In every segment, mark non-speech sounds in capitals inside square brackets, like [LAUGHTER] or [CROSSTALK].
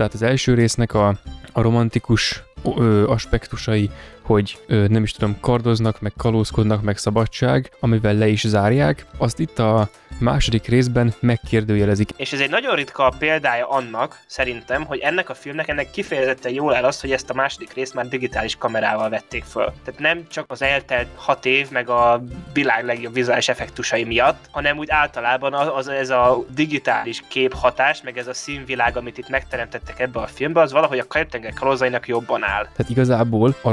Tehát az első résznek a, a romantikus ö, aspektusai, hogy ö, nem is tudom, kardoznak, meg kalózkodnak, meg szabadság, amivel le is zárják, azt itt a második részben megkérdőjelezik. És ez egy nagyon ritka példája annak, szerintem, hogy ennek a filmnek ennek kifejezetten jól áll az, hogy ezt a második részt már digitális kamerával vették föl. Tehát nem csak az eltelt hat év, meg a világ legjobb vizuális effektusai miatt, hanem úgy általában az, az ez a digitális képhatás, meg ez a színvilág, amit itt megteremtettek ebbe a filmbe, az valahogy a Kajtenger kalózainak jobban áll. Tehát igazából a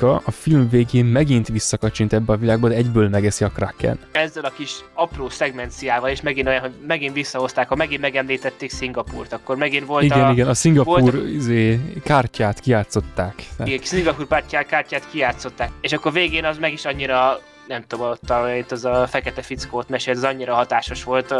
romantika a film végén megint visszakacsint ebbe a világba, de egyből megeszi a Kraken. Ezzel a kis apró szegmenciával, és megint olyan, hogy megint visszahozták, ha megint megemlítették Szingapurt, akkor megint volt igen, a... Igen, a Szingapur volt a... izé, kártyát kiátszották. Igen, Szingapur kártyát, kártyát kiátszották. És akkor végén az meg is annyira nem tudom, ott a, itt az a fekete fickót mesélt, az annyira hatásos volt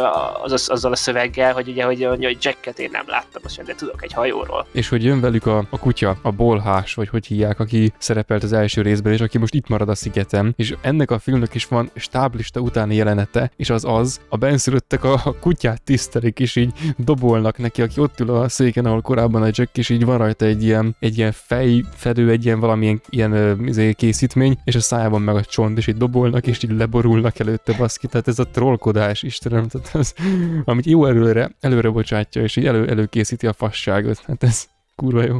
az, az, azzal a szöveggel, hogy ugye, hogy, hogy Jacket én nem láttam, azt de tudok egy hajóról. És hogy jön velük a, a kutya, a bolhás, vagy hogy hívják, aki szerepelt az első részben, és aki most itt marad a szigetem, és ennek a filmnek is van stáblista utáni jelenete, és az az, a benszülöttek a, a kutyát tisztelik, és így dobolnak neki, aki ott ül a széken, ahol korábban a Jack, és így van rajta egy ilyen, egy ilyen fejfedő, egy ilyen valamilyen ilyen izé, készítmény, és a szájában meg a csont, és így dobol pakolnak, és így leborulnak előtte baszki, tehát ez a trollkodás, Istenem, tehát az, amit jó előre, előre bocsátja, és így elő, előkészíti a fasságot, hát ez kurva jó.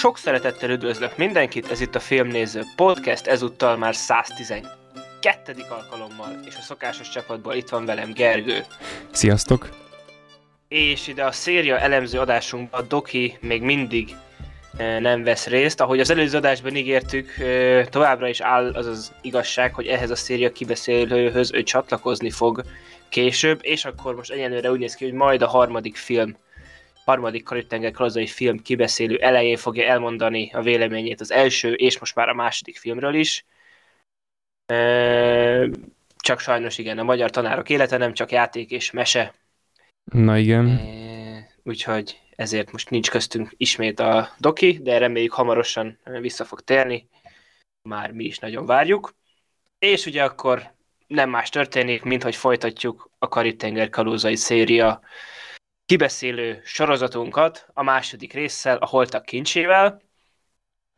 Sok szeretettel üdvözlök mindenkit, ez itt a Filmnéző Podcast, ezúttal már 112. alkalommal, és a szokásos csapatból itt van velem Gergő. Sziasztok! És ide a széria elemző adásunkban Doki még mindig e, nem vesz részt. Ahogy az előző adásban ígértük, e, továbbra is áll az az igazság, hogy ehhez a széria kibeszélőhöz ő csatlakozni fog később, és akkor most egyenlőre úgy néz ki, hogy majd a harmadik film harmadik karib kalazai film kibeszélő elején fogja elmondani a véleményét az első és most már a második filmről is. Csak sajnos igen, a magyar tanárok élete nem csak játék és mese. Na igen. Úgyhogy ezért most nincs köztünk ismét a doki, de reméljük hamarosan vissza fog térni. Már mi is nagyon várjuk. És ugye akkor nem más történik, mint hogy folytatjuk a Karib-tenger kalózai széria kibeszélő sorozatunkat a második résszel, a Holtak kincsével,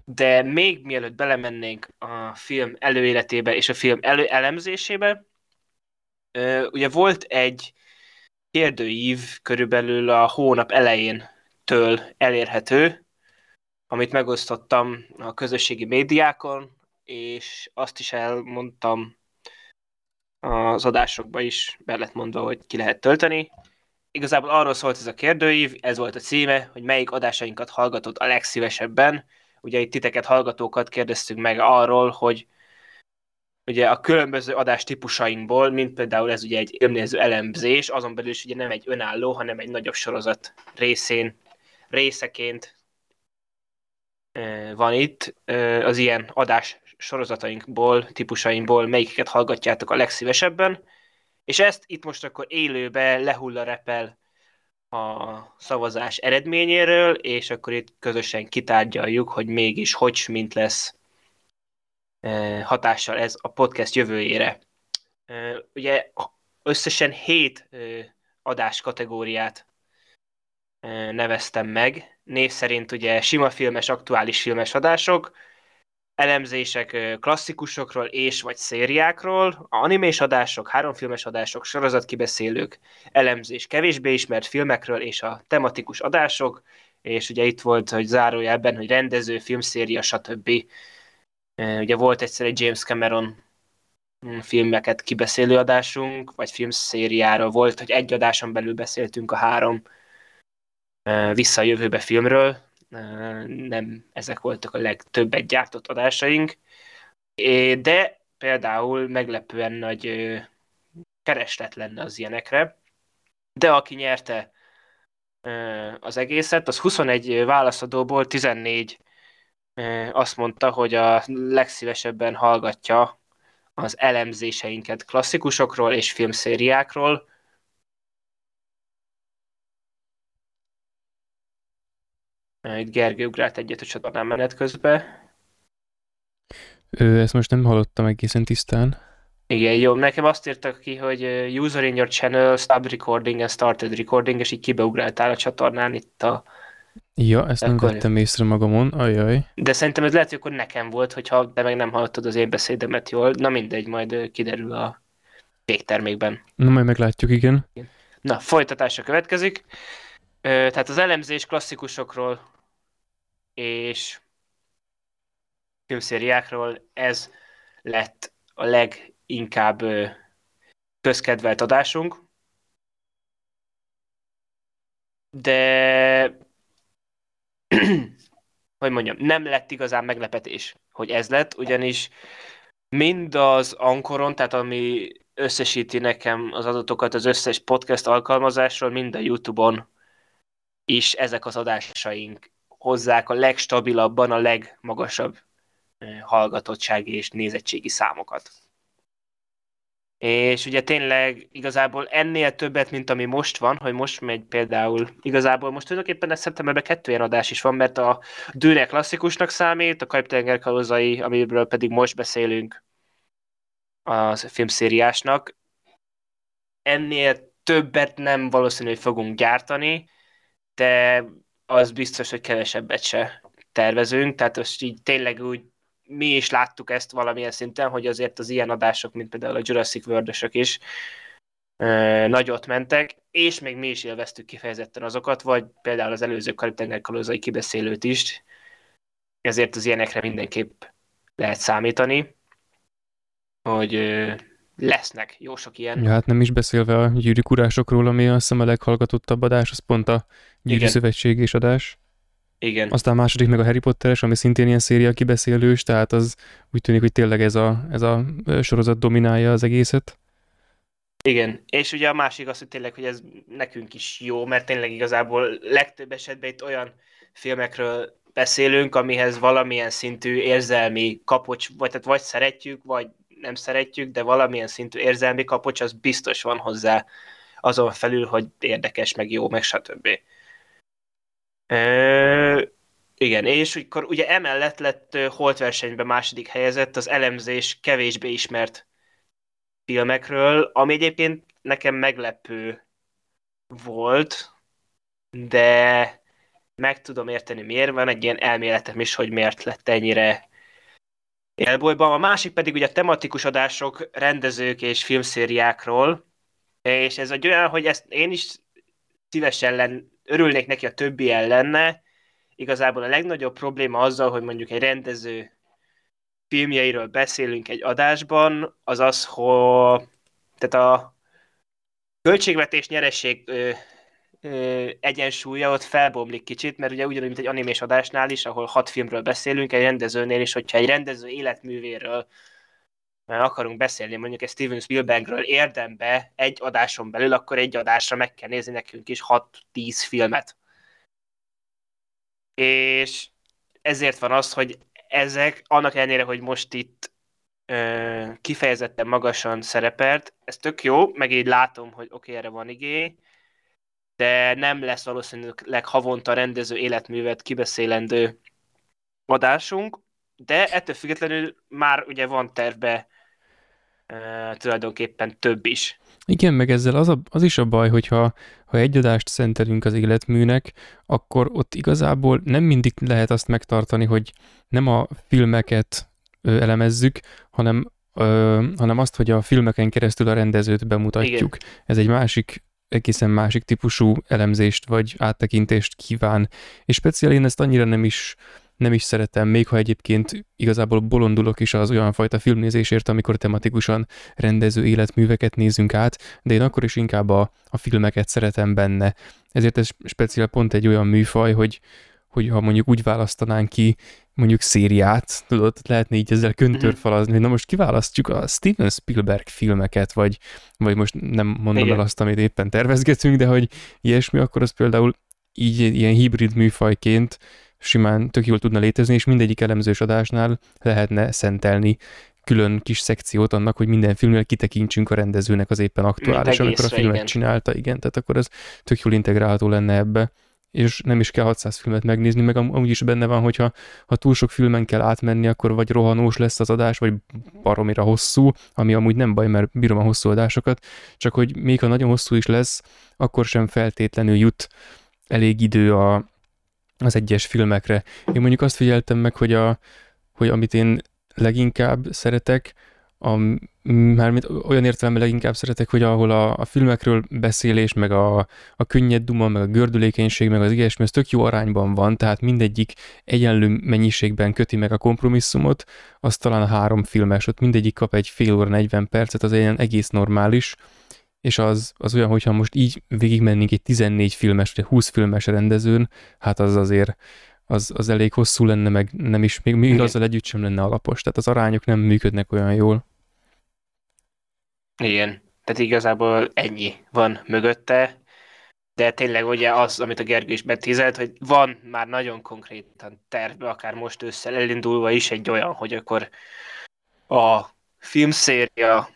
de még mielőtt belemennénk a film előéletébe és a film elő elemzésébe, ugye volt egy kérdőív körülbelül a hónap elején től elérhető, amit megosztottam a közösségi médiákon, és azt is elmondtam az adásokba is, be lett mondva, hogy ki lehet tölteni igazából arról szólt ez a kérdőív, ez volt a címe, hogy melyik adásainkat hallgatod a legszívesebben. Ugye itt titeket hallgatókat kérdeztük meg arról, hogy ugye a különböző adás típusainkból, mint például ez ugye egy élmnéző elemzés, azon belül is ugye nem egy önálló, hanem egy nagyobb sorozat részén, részeként van itt. Az ilyen adás sorozatainkból, típusainkból melyiket hallgatjátok a legszívesebben. És ezt itt most akkor élőbe lehulla repel a szavazás eredményéről, és akkor itt közösen kitárgyaljuk, hogy mégis hogy mint lesz e, hatással ez a podcast jövőjére. E, ugye összesen hét e, adás kategóriát neveztem meg. Név szerint ugye sima filmes, aktuális filmes adások, elemzések klasszikusokról és vagy szériákról, animés adások, háromfilmes adások, sorozatkibeszélők, elemzés kevésbé ismert filmekről és a tematikus adások, és ugye itt volt, hogy zárójelben, hogy rendező, filmszéria, stb. Ugye volt egyszer egy James Cameron mm, filmeket kibeszélő adásunk, vagy filmszériáról volt, hogy egy adáson belül beszéltünk a három visszajövőbe filmről, nem ezek voltak a legtöbbet gyártott adásaink, de például meglepően nagy kereslet lenne az ilyenekre, de aki nyerte az egészet, az 21 válaszadóból 14 azt mondta, hogy a legszívesebben hallgatja az elemzéseinket klasszikusokról és filmszériákról. Itt Gergő ugrált egyet a csatornán menet közben. Ő, ezt most nem hallottam egészen tisztán. Igen, jó. Nekem azt írtak ki, hogy user in your channel, stop recording and started recording, és így kibeugráltál a csatornán itt a... Ja, ezt nem Akkor- vettem észre magamon, ajaj. De szerintem ez lehet, hogy akkor nekem volt, hogyha te meg nem hallottad az én beszédemet jól. Na mindegy, majd kiderül a végtermékben. Na, majd meglátjuk, igen. Na, folytatása következik. Tehát az elemzés klasszikusokról és filmszériákról ez lett a leginkább közkedvelt adásunk. De [CLEARS THROAT] hogy mondjam, nem lett igazán meglepetés, hogy ez lett, ugyanis mind az Ankoron, tehát ami összesíti nekem az adatokat az összes podcast alkalmazásról, mind a YouTube-on is ezek az adásaink hozzák a legstabilabban a legmagasabb hallgatottsági és nézettségi számokat. És ugye tényleg igazából ennél többet, mint ami most van, hogy most megy például, igazából most tulajdonképpen ez szeptemberben kettő ilyen adás is van, mert a Dűne klasszikusnak számít, a Kajptenger kalózai, amiről pedig most beszélünk, az filmszériásnak. Ennél többet nem valószínű, hogy fogunk gyártani, de az biztos, hogy kevesebbet se tervezünk, tehát most így tényleg úgy mi is láttuk ezt valamilyen szinten, hogy azért az ilyen adások, mint például a Jurassic world is nagyot mentek, és még mi is élveztük kifejezetten azokat, vagy például az előző Karib-tenger kibeszélőt is, ezért az ilyenekre mindenképp lehet számítani, hogy lesznek jó sok ilyen. Ja, hát nem is beszélve a gyűrűk urásokról, ami azt hiszem a leghallgatottabb adás, az pont a gyűrű Igen. szövetség és adás. Igen. Aztán a második meg a Harry Potteres, ami szintén ilyen széria kibeszélős, tehát az úgy tűnik, hogy tényleg ez a, ez a sorozat dominálja az egészet. Igen, és ugye a másik az, hogy tényleg, hogy ez nekünk is jó, mert tényleg igazából legtöbb esetben itt olyan filmekről beszélünk, amihez valamilyen szintű érzelmi kapocs, vagy, tehát vagy szeretjük, vagy nem szeretjük, de valamilyen szintű érzelmi kapocs, az biztos van hozzá azon felül, hogy érdekes, meg jó, meg stb. Ö, igen, és akkor ugye emellett lett Holt versenyben második helyezett az elemzés kevésbé ismert filmekről, ami egyébként nekem meglepő volt, de meg tudom érteni miért, van egy ilyen elméletem is, hogy miért lett ennyire élbolyban. A másik pedig ugye tematikus adások, rendezők és filmszériákról, és ez egy olyan, hogy ezt én is szívesen len, örülnék neki, a többi lenne. Igazából a legnagyobb probléma azzal, hogy mondjuk egy rendező filmjeiről beszélünk egy adásban, az az, hogy tehát a költségvetés nyeresség ö, egyensúlya ott felbomlik kicsit, mert ugye ugyanúgy, mint egy animés adásnál is, ahol hat filmről beszélünk, egy rendezőnél is, hogyha egy rendező életművéről akarunk beszélni, mondjuk egy Steven Spielbergről érdembe egy adáson belül, akkor egy adásra meg kell nézni nekünk is 6-10 filmet. És ezért van az, hogy ezek, annak ellenére, hogy most itt ö, kifejezetten magasan szerepelt, ez tök jó, meg így látom, hogy oké, okay, erre van igény, de nem lesz valószínűleg havonta rendező életművet kibeszélendő adásunk, de ettől függetlenül már ugye van tervbe ö, tulajdonképpen több is. Igen, meg ezzel az, a, az is a baj, hogyha ha egy adást szentelünk az életműnek, akkor ott igazából nem mindig lehet azt megtartani, hogy nem a filmeket ö, elemezzük, hanem, ö, hanem azt, hogy a filmeken keresztül a rendezőt bemutatjuk. Igen. Ez egy másik egészen másik típusú elemzést vagy áttekintést kíván. És speciál én ezt annyira nem is nem is szeretem, még ha egyébként igazából bolondulok is az olyan fajta filmnézésért, amikor tematikusan rendező életműveket nézünk át, de én akkor is inkább a, a filmeket szeretem benne. Ezért ez speciál pont egy olyan műfaj, hogy, hogy ha mondjuk úgy választanánk ki mondjuk szériát, tudod, lehetne így ezzel köntörfalazni, hogy na most kiválasztjuk a Steven Spielberg filmeket, vagy, vagy most nem mondom Igen. el azt, amit éppen tervezgetünk, de hogy ilyesmi, akkor az például így ilyen hibrid műfajként simán tök jól tudna létezni, és mindegyik elemzős adásnál lehetne szentelni külön kis szekciót annak, hogy minden filmnél kitekintsünk a rendezőnek az éppen aktuális, amikor a filmet igen. csinálta, igen, tehát akkor ez tök jól integrálható lenne ebbe és nem is kell 600 filmet megnézni, meg amúgy is benne van, hogyha ha túl sok filmen kell átmenni, akkor vagy rohanós lesz az adás, vagy baromira hosszú, ami amúgy nem baj, mert bírom a hosszú adásokat, csak hogy még ha nagyon hosszú is lesz, akkor sem feltétlenül jut elég idő a, az egyes filmekre. Én mondjuk azt figyeltem meg, hogy, a, hogy amit én leginkább szeretek, a, mármint olyan értelemben leginkább szeretek, hogy ahol a, a filmekről beszélés, meg a, a könnyed duma, meg a gördülékenység, meg az ilyesmi, ez tök jó arányban van, tehát mindegyik egyenlő mennyiségben köti meg a kompromisszumot, az talán a három filmes, ott mindegyik kap egy fél óra 40 percet, az ilyen egész normális, és az, az olyan, hogyha most így végigmennénk egy 14 filmes, vagy 20 filmes rendezőn, hát az azért az, az elég hosszú lenne, meg nem is, még, még azzal együtt sem lenne alapos, tehát az arányok nem működnek olyan jól. Igen, tehát igazából ennyi van mögötte, de tényleg ugye az, amit a Gergő is betízelt, hogy van már nagyon konkrétan tervbe, akár most ősszel elindulva is egy olyan, hogy akkor a filmszéria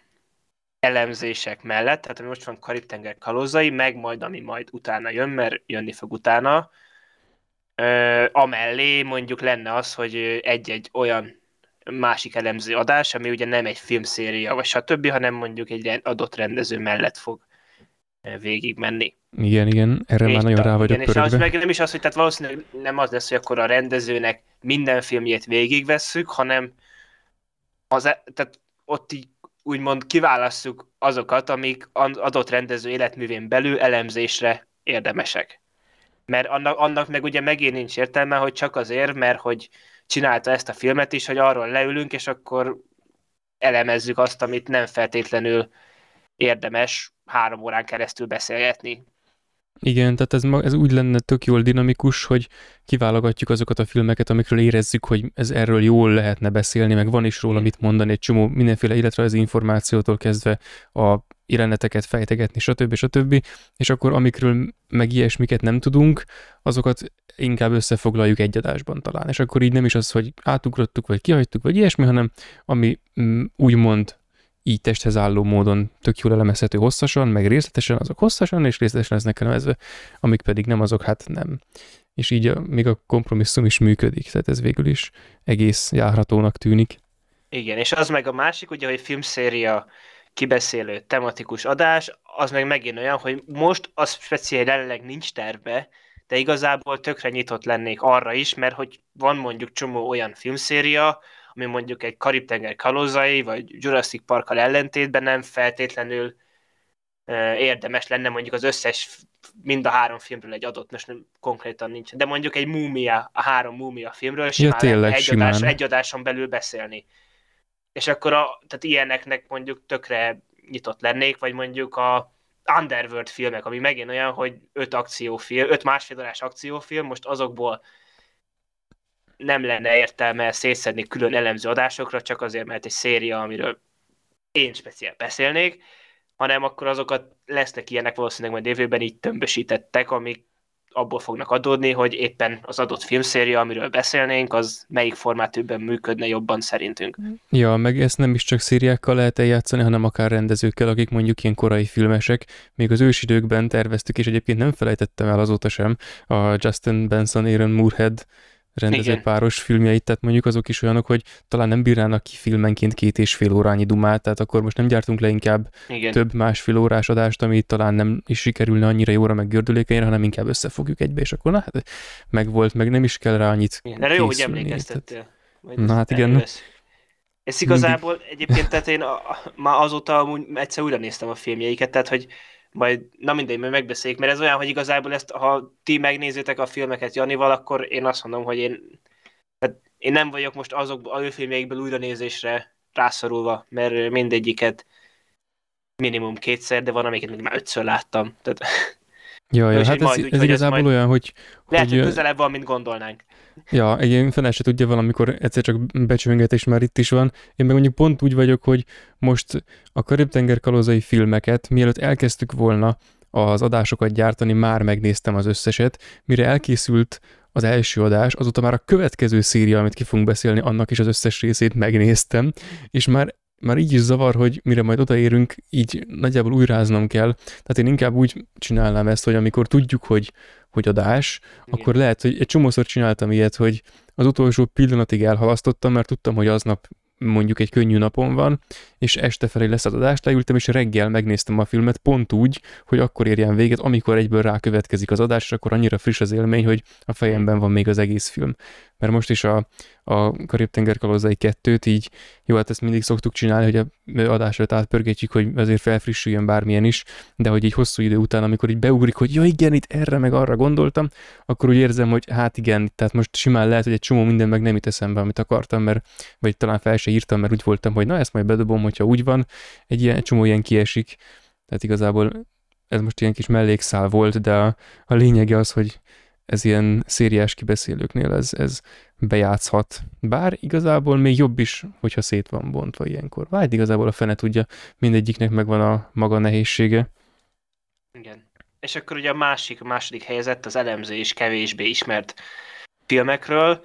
elemzések mellett, tehát ami most van Karib-tenger kalózai, meg majd ami majd utána jön, mert jönni fog utána, ö, amellé mondjuk lenne az, hogy egy-egy olyan másik elemző adás, ami ugye nem egy filmszéria, vagy stb., hanem mondjuk egy adott rendező mellett fog eh, végig menni. Igen, igen, erre és már nagyon rá vagyok igen, és az meg nem is az, hogy tehát valószínűleg nem az lesz, hogy akkor a rendezőnek minden filmjét végigvesszük, hanem az, e- tehát ott így úgymond kiválasszuk azokat, amik adott rendező életművén belül elemzésre érdemesek. Mert annak, annak meg ugye megint nincs értelme, hogy csak azért, mert hogy csinálta ezt a filmet is, hogy arról leülünk, és akkor elemezzük azt, amit nem feltétlenül érdemes három órán keresztül beszélgetni. Igen, tehát ez, ez úgy lenne tök jól dinamikus, hogy kiválogatjuk azokat a filmeket, amikről érezzük, hogy ez erről jól lehetne beszélni, meg van is róla mit mondani, egy csomó mindenféle életrajzi információtól kezdve a jeleneteket fejtegetni, stb. stb. És akkor amikről meg ilyesmiket nem tudunk, azokat inkább összefoglaljuk egy adásban talán. És akkor így nem is az, hogy átugrottuk, vagy kihagytuk, vagy ilyesmi, hanem ami mm, úgymond így testhez álló módon tök jól elemezhető hosszasan, meg részletesen, azok hosszasan, és részletesen lesznek elemezve, amik pedig nem, azok hát nem. És így a, még a kompromisszum is működik, tehát ez végül is egész járhatónak tűnik. Igen, és az meg a másik, ugye, hogy filmszéria kibeszélő tematikus adás, az meg megint olyan, hogy most az speciál jelenleg nincs terve, de igazából tökre nyitott lennék arra is, mert hogy van mondjuk csomó olyan filmszéria, ami mondjuk egy Karib-tenger kalózai, vagy Jurassic Parkkal ellentétben nem feltétlenül érdemes lenne mondjuk az összes, mind a három filmről egy adott, most nem, konkrétan nincs, de mondjuk egy múmia, a három múmia filmről simán ja, tényleg, egy, simán. Adás, egy adáson belül beszélni. És akkor a, tehát ilyeneknek mondjuk tökre nyitott lennék, vagy mondjuk a Underworld filmek, ami megint olyan, hogy öt akciófilm, öt másfél órás akciófilm, most azokból nem lenne értelme szétszedni külön elemző adásokra, csak azért, mert egy széria, amiről én speciál beszélnék, hanem akkor azokat lesznek ilyenek valószínűleg majd jövőben így tömbösítettek, amik abból fognak adódni, hogy éppen az adott filmszéria, amiről beszélnénk, az melyik formátűben működne jobban szerintünk. Ja, meg ezt nem is csak szériákkal lehet eljátszani, hanem akár rendezőkkel, akik mondjuk ilyen korai filmesek. Még az ősidőkben terveztük, és egyébként nem felejtettem el azóta sem a Justin Benson, Aaron Moorhead rendező Igen. páros filmjeit, tehát mondjuk azok is olyanok, hogy talán nem bírnának ki filmenként két és fél órányi dumát, tehát akkor most nem gyártunk le inkább Igen. több másfél órás adást, ami talán nem is sikerülne annyira jóra meg gördülékenyre, hanem inkább összefogjuk egybe, és akkor na hát meg volt, meg nem is kell rá annyit Igen, erre jó, hogy emlékeztettél. Na hát igen. Elővesz. Ez igazából Mindig. egyébként, tehát én a, a, már azóta amúgy egyszer újra néztem a filmjeiket, tehát hogy majd, na mindegy, majd megbeszéljük, mert ez olyan, hogy igazából ezt, ha ti megnézitek a filmeket Janival, akkor én azt mondom, hogy én, tehát én nem vagyok most azok a ő filmjeikből újra nézésre rászorulva, mert mindegyiket minimum kétszer, de van, amiket még már ötször láttam. Tehát, ja, ja, [LAUGHS] hát ez, ez igazából olyan, hogy... Lehet, hogy, hogy közelebb van, mint gondolnánk. Ja, egy fel se tudja valamikor egyszer csak becsönget, és már itt is van. Én meg mondjuk pont úgy vagyok, hogy most a Karib-tenger kalózai filmeket, mielőtt elkezdtük volna az adásokat gyártani, már megnéztem az összeset. Mire elkészült az első adás, azóta már a következő széria, amit ki fogunk beszélni, annak is az összes részét megnéztem, és már már így is zavar, hogy mire majd odaérünk, így nagyjából újráznom kell. Tehát én inkább úgy csinálnám ezt, hogy amikor tudjuk, hogy, hogy adás, Igen. akkor lehet, hogy egy csomószor csináltam ilyet, hogy az utolsó pillanatig elhalasztottam, mert tudtam, hogy aznap mondjuk egy könnyű napon van, és este felé lesz az adás, leültem, és reggel megnéztem a filmet pont úgy, hogy akkor érjen véget, amikor egyből rákövetkezik az adás, és akkor annyira friss az élmény, hogy a fejemben van még az egész film mert most is a, a Karib-tenger kalózai kettőt így, jó, hát ezt mindig szoktuk csinálni, hogy a adásra átpörgetjük, hogy azért felfrissüljön bármilyen is, de hogy így hosszú idő után, amikor így beugrik, hogy ja igen, itt erre meg arra gondoltam, akkor úgy érzem, hogy hát igen, tehát most simán lehet, hogy egy csomó minden meg nem jut eszembe, amit akartam, mert vagy talán fel se írtam, mert úgy voltam, hogy na ezt majd bedobom, hogyha úgy van, egy, ilyen, egy csomó ilyen kiesik, tehát igazából ez most ilyen kis mellékszál volt, de a, a lényege az, hogy ez ilyen szériás kibeszélőknél ez, ez bejátszhat. Bár igazából még jobb is, hogyha szét van bontva ilyenkor. Vágy igazából a fene tudja, mindegyiknek megvan a maga nehézsége. Igen. És akkor ugye a másik, a második helyzet az elemzés kevésbé ismert filmekről,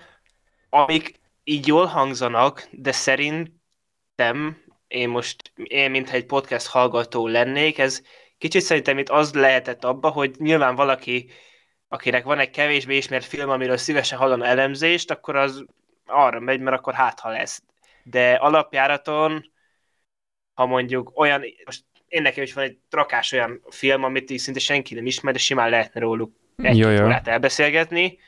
amik így jól hangzanak, de szerintem én most, én mintha egy podcast hallgató lennék, ez kicsit szerintem itt az lehetett abba, hogy nyilván valaki akinek van egy kevésbé ismert film, amiről szívesen hallom elemzést, akkor az arra megy, mert akkor hát ha lesz. De alapjáraton, ha mondjuk olyan, most én nekem is van egy trakás olyan film, amit így szinte senki nem ismer, de simán lehetne róluk egy órát elbeszélgetni.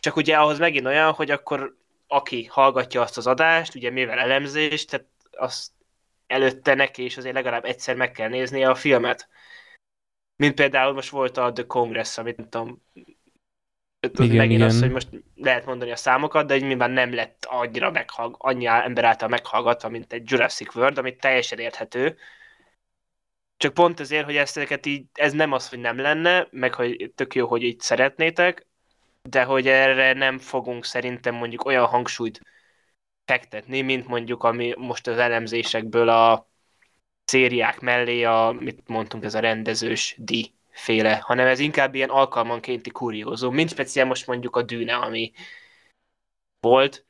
Csak ugye ahhoz megint olyan, hogy akkor aki hallgatja azt az adást, ugye mivel elemzést, tehát azt előtte neki is azért legalább egyszer meg kell néznie a filmet. Mint például most volt a The Congress, amit nem tudom, igen, megint igen. az, hogy most lehet mondani a számokat, de nyilván nem lett annyira meghallg, annyi ember által meghallgatva, mint egy Jurassic World, amit teljesen érthető. Csak pont azért, hogy ezt így, ez nem az, hogy nem lenne, meg hogy tök jó, hogy így szeretnétek, de hogy erre nem fogunk szerintem mondjuk olyan hangsúlyt fektetni, mint mondjuk ami most az elemzésekből a szériák mellé a, mit mondtunk, ez a rendezős di féle, hanem ez inkább ilyen alkalmankénti kuriózó, mint speciál most mondjuk a dűne, ami volt,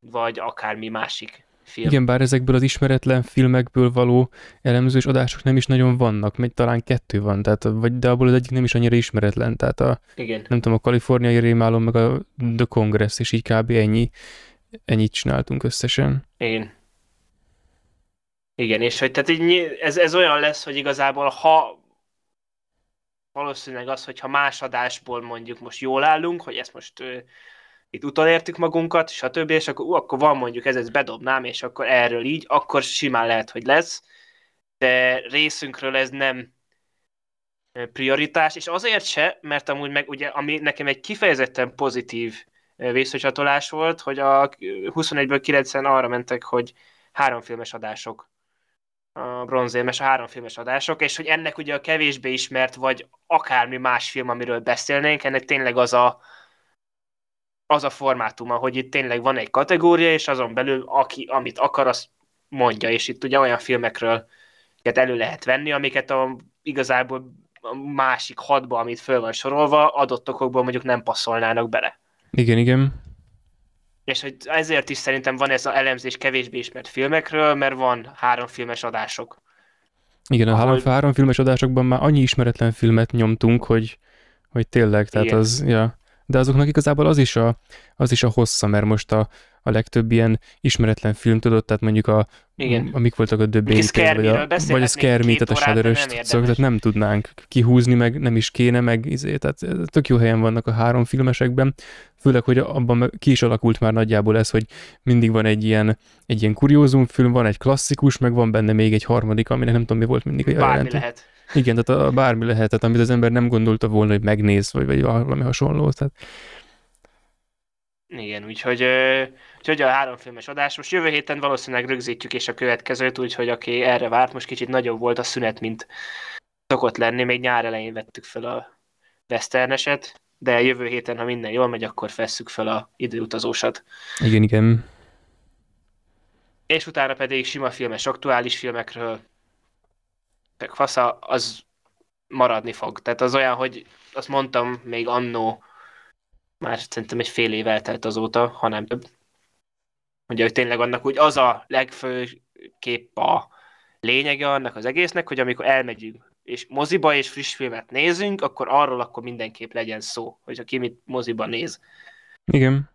vagy akármi másik film. Igen, bár ezekből az ismeretlen filmekből való elemzős adások nem is nagyon vannak, még talán kettő van, tehát, vagy, de abból az egyik nem is annyira ismeretlen, tehát a, Igen. nem tudom, a kaliforniai rémálom, meg a The Congress, és így kb. ennyi, ennyit csináltunk összesen. Igen. Igen, és hogy tehát így, ez, ez olyan lesz, hogy igazából ha valószínűleg az, hogyha más adásból mondjuk most jól állunk, hogy ezt most uh, itt utolértük magunkat, stb., és akkor, uh, akkor van mondjuk ez, ezt bedobnám, és akkor erről így, akkor simán lehet, hogy lesz, de részünkről ez nem prioritás, és azért se, mert amúgy meg ugye, ami nekem egy kifejezetten pozitív vészőcsatolás volt, hogy a 21-ből 9 arra mentek, hogy háromfilmes adások a bronzérmes, a háromfilmes adások, és hogy ennek ugye a kevésbé ismert, vagy akármi más film, amiről beszélnénk, ennek tényleg az a, az a formátuma, hogy itt tényleg van egy kategória, és azon belül aki, amit akar, azt mondja, és itt ugye olyan filmekről elő lehet venni, amiket a, igazából a másik hatba, amit föl van sorolva, adott okokból mondjuk nem passzolnának bele. Igen, igen. És hogy ezért is szerintem van ez az elemzés kevésbé ismert filmekről, mert van három filmes adások. Igen, a ahol... három filmes adásokban már annyi ismeretlen filmet nyomtunk, hogy, hogy tényleg, tehát Igen. az, ja. De azoknak igazából az is a, az is a hossza, mert most a, a legtöbb ilyen ismeretlen film, tudod, tehát mondjuk a, Igen. amik voltak a The vagy a, vagy a Scare Me, tehát a szóval, tehát nem tudnánk kihúzni, meg nem is kéne, meg izé, tehát tök jó helyen vannak a három filmesekben, főleg, hogy abban ki is alakult már nagyjából ez, hogy mindig van egy ilyen, egy ilyen kuriózum film, van egy klasszikus, meg van benne még egy harmadik, aminek nem tudom mi volt mindig a Bármi jelentő. lehet. Igen, tehát a, bármi lehet, tehát amit az ember nem gondolta volna, hogy megnéz, vagy, vagy valami hasonló. Tehát igen, úgyhogy, úgyhogy a három filmes adás. Most jövő héten valószínűleg rögzítjük és a következőt, úgyhogy aki erre várt, most kicsit nagyobb volt a szünet, mint szokott lenni. Még nyár elején vettük fel a westerneset, de jövő héten, ha minden jól megy, akkor fesszük fel a időutazósat. Igen, igen. És utána pedig sima filmes, aktuális filmekről, meg fasza, az maradni fog. Tehát az olyan, hogy azt mondtam még annó már szerintem egy fél év eltelt azóta, ha nem több. Ugye, hogy tényleg annak úgy az a legfőképp a lényege annak az egésznek, hogy amikor elmegyünk és moziba és friss filmet nézünk, akkor arról akkor mindenképp legyen szó, hogy aki mit moziba néz. Igen.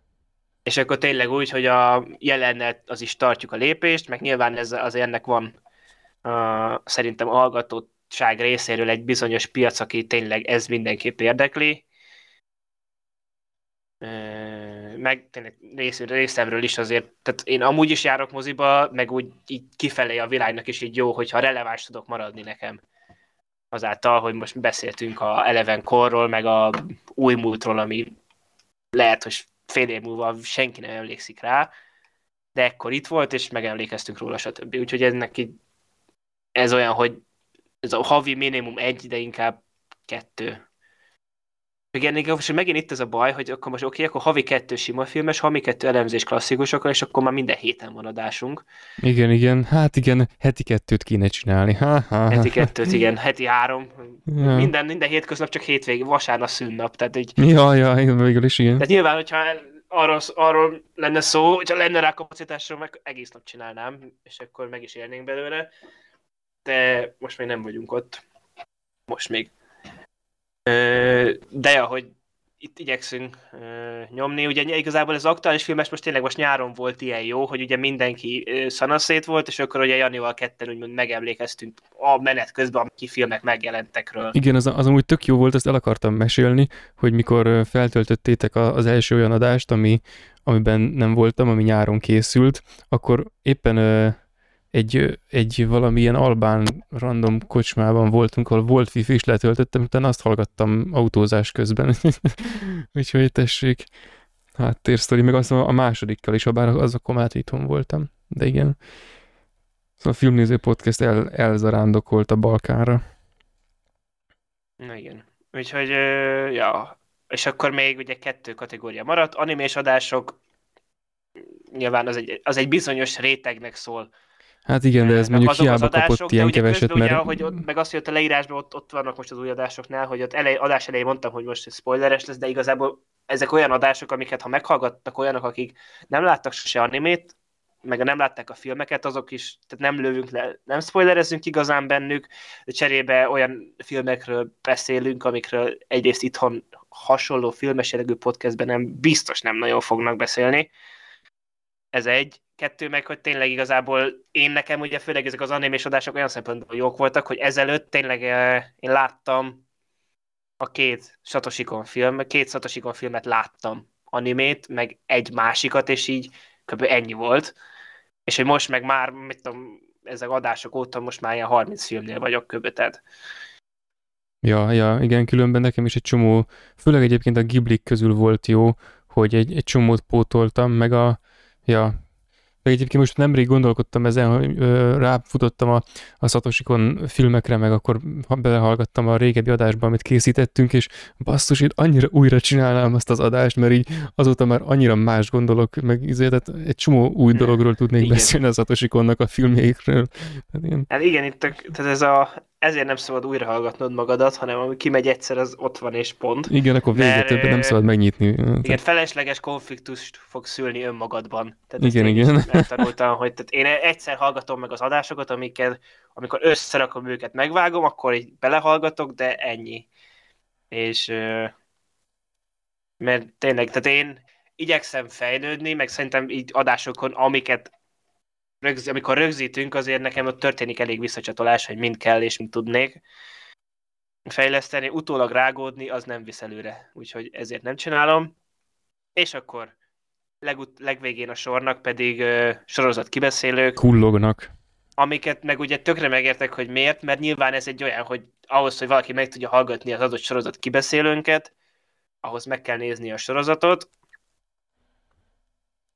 És akkor tényleg úgy, hogy a jelennel az is tartjuk a lépést, meg nyilván ez azért ennek van szerintem a hallgatóság részéről egy bizonyos piac, aki tényleg ez mindenképp érdekli, meg tényleg rész, részemről is azért, tehát én amúgy is járok moziba, meg úgy így kifelé a világnak is így jó, hogyha releváns tudok maradni nekem. Azáltal, hogy most beszéltünk a Eleven korról, meg a új múltról, ami lehet, hogy fél év múlva senki nem emlékszik rá, de ekkor itt volt, és megemlékeztünk róla, stb. Úgyhogy ennek így, ez olyan, hogy ez a havi minimum egy, de inkább kettő igen, most megint itt ez a baj, hogy akkor most oké, okay, akkor havi kettő sima filmes, havi kettő elemzés klasszikusokkal, és akkor már minden héten van adásunk. Igen, igen, hát igen, heti kettőt kéne csinálni. Ha, ha. Heti kettőt, igen, heti három. Ja. Minden, minden hétköznap csak hétvég, vasárnap szünnap. Tehát így... Ja, ja, igen, végül is igen. Tehát nyilván, hogyha arról, arról lenne szó, hogyha lenne rá kapacitásról, meg egész nap csinálnám, és akkor meg is élnénk belőle. De most még nem vagyunk ott. Most még. De ja, hogy itt igyekszünk nyomni. Ugye igazából az aktuális filmes most tényleg most nyáron volt ilyen jó, hogy ugye mindenki szanaszét volt, és akkor ugye Janival ketten úgymond megemlékeztünk a menet közben, amik filmek megjelentek ről. Igen, az, az amúgy tök jó volt, ezt el akartam mesélni, hogy mikor feltöltöttétek az első olyan adást, ami, amiben nem voltam, ami nyáron készült, akkor éppen egy, egy valamilyen albán random kocsmában voltunk, ahol volt wifi is letöltöttem, utána azt hallgattam autózás közben. [LAUGHS] Úgyhogy tessék, háttérsztori, meg az a másodikkal is, bár az a komát itthon voltam. De igen. Szóval a filmnéző podcast el, elzarándokolt a Balkánra. Na igen. Úgyhogy, ja, és akkor még ugye kettő kategória maradt. Animés adások, nyilván az egy, az egy bizonyos rétegnek szól Hát igen, de ez mondjuk azok hiába adások, kapott ilyen keveset, mert... Ugye, hogy ott, meg azt, ott a leírásban ott, ott vannak most az új adásoknál, hogy ott elej, adás elején mondtam, hogy most spoileres lesz, de igazából ezek olyan adások, amiket ha meghallgattak olyanok, akik nem láttak sose animét, meg nem látták a filmeket, azok is, tehát nem lövünk le, nem spoilerezünk igazán bennük, de cserébe olyan filmekről beszélünk, amikről egyrészt itthon hasonló filmes jellegű podcastben nem biztos nem nagyon fognak beszélni. Ez egy kettő meg, hogy tényleg igazából én nekem ugye főleg ezek az animés adások olyan szempontból jók voltak, hogy ezelőtt tényleg eh, én láttam a két Satoshikon film, két Satoshikon filmet láttam animét, meg egy másikat, és így kb. ennyi volt. És hogy most meg már, mit tudom, ezek adások óta most már ilyen 30 filmnél vagyok kb. Tehát Ja, ja, igen, különben nekem is egy csomó, főleg egyébként a Ghibli közül volt jó, hogy egy, egy csomót pótoltam, meg a, ja, meg egyébként most nemrég gondolkodtam ezen, hogy ráfutottam a, a Satoshikon filmekre, meg akkor belehallgattam a régebbi adásba, amit készítettünk, és basszus, én annyira újra csinálnám azt az adást, mert így azóta már annyira más gondolok, meg izé, tehát egy csomó új dologról tudnék igen. beszélni a Satoshikonnak a filmjeikről. Tehát igen. Hát igen, itt tehát ez a, ezért nem szabad újra hallgatnod magadat, hanem ami kimegy egyszer, az ott van és pont. Igen, akkor vége mert, többet nem szabad megnyitni. Igen, tehát... felesleges konfliktust fog szülni önmagadban. Tehát igen, igen. Megtanultam, hogy tehát én egyszer hallgatom meg az adásokat, amiket, amikor összerakom őket, megvágom, akkor így belehallgatok, de ennyi. És mert tényleg, tehát én igyekszem fejlődni, meg szerintem így adásokon, amiket rögz, amikor rögzítünk, azért nekem ott történik elég visszacsatolás, hogy mind kell és mind tudnék fejleszteni, utólag rágódni, az nem visz előre, úgyhogy ezért nem csinálom. És akkor legut- legvégén a sornak pedig uh, sorozat kibeszélők. Kullognak. Amiket meg ugye tökre megértek, hogy miért, mert nyilván ez egy olyan, hogy ahhoz, hogy valaki meg tudja hallgatni az adott sorozat kibeszélőnket, ahhoz meg kell nézni a sorozatot.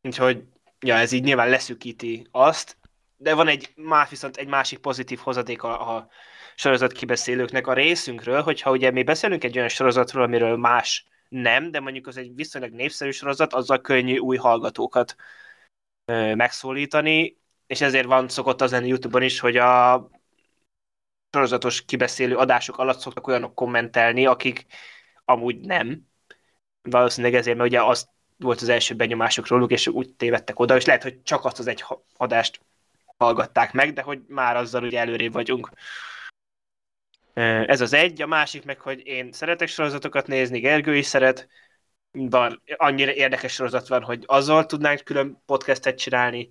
Úgyhogy ja, ez így nyilván leszűkíti azt, de van egy más, viszont egy másik pozitív hozadék a, a sorozat kibeszélőknek a részünkről, hogyha ugye mi beszélünk egy olyan sorozatról, amiről más nem, de mondjuk az egy viszonylag népszerű sorozat, azzal könnyű új hallgatókat ö, megszólítani, és ezért van szokott az lenni YouTube-on is, hogy a sorozatos kibeszélő adások alatt szoktak olyanok kommentelni, akik amúgy nem, valószínűleg ezért, mert ugye az volt az első benyomásuk róluk, és úgy tévedtek oda, és lehet, hogy csak azt az egy adást hallgatták meg, de hogy már azzal ugye előrébb vagyunk. Ez az egy, a másik meg, hogy én szeretek sorozatokat nézni, Gergő is szeret, van, annyira érdekes sorozat van, hogy azzal tudnánk külön podcastet csinálni.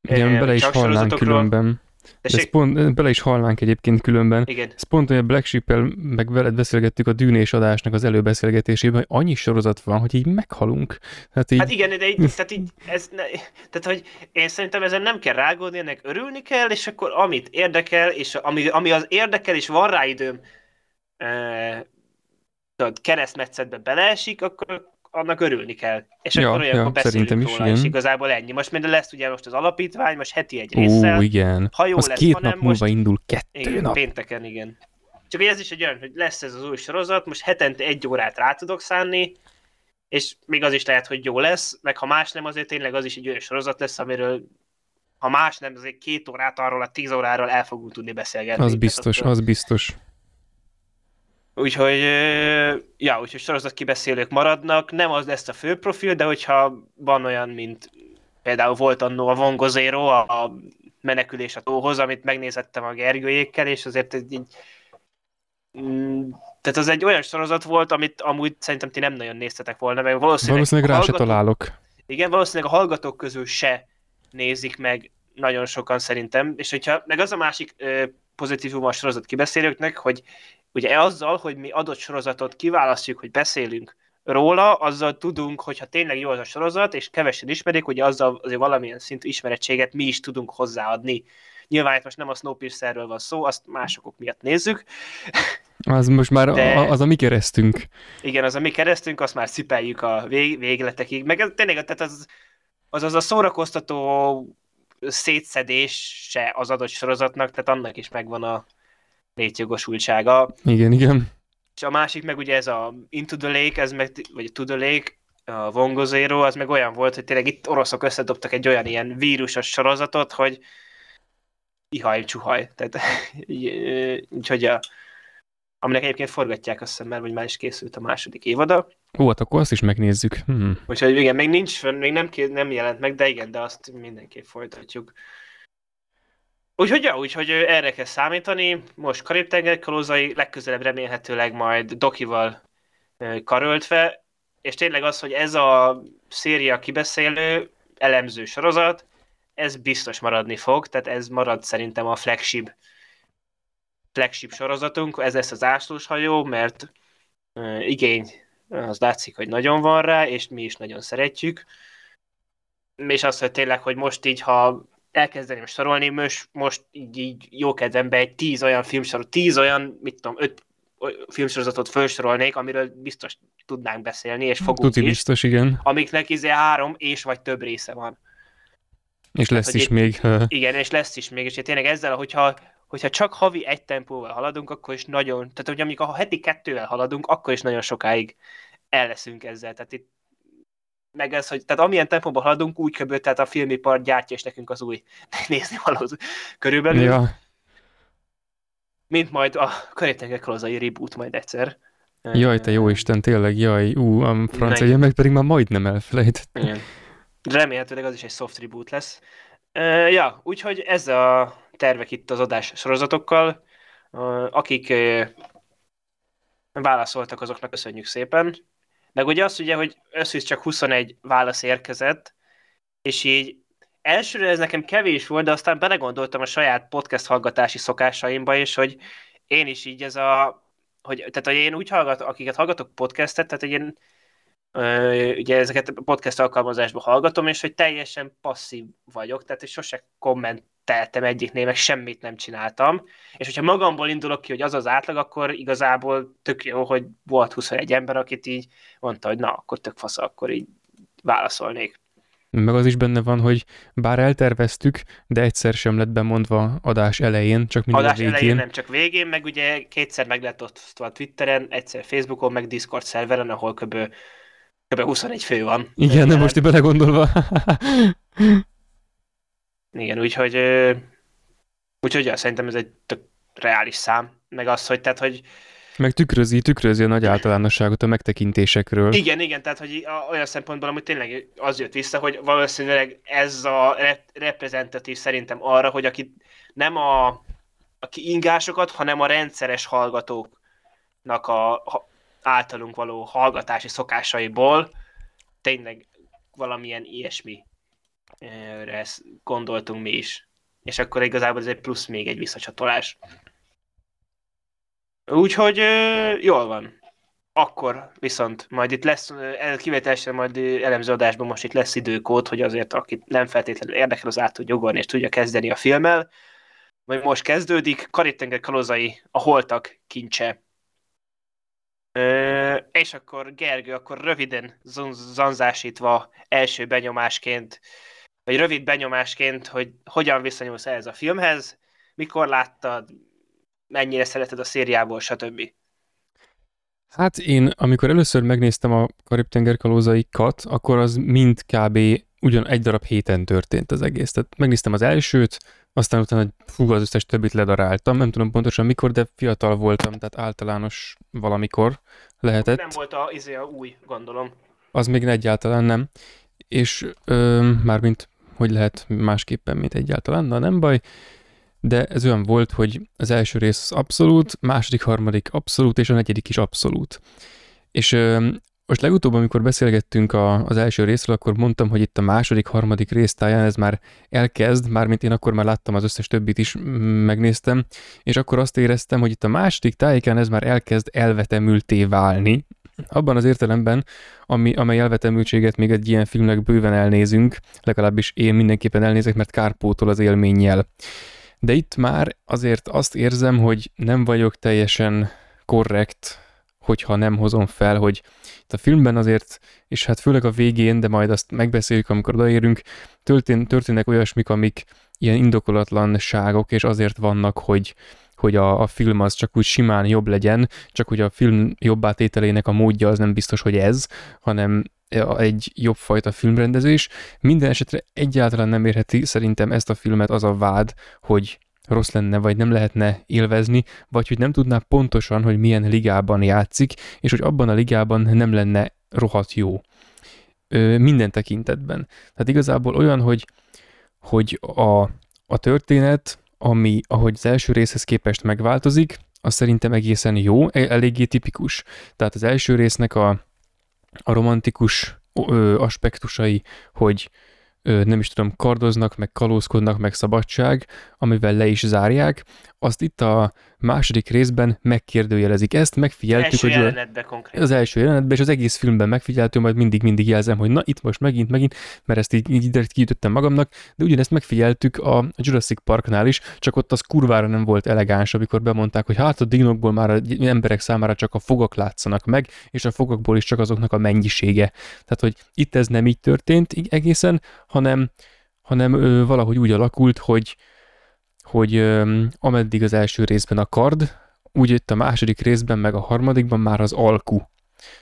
Igen, bele is hallnánk különben. De ezt pont, bele is halnánk egyébként különben. Igen. Ezt pont olyan Black sheep meg veled beszélgettük a dűnés adásnak az előbeszélgetésében, hogy annyi sorozat van, hogy így meghalunk. Hát, így... hát igen, de így, tehát így, ez, ne, tehát hogy én szerintem ezen nem kell rágódni, ennek örülni kell, és akkor amit érdekel, és ami, ami az érdekel, és van rá időm, e, keresztmetszetbe beleesik, akkor annak örülni kell. És ja, akkor olyankor ja, beszélünk róla, is, és igen. igazából ennyi. Most mind lesz ugye most az alapítvány, most heti egy résszel. Ó, igen. Ha jó az lesz, két nap múlva most... indul, kettő Igen, nap. pénteken, igen. Csak ez is egy olyan, hogy lesz ez az új sorozat, most hetente egy órát rá tudok szánni, és még az is lehet, hogy jó lesz, meg ha más nem, azért tényleg az is egy olyan sorozat lesz, amiről ha más nem, azért két órát arról a tíz óráról el fogunk tudni beszélgetni. Az biztos, az biztos. Úgyhogy, ja, úgyhogy sorozat kibeszélők maradnak, nem az lesz a fő profil, de hogyha van olyan, mint például volt annó a Vongo Zero, a, menekülés a tóhoz, amit megnézettem a Gergőjékkel, és azért egy, így, mm, tehát az egy olyan sorozat volt, amit amúgy szerintem ti nem nagyon néztetek volna, meg valószínűleg, Valószínűleg rá se találok. igen, valószínűleg a hallgatók közül se nézik meg nagyon sokan szerintem, és hogyha, meg az a másik ö, pozitívum a sorozat kibeszélőknek, hogy ugye azzal, hogy mi adott sorozatot kiválasztjuk, hogy beszélünk róla, azzal tudunk, hogyha tényleg jó az a sorozat, és kevesen ismerik, hogy azzal azért valamilyen szintű ismerettséget mi is tudunk hozzáadni. Nyilván itt most nem a Snowpiercerről van szó, azt másokok miatt nézzük. Az most már De- a, az a mi keresztünk. Igen, az a mi keresztünk, azt már cipeljük a vég, végletekig. Meg ez, tényleg tehát az, az, az a szórakoztató szétszedése az adott sorozatnak, tehát annak is megvan a létjogosultsága. Igen, igen. És a másik meg ugye ez a Into the Lake, ez meg, vagy To the Lake, a Vongo Zero, az meg olyan volt, hogy tényleg itt oroszok összedobtak egy olyan ilyen vírusos sorozatot, hogy ihaj, csuhaj. Tehát, [LAUGHS] úgyhogy a, aminek egyébként forgatják azt hiszem, mert vagy már is készült a második évada. Ó, hát akkor azt is megnézzük. Hm. Úgyhogy igen, még nincs még nem, nem jelent meg, de igen, de azt mindenképp folytatjuk. Úgyhogy ja, úgyhogy erre kell számítani. Most Karib-tenger kalózai, legközelebb remélhetőleg majd Dokival karöltve, és tényleg az, hogy ez a széria kibeszélő, elemző sorozat, ez biztos maradni fog, tehát ez marad szerintem a flagship, flagship sorozatunk, ez lesz az hajó, mert igény az látszik, hogy nagyon van rá, és mi is nagyon szeretjük. És az, hogy tényleg, hogy most így, ha elkezdeném sorolni, most, most így, így jó kedvembe egy tíz olyan filmsorot, tíz olyan, mit tudom, öt filmsorozatot felsorolnék, amiről biztos tudnánk beszélni, és fogunk Tuti is, biztos, igen. amiknek izé három és vagy több része van. És lesz hogy is itt- még. Igen, és lesz is még, és tényleg ezzel, hogyha, hogyha csak havi egy tempóval haladunk, akkor is nagyon, tehát hogy amikor ha heti kettővel haladunk, akkor is nagyon sokáig el leszünk ezzel. Tehát itt meg ez, hogy tehát amilyen tempóban haladunk, úgy kb. tehát a filmipar gyártja és nekünk az új [LAUGHS] nézni való körülbelül, ja. Mint majd a Körétenger Kalózai reboot majd egyszer. jaj, te jó Isten, tényleg, jaj, ú, a francia, meg pedig már majdnem elfelejtett. Igen. Remélhetőleg az is egy soft reboot lesz. Uh, ja, úgyhogy ez a tervek itt az adás sorozatokkal. Akik válaszoltak, azoknak köszönjük szépen. Meg ugye az ugye, hogy összvisz csak 21 válasz érkezett, és így elsőre ez nekem kevés volt, de aztán belegondoltam a saját podcast hallgatási szokásaimba is, hogy én is így ez a, hogy, tehát hogy én úgy hallgatok, akiket hallgatok podcastet, tehát hogy én Ö, ugye ezeket podcast alkalmazásban hallgatom, és hogy teljesen passzív vagyok, tehát hogy sose kommenteltem egyiknél, meg semmit nem csináltam, és hogyha magamból indulok ki, hogy az az átlag, akkor igazából tök jó, hogy volt 21 ember, akit így mondta, hogy na, akkor tök fasz, akkor így válaszolnék. Meg az is benne van, hogy bár elterveztük, de egyszer sem lett bemondva adás elején, csak mindig Adás a végén. elején nem csak végén, meg ugye kétszer meg lett ott a Twitteren, egyszer Facebookon, meg Discord szerveren, ahol kb. kb. 21 fő van. Igen, Jelen. most így belegondolva. [LAUGHS] Igen, úgyhogy, úgyhogy ja, szerintem ez egy tök reális szám, meg az, hogy tehát, hogy Meg tükrözi, tükrözi a nagy általánosságot a megtekintésekről. Igen, igen, tehát hogy olyan szempontból, amit tényleg az jött vissza, hogy valószínűleg ez a rep- reprezentatív szerintem arra, hogy aki nem a, aki ingásokat, hanem a rendszeres hallgatóknak a, a általunk való hallgatási szokásaiból tényleg valamilyen ilyesmi gondoltunk mi is. És akkor igazából ez egy plusz még egy visszacsatolás. Úgyhogy jól van. Akkor viszont majd itt lesz, kivételesen majd elemző adásban most itt lesz időkód, hogy azért akit nem feltétlenül érdekel, az át tud jogolni és tudja kezdeni a filmmel. Vagy most kezdődik, Karib-tenger kalózai, a holtak kincse. Ö, és akkor Gergő, akkor röviden zanzásítva első benyomásként, vagy rövid benyomásként, hogy hogyan viszonyulsz ehhez a filmhez, mikor láttad, mennyire szereted a szériából, stb. Hát én, amikor először megnéztem a Karib-tenger kalózaikat, akkor az mind kb. ugyan egy darab héten történt az egész. Tehát megnéztem az elsőt, aztán utána fú, az összes többit ledaráltam, nem tudom pontosan mikor, de fiatal voltam, tehát általános valamikor lehetett. Nem volt a, izé a új, gondolom. Az még egyáltalán nem. És ö, mármint, hogy lehet másképpen, mint egyáltalán, na nem baj de ez olyan volt, hogy az első rész abszolút, második, harmadik abszolút, és a negyedik is abszolút. És ö, most legutóbb, amikor beszélgettünk a, az első részről, akkor mondtam, hogy itt a második, harmadik résztáján ez már elkezd, mármint én akkor már láttam az összes többit is, megnéztem, és akkor azt éreztem, hogy itt a második tájéken ez már elkezd elvetemülté válni, abban az értelemben, ami, amely elvetemültséget még egy ilyen filmnek bőven elnézünk, legalábbis én mindenképpen elnézek, mert kárpótol az élménnyel. De itt már azért azt érzem, hogy nem vagyok teljesen korrekt, hogyha nem hozom fel, hogy itt a filmben azért, és hát főleg a végén, de majd azt megbeszéljük, amikor odaérünk, történ, történnek olyasmik, amik ilyen indokolatlanságok, és azért vannak, hogy, hogy a, a film az csak úgy simán jobb legyen, csak hogy a film jobbá tételének a módja az nem biztos, hogy ez, hanem egy jobb fajta filmrendezés. Minden esetre egyáltalán nem érheti szerintem ezt a filmet az a vád, hogy rossz lenne, vagy nem lehetne élvezni, vagy hogy nem tudná pontosan, hogy milyen ligában játszik, és hogy abban a ligában nem lenne rohadt jó. Ö, minden tekintetben. Tehát igazából olyan, hogy, hogy a, a történet, ami ahogy az első részhez képest megváltozik, az szerintem egészen jó, e, eléggé tipikus. Tehát az első résznek a, a romantikus ö, aspektusai, hogy nem is tudom, kardoznak, meg kalózkodnak, meg szabadság, amivel le is zárják, azt itt a második részben megkérdőjelezik ezt, megfigyeltük, első hogy jelenetben az első jelenetben, és az egész filmben megfigyeltő, majd mindig-mindig jelzem, hogy na itt most megint, megint, mert ezt így, így kiütöttem magamnak, de ugyanezt megfigyeltük a Jurassic Parknál is, csak ott az kurvára nem volt elegáns, amikor bemondták, hogy hát a dinokból már az emberek számára csak a fogak látszanak meg, és a fogakból is csak azoknak a mennyisége. Tehát, hogy itt ez nem így történt egészen, hanem, hanem ö, valahogy úgy alakult, hogy, hogy ö, ameddig az első részben a kard, úgy itt a második részben, meg a harmadikban már az alku,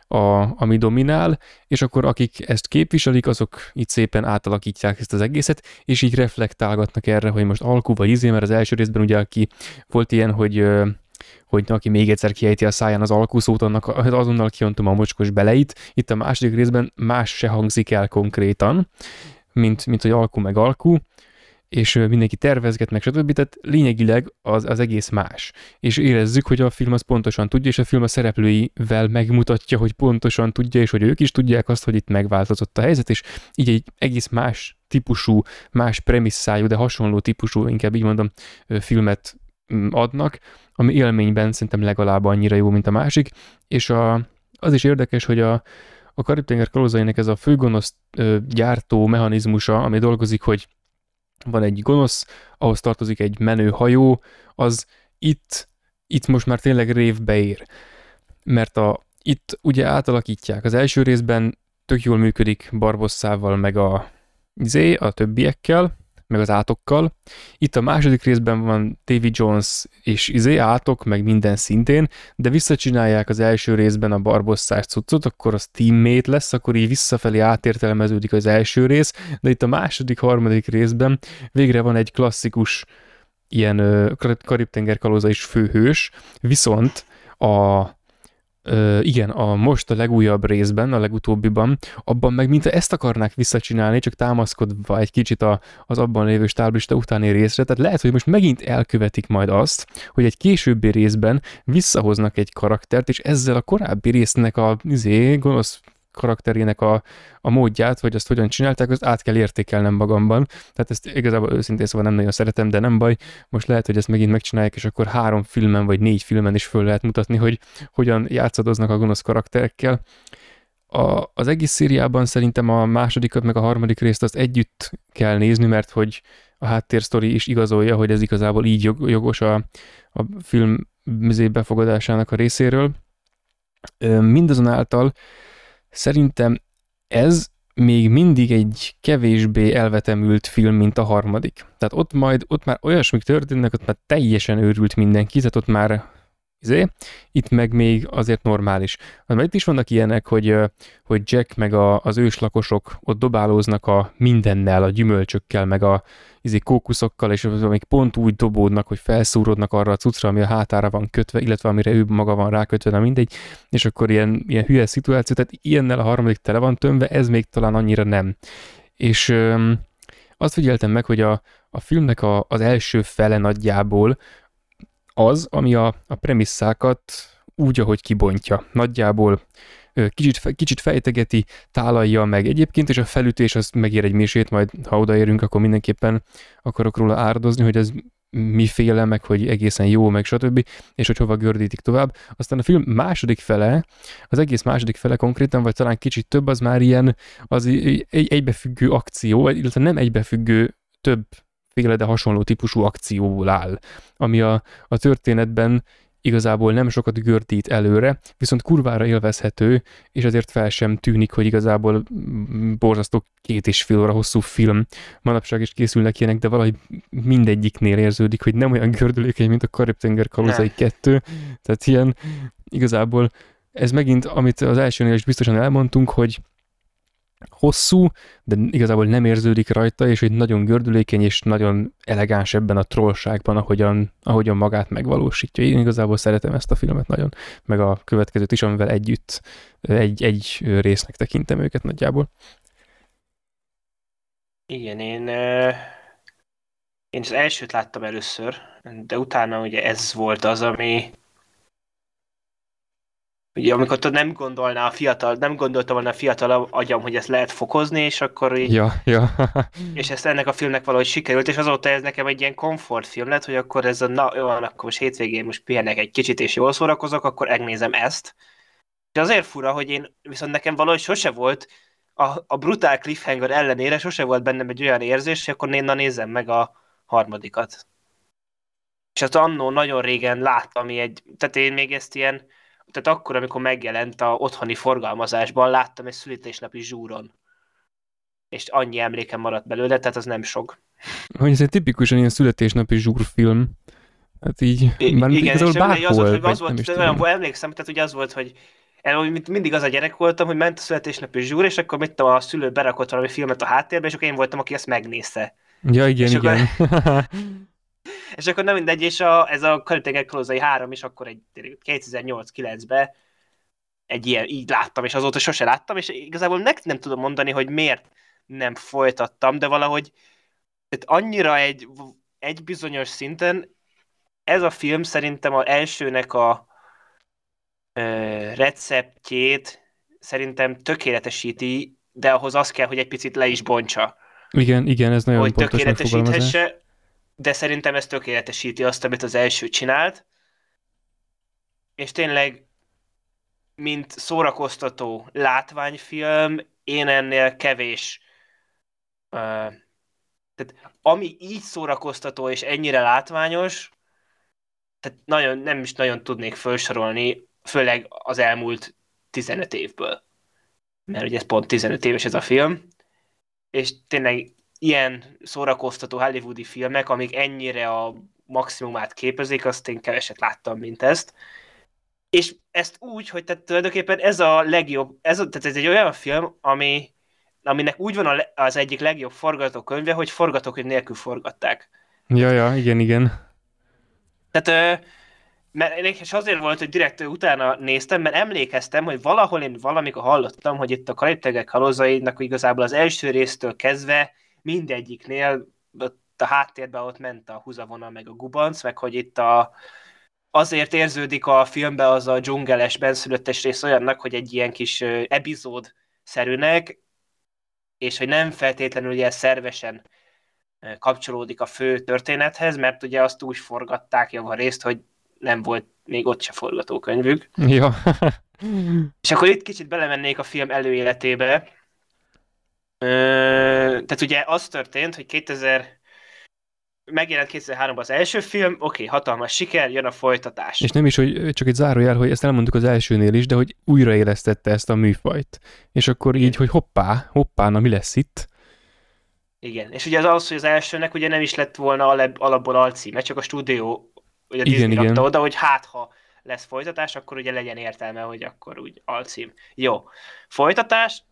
a, ami dominál, és akkor akik ezt képviselik, azok itt szépen átalakítják ezt az egészet, és így reflektálgatnak erre, hogy most alku vagy izé, mert az első részben ugye aki volt ilyen, hogy hogy aki még egyszer kiejti a száján az alkuszót, annak azonnal kiontom a mocskos beleit. Itt a második részben más se hangzik el konkrétan, mint, mint hogy alku meg alku, és mindenki tervezget, meg stb. Tehát lényegileg az, az egész más. És érezzük, hogy a film az pontosan tudja, és a film a szereplőivel megmutatja, hogy pontosan tudja, és hogy ők is tudják azt, hogy itt megváltozott a helyzet, és így egy egész más típusú, más premisszájú, de hasonló típusú, inkább így mondom, filmet mm, adnak, ami élményben szerintem legalább annyira jó, mint a másik, és a, az is érdekes, hogy a, a Karib-tenger kalózainak ez a főgonosz gyártó mechanizmusa, ami dolgozik, hogy van egy gonosz, ahhoz tartozik egy menő hajó, az itt, itt most már tényleg révbe ér. Mert a, itt ugye átalakítják. Az első részben tök jól működik Barbosszával, meg a Zé, a többiekkel, meg az átokkal. Itt a második részben van Davy Jones és izé átok, meg minden szintén, de visszacsinálják az első részben a barbosszás cuccot, akkor az teammate lesz, akkor így visszafelé átértelmeződik az első rész, de itt a második, harmadik részben végre van egy klasszikus ilyen Karib-tenger kalóza is főhős, viszont A, Igen, a most a legújabb részben, a legutóbbiban, abban meg mintha ezt akarnák visszacsinálni, csak támaszkodva egy kicsit a, az abban lévő stáblista utáni részre, tehát lehet, hogy most megint elkövetik majd azt, hogy egy későbbi részben visszahoznak egy karaktert, és ezzel a korábbi résznek a izé, gonosz karakterének a, a módját, vagy azt hogyan csinálták, azt át kell értékelnem magamban. Tehát ezt igazából őszintén szóval nem nagyon szeretem, de nem baj. Most lehet, hogy ezt megint megcsinálják, és akkor három filmen vagy négy filmen is föl lehet mutatni, hogy hogyan játszadoznak a gonosz karakterekkel. A, az egész szériában szerintem a másodikat meg a harmadik részt azt együtt kell nézni, mert hogy a háttérsztori is igazolja, hogy ez igazából így jogos a, a film befogadásának a részéről. Mindazonáltal Szerintem ez még mindig egy kevésbé elvetemült film, mint a harmadik. Tehát ott majd, ott már olyasmik történnek, ott már teljesen őrült mindenki, tehát ott már izé, itt meg még azért normális. Mert itt is vannak ilyenek, hogy, hogy Jack meg a, az őslakosok ott dobálóznak a mindennel, a gyümölcsökkel, meg a izé, kókuszokkal, és amik pont úgy dobódnak, hogy felszúrodnak arra a cuccra, ami a hátára van kötve, illetve amire ő maga van rákötve, nem mindegy, és akkor ilyen, ilyen hülye szituáció, tehát ilyennel a harmadik tele van tömve, ez még talán annyira nem. És öm, azt figyeltem meg, hogy a, a filmnek a, az első fele nagyjából az, ami a, a premisszákat úgy, ahogy kibontja. Nagyjából kicsit, kicsit fejtegeti, tálalja meg egyébként, és a felütés az megér egy misét, majd ha odaérünk, akkor mindenképpen akarok róla árdozni, hogy ez miféle, meg hogy egészen jó, meg stb., és hogy hova gördítik tovább. Aztán a film második fele, az egész második fele konkrétan, vagy talán kicsit több, az már ilyen az egy egybefüggő akció, illetve nem egybefüggő több féle, de hasonló típusú akcióból áll, ami a, a történetben igazából nem sokat gördít előre, viszont kurvára élvezhető, és ezért fel sem tűnik, hogy igazából borzasztó két és fél óra hosszú film. Manapság is készülnek ilyenek, de valahogy mindegyiknél érződik, hogy nem olyan gördülékeny, mint a Karib-tenger kalózai kettő. Tehát ilyen igazából ez megint, amit az elsőnél is biztosan elmondtunk, hogy hosszú, de igazából nem érződik rajta, és egy nagyon gördülékeny és nagyon elegáns ebben a trollságban, ahogyan, ahogyan magát megvalósítja. Én igazából szeretem ezt a filmet nagyon, meg a következőt is, amivel együtt egy, egy résznek tekintem őket nagyjából. Igen, én, én az elsőt láttam először, de utána ugye ez volt az, ami Ugye amikor tudod, nem gondolná a fiatal, nem gondolta volna a fiatal agyam, hogy ezt lehet fokozni, és akkor így... Ja, ja. [LAUGHS] és ezt ennek a filmnek valahogy sikerült, és azóta ez nekem egy ilyen komfortfilm lett, hogy akkor ez a, na jó, akkor most hétvégén most pihenek egy kicsit, és jól szórakozok, akkor megnézem ezt. És azért fura, hogy én, viszont nekem valahogy sose volt, a, a brutál cliffhanger ellenére sose volt bennem egy olyan érzés, hogy akkor én na nézzem meg a harmadikat. És azt annó nagyon régen láttam, ami egy, tehát én még ezt ilyen, tehát akkor, amikor megjelent a otthoni forgalmazásban, láttam egy születésnapi zsúron. És annyi emlékem maradt belőle, tehát az nem sok. Hogy ez egy tipikusan ilyen születésnapi zsúrfilm. Hát így, már igen, és bárhol, az volt, hogy az volt, olyan, emlékszem, tehát ugye az volt, hogy el, mindig az a gyerek voltam, hogy ment a születésnapi zsúr, és akkor mit a szülő berakott valami filmet a háttérbe, és akkor én voltam, aki ezt megnézte. Ja, igen, és igen. Akkor, [LAUGHS] és akkor nem mindegy, és a, ez a Karitenger Klózai 3 is akkor egy 2008-9-ben egy ilyen, így láttam, és azóta sose láttam, és igazából nem, nem tudom mondani, hogy miért nem folytattam, de valahogy tehát annyira egy, egy bizonyos szinten ez a film szerintem az elsőnek a ö, receptjét szerintem tökéletesíti, de ahhoz az kell, hogy egy picit le is bontsa. Igen, igen, ez nagyon hogy tökéletesíthesse, de szerintem ez tökéletesíti azt, amit az első csinált, és tényleg, mint szórakoztató látványfilm, én ennél kevés uh, tehát ami így szórakoztató és ennyire látványos, tehát nagyon, nem is nagyon tudnék felsorolni, főleg az elmúlt 15 évből. Mert ugye ez pont 15 éves ez a film, és tényleg ilyen szórakoztató hollywoodi filmek, amik ennyire a maximumát képezik, azt én keveset láttam, mint ezt. És ezt úgy, hogy tehát tulajdonképpen ez a legjobb, ez, a, tehát ez egy olyan film, ami, aminek úgy van az egyik legjobb forgatókönyve, hogy forgatókönyv nélkül forgatták. Ja, ja, igen, igen. Tehát mert és azért volt, hogy direkt utána néztem, mert emlékeztem, hogy valahol én valamikor hallottam, hogy itt a karibtegek halozainak igazából az első résztől kezdve mindegyiknél ott a háttérben ott ment a húzavona meg a gubanc, meg hogy itt a, azért érződik a filmben az a dzsungeles benszülöttes rész olyannak, hogy egy ilyen kis epizód szerűnek, és hogy nem feltétlenül ilyen szervesen kapcsolódik a fő történethez, mert ugye azt úgy forgatták részt, hogy nem volt még ott se forgatókönyvük. Ja. és akkor itt kicsit belemennék a film előéletébe. Ö, tehát ugye az történt, hogy 2000 megjelent 2003-ban az első film, oké, okay, hatalmas siker, jön a folytatás. És nem is, hogy csak egy zárójel, hogy ezt elmondtuk az elsőnél is, de hogy újraélesztette ezt a műfajt. És akkor így, hogy hoppá, hoppá, na mi lesz itt? Igen, és ugye az az, hogy az elsőnek ugye nem is lett volna alapból alcíme, csak a stúdió, ugye a igen, Disney igen. oda, hogy hát ha lesz folytatás, akkor ugye legyen értelme, hogy akkor úgy alcím. Jó, folytatás,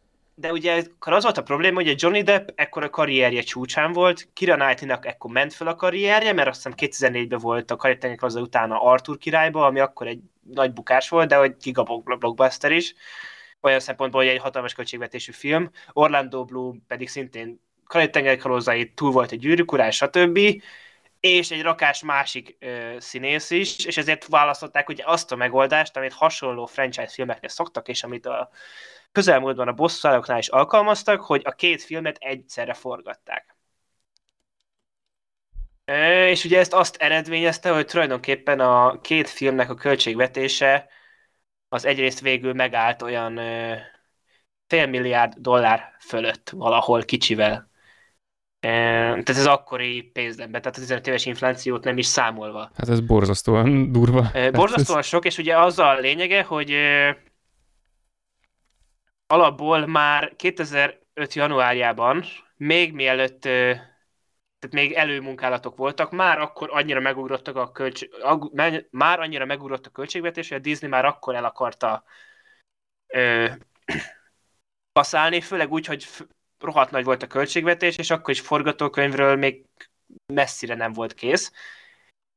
de ugye az volt a probléma, hogy a Johnny Depp ekkor a karrierje csúcsán volt, Kira Knightley-nak ekkor ment fel a karrierje, mert azt hiszem 2004-ben volt a karriertenek az utána Arthur királyba, ami akkor egy nagy bukás volt, de hogy giga blockbuster is, olyan szempontból, hogy egy hatalmas költségvetésű film. Orlando Bloom pedig szintén Karib-tenger kalózai túl volt egy gyűrűk urán, stb. És egy rakás másik ö, színész is, és ezért választották ugye azt a megoldást, amit hasonló franchise filmeknél szoktak, és amit a közelmúltban a bosszúállóknál is alkalmaztak, hogy a két filmet egyszerre forgatták. És ugye ezt azt eredményezte, hogy tulajdonképpen a két filmnek a költségvetése az egyrészt végül megállt olyan fél milliárd dollár fölött valahol kicsivel. Tehát ez akkori pénznemben, tehát a 15 éves inflációt nem is számolva. Hát ez borzasztóan durva. Borzasztóan sok, és ugye az a lényege, hogy alapból már 2005. januárjában, még mielőtt, tehát még előmunkálatok voltak, már akkor annyira megugrottak a költség, már annyira megugrott a költségvetés, hogy a Disney már akkor el akarta ö, [CLEARS THROAT] kaszálni, főleg úgy, hogy rohadt nagy volt a költségvetés, és akkor is forgatókönyvről még messzire nem volt kész.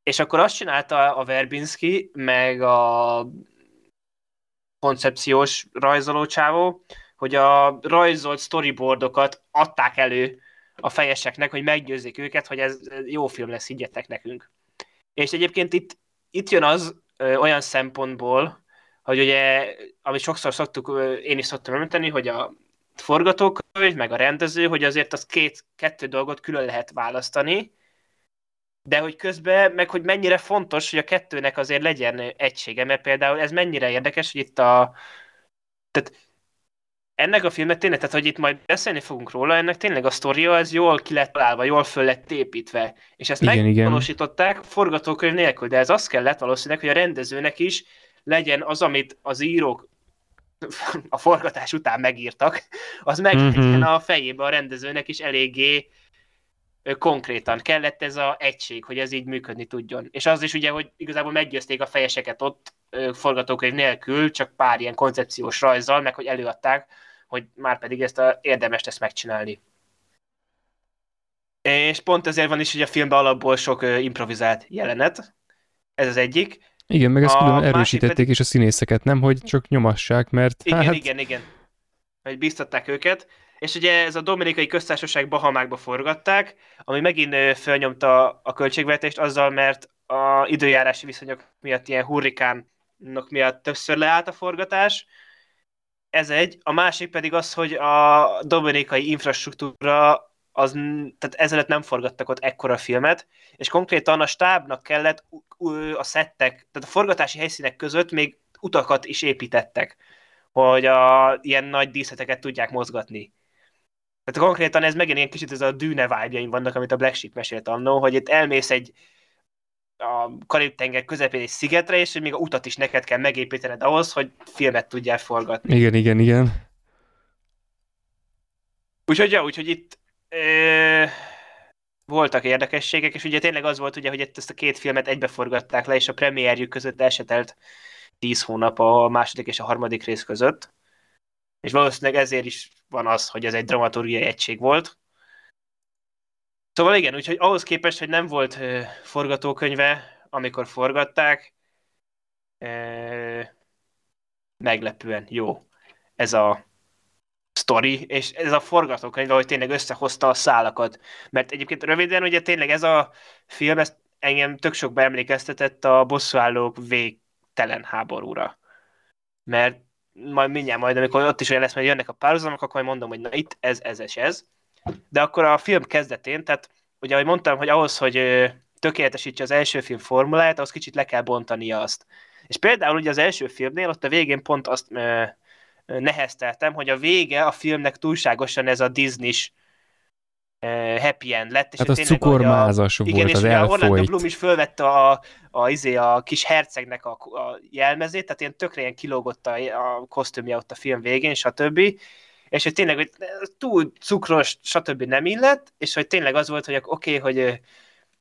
És akkor azt csinálta a Verbinski, meg a koncepciós rajzolócsávó, hogy a rajzolt storyboardokat adták elő a fejeseknek, hogy meggyőzzék őket, hogy ez jó film lesz, higgyetek nekünk. És egyébként itt, itt jön az ö, olyan szempontból, hogy ugye, amit sokszor szoktuk, ö, én is szoktam említeni, hogy a forgatókönyv, meg a rendező, hogy azért az két, kettő dolgot külön lehet választani, de hogy közben, meg hogy mennyire fontos, hogy a kettőnek azért legyen egysége, mert például ez mennyire érdekes, hogy itt a... Tehát ennek a filmet tényleg, tehát hogy itt majd beszélni fogunk róla, ennek tényleg a sztoria az jól ki lett találva, jól föl lett építve. És ezt igen, megvalósították igen. forgatókönyv nélkül, de ez azt kellett valószínűleg, hogy a rendezőnek is legyen az, amit az írók [LAUGHS] a forgatás után megírtak, az meg mm-hmm. a fejébe a rendezőnek is eléggé konkrétan kellett ez a egység, hogy ez így működni tudjon. És az is ugye, hogy igazából meggyőzték a fejeseket ott forgatókönyv nélkül, csak pár ilyen koncepciós rajzzal, meg hogy előadták, hogy már pedig ezt a érdemes ezt megcsinálni. És pont ezért van is, hogy a filmben alapból sok improvizált jelenet. Ez az egyik. Igen, meg ezt külön erősítették pedig... is a színészeket, nem, hogy csak nyomassák, mert Igen, hát... igen, igen. Hogy biztatták őket. És ugye ez a Dominikai Köztársaság Bahamákba forgatták, ami megint felnyomta a költségvetést azzal, mert a időjárási viszonyok miatt ilyen hurrikánok miatt többször leállt a forgatás. Ez egy. A másik pedig az, hogy a dominikai infrastruktúra az, tehát ezelőtt nem forgattak ott ekkora filmet, és konkrétan a stábnak kellett a szettek, tehát a forgatási helyszínek között még utakat is építettek, hogy a ilyen nagy díszleteket tudják mozgatni. Tehát konkrétan ez megint ilyen kicsit ez a dűne vibe vannak, amit a Black Sheep mesélt annó, hogy itt elmész egy a Karib-tenger közepén egy szigetre, és hogy még a utat is neked kell megépítened ahhoz, hogy filmet tudjál forgatni. Igen, igen, igen. Úgyhogy, ja, úgyhogy itt ö, voltak érdekességek, és ugye tényleg az volt, ugye, hogy ezt a két filmet egybeforgatták le, és a premierjük között esetelt 10 hónap a második és a harmadik rész között. És valószínűleg ezért is van az, hogy ez egy dramaturgiai egység volt. Szóval igen, úgyhogy ahhoz képest, hogy nem volt forgatókönyve, amikor forgatták, meglepően jó ez a sztori, és ez a forgatókönyv, hogy tényleg összehozta a szálakat. Mert egyébként röviden, ugye tényleg ez a film, ez engem tök sok emlékeztetett a bosszúállók végtelen háborúra. Mert majd mindjárt majd, amikor ott is olyan lesz, hogy jönnek a párhuzamok, akkor majd mondom, hogy na itt ez, ez és ez. De akkor a film kezdetén, tehát ugye ahogy mondtam, hogy ahhoz, hogy tökéletesítse az első film formuláját, ahhoz kicsit le kell bontania azt. És például ugye az első filmnél, ott a végén pont azt ö, nehezteltem, hogy a vége a filmnek túlságosan ez a Disney-s happy end lett. És hát az cukormázas a, volt, igen, és az elfolyt. Orlando Bloom is fölvette a, a, a, izé, a kis hercegnek a, a jelmezét, tehát ilyen tökre ilyen kilógott a, a kosztümje ott a film végén, stb. És hogy tényleg hogy túl cukros, stb. nem illett, és hogy tényleg az volt, hogy oké, okay, hogy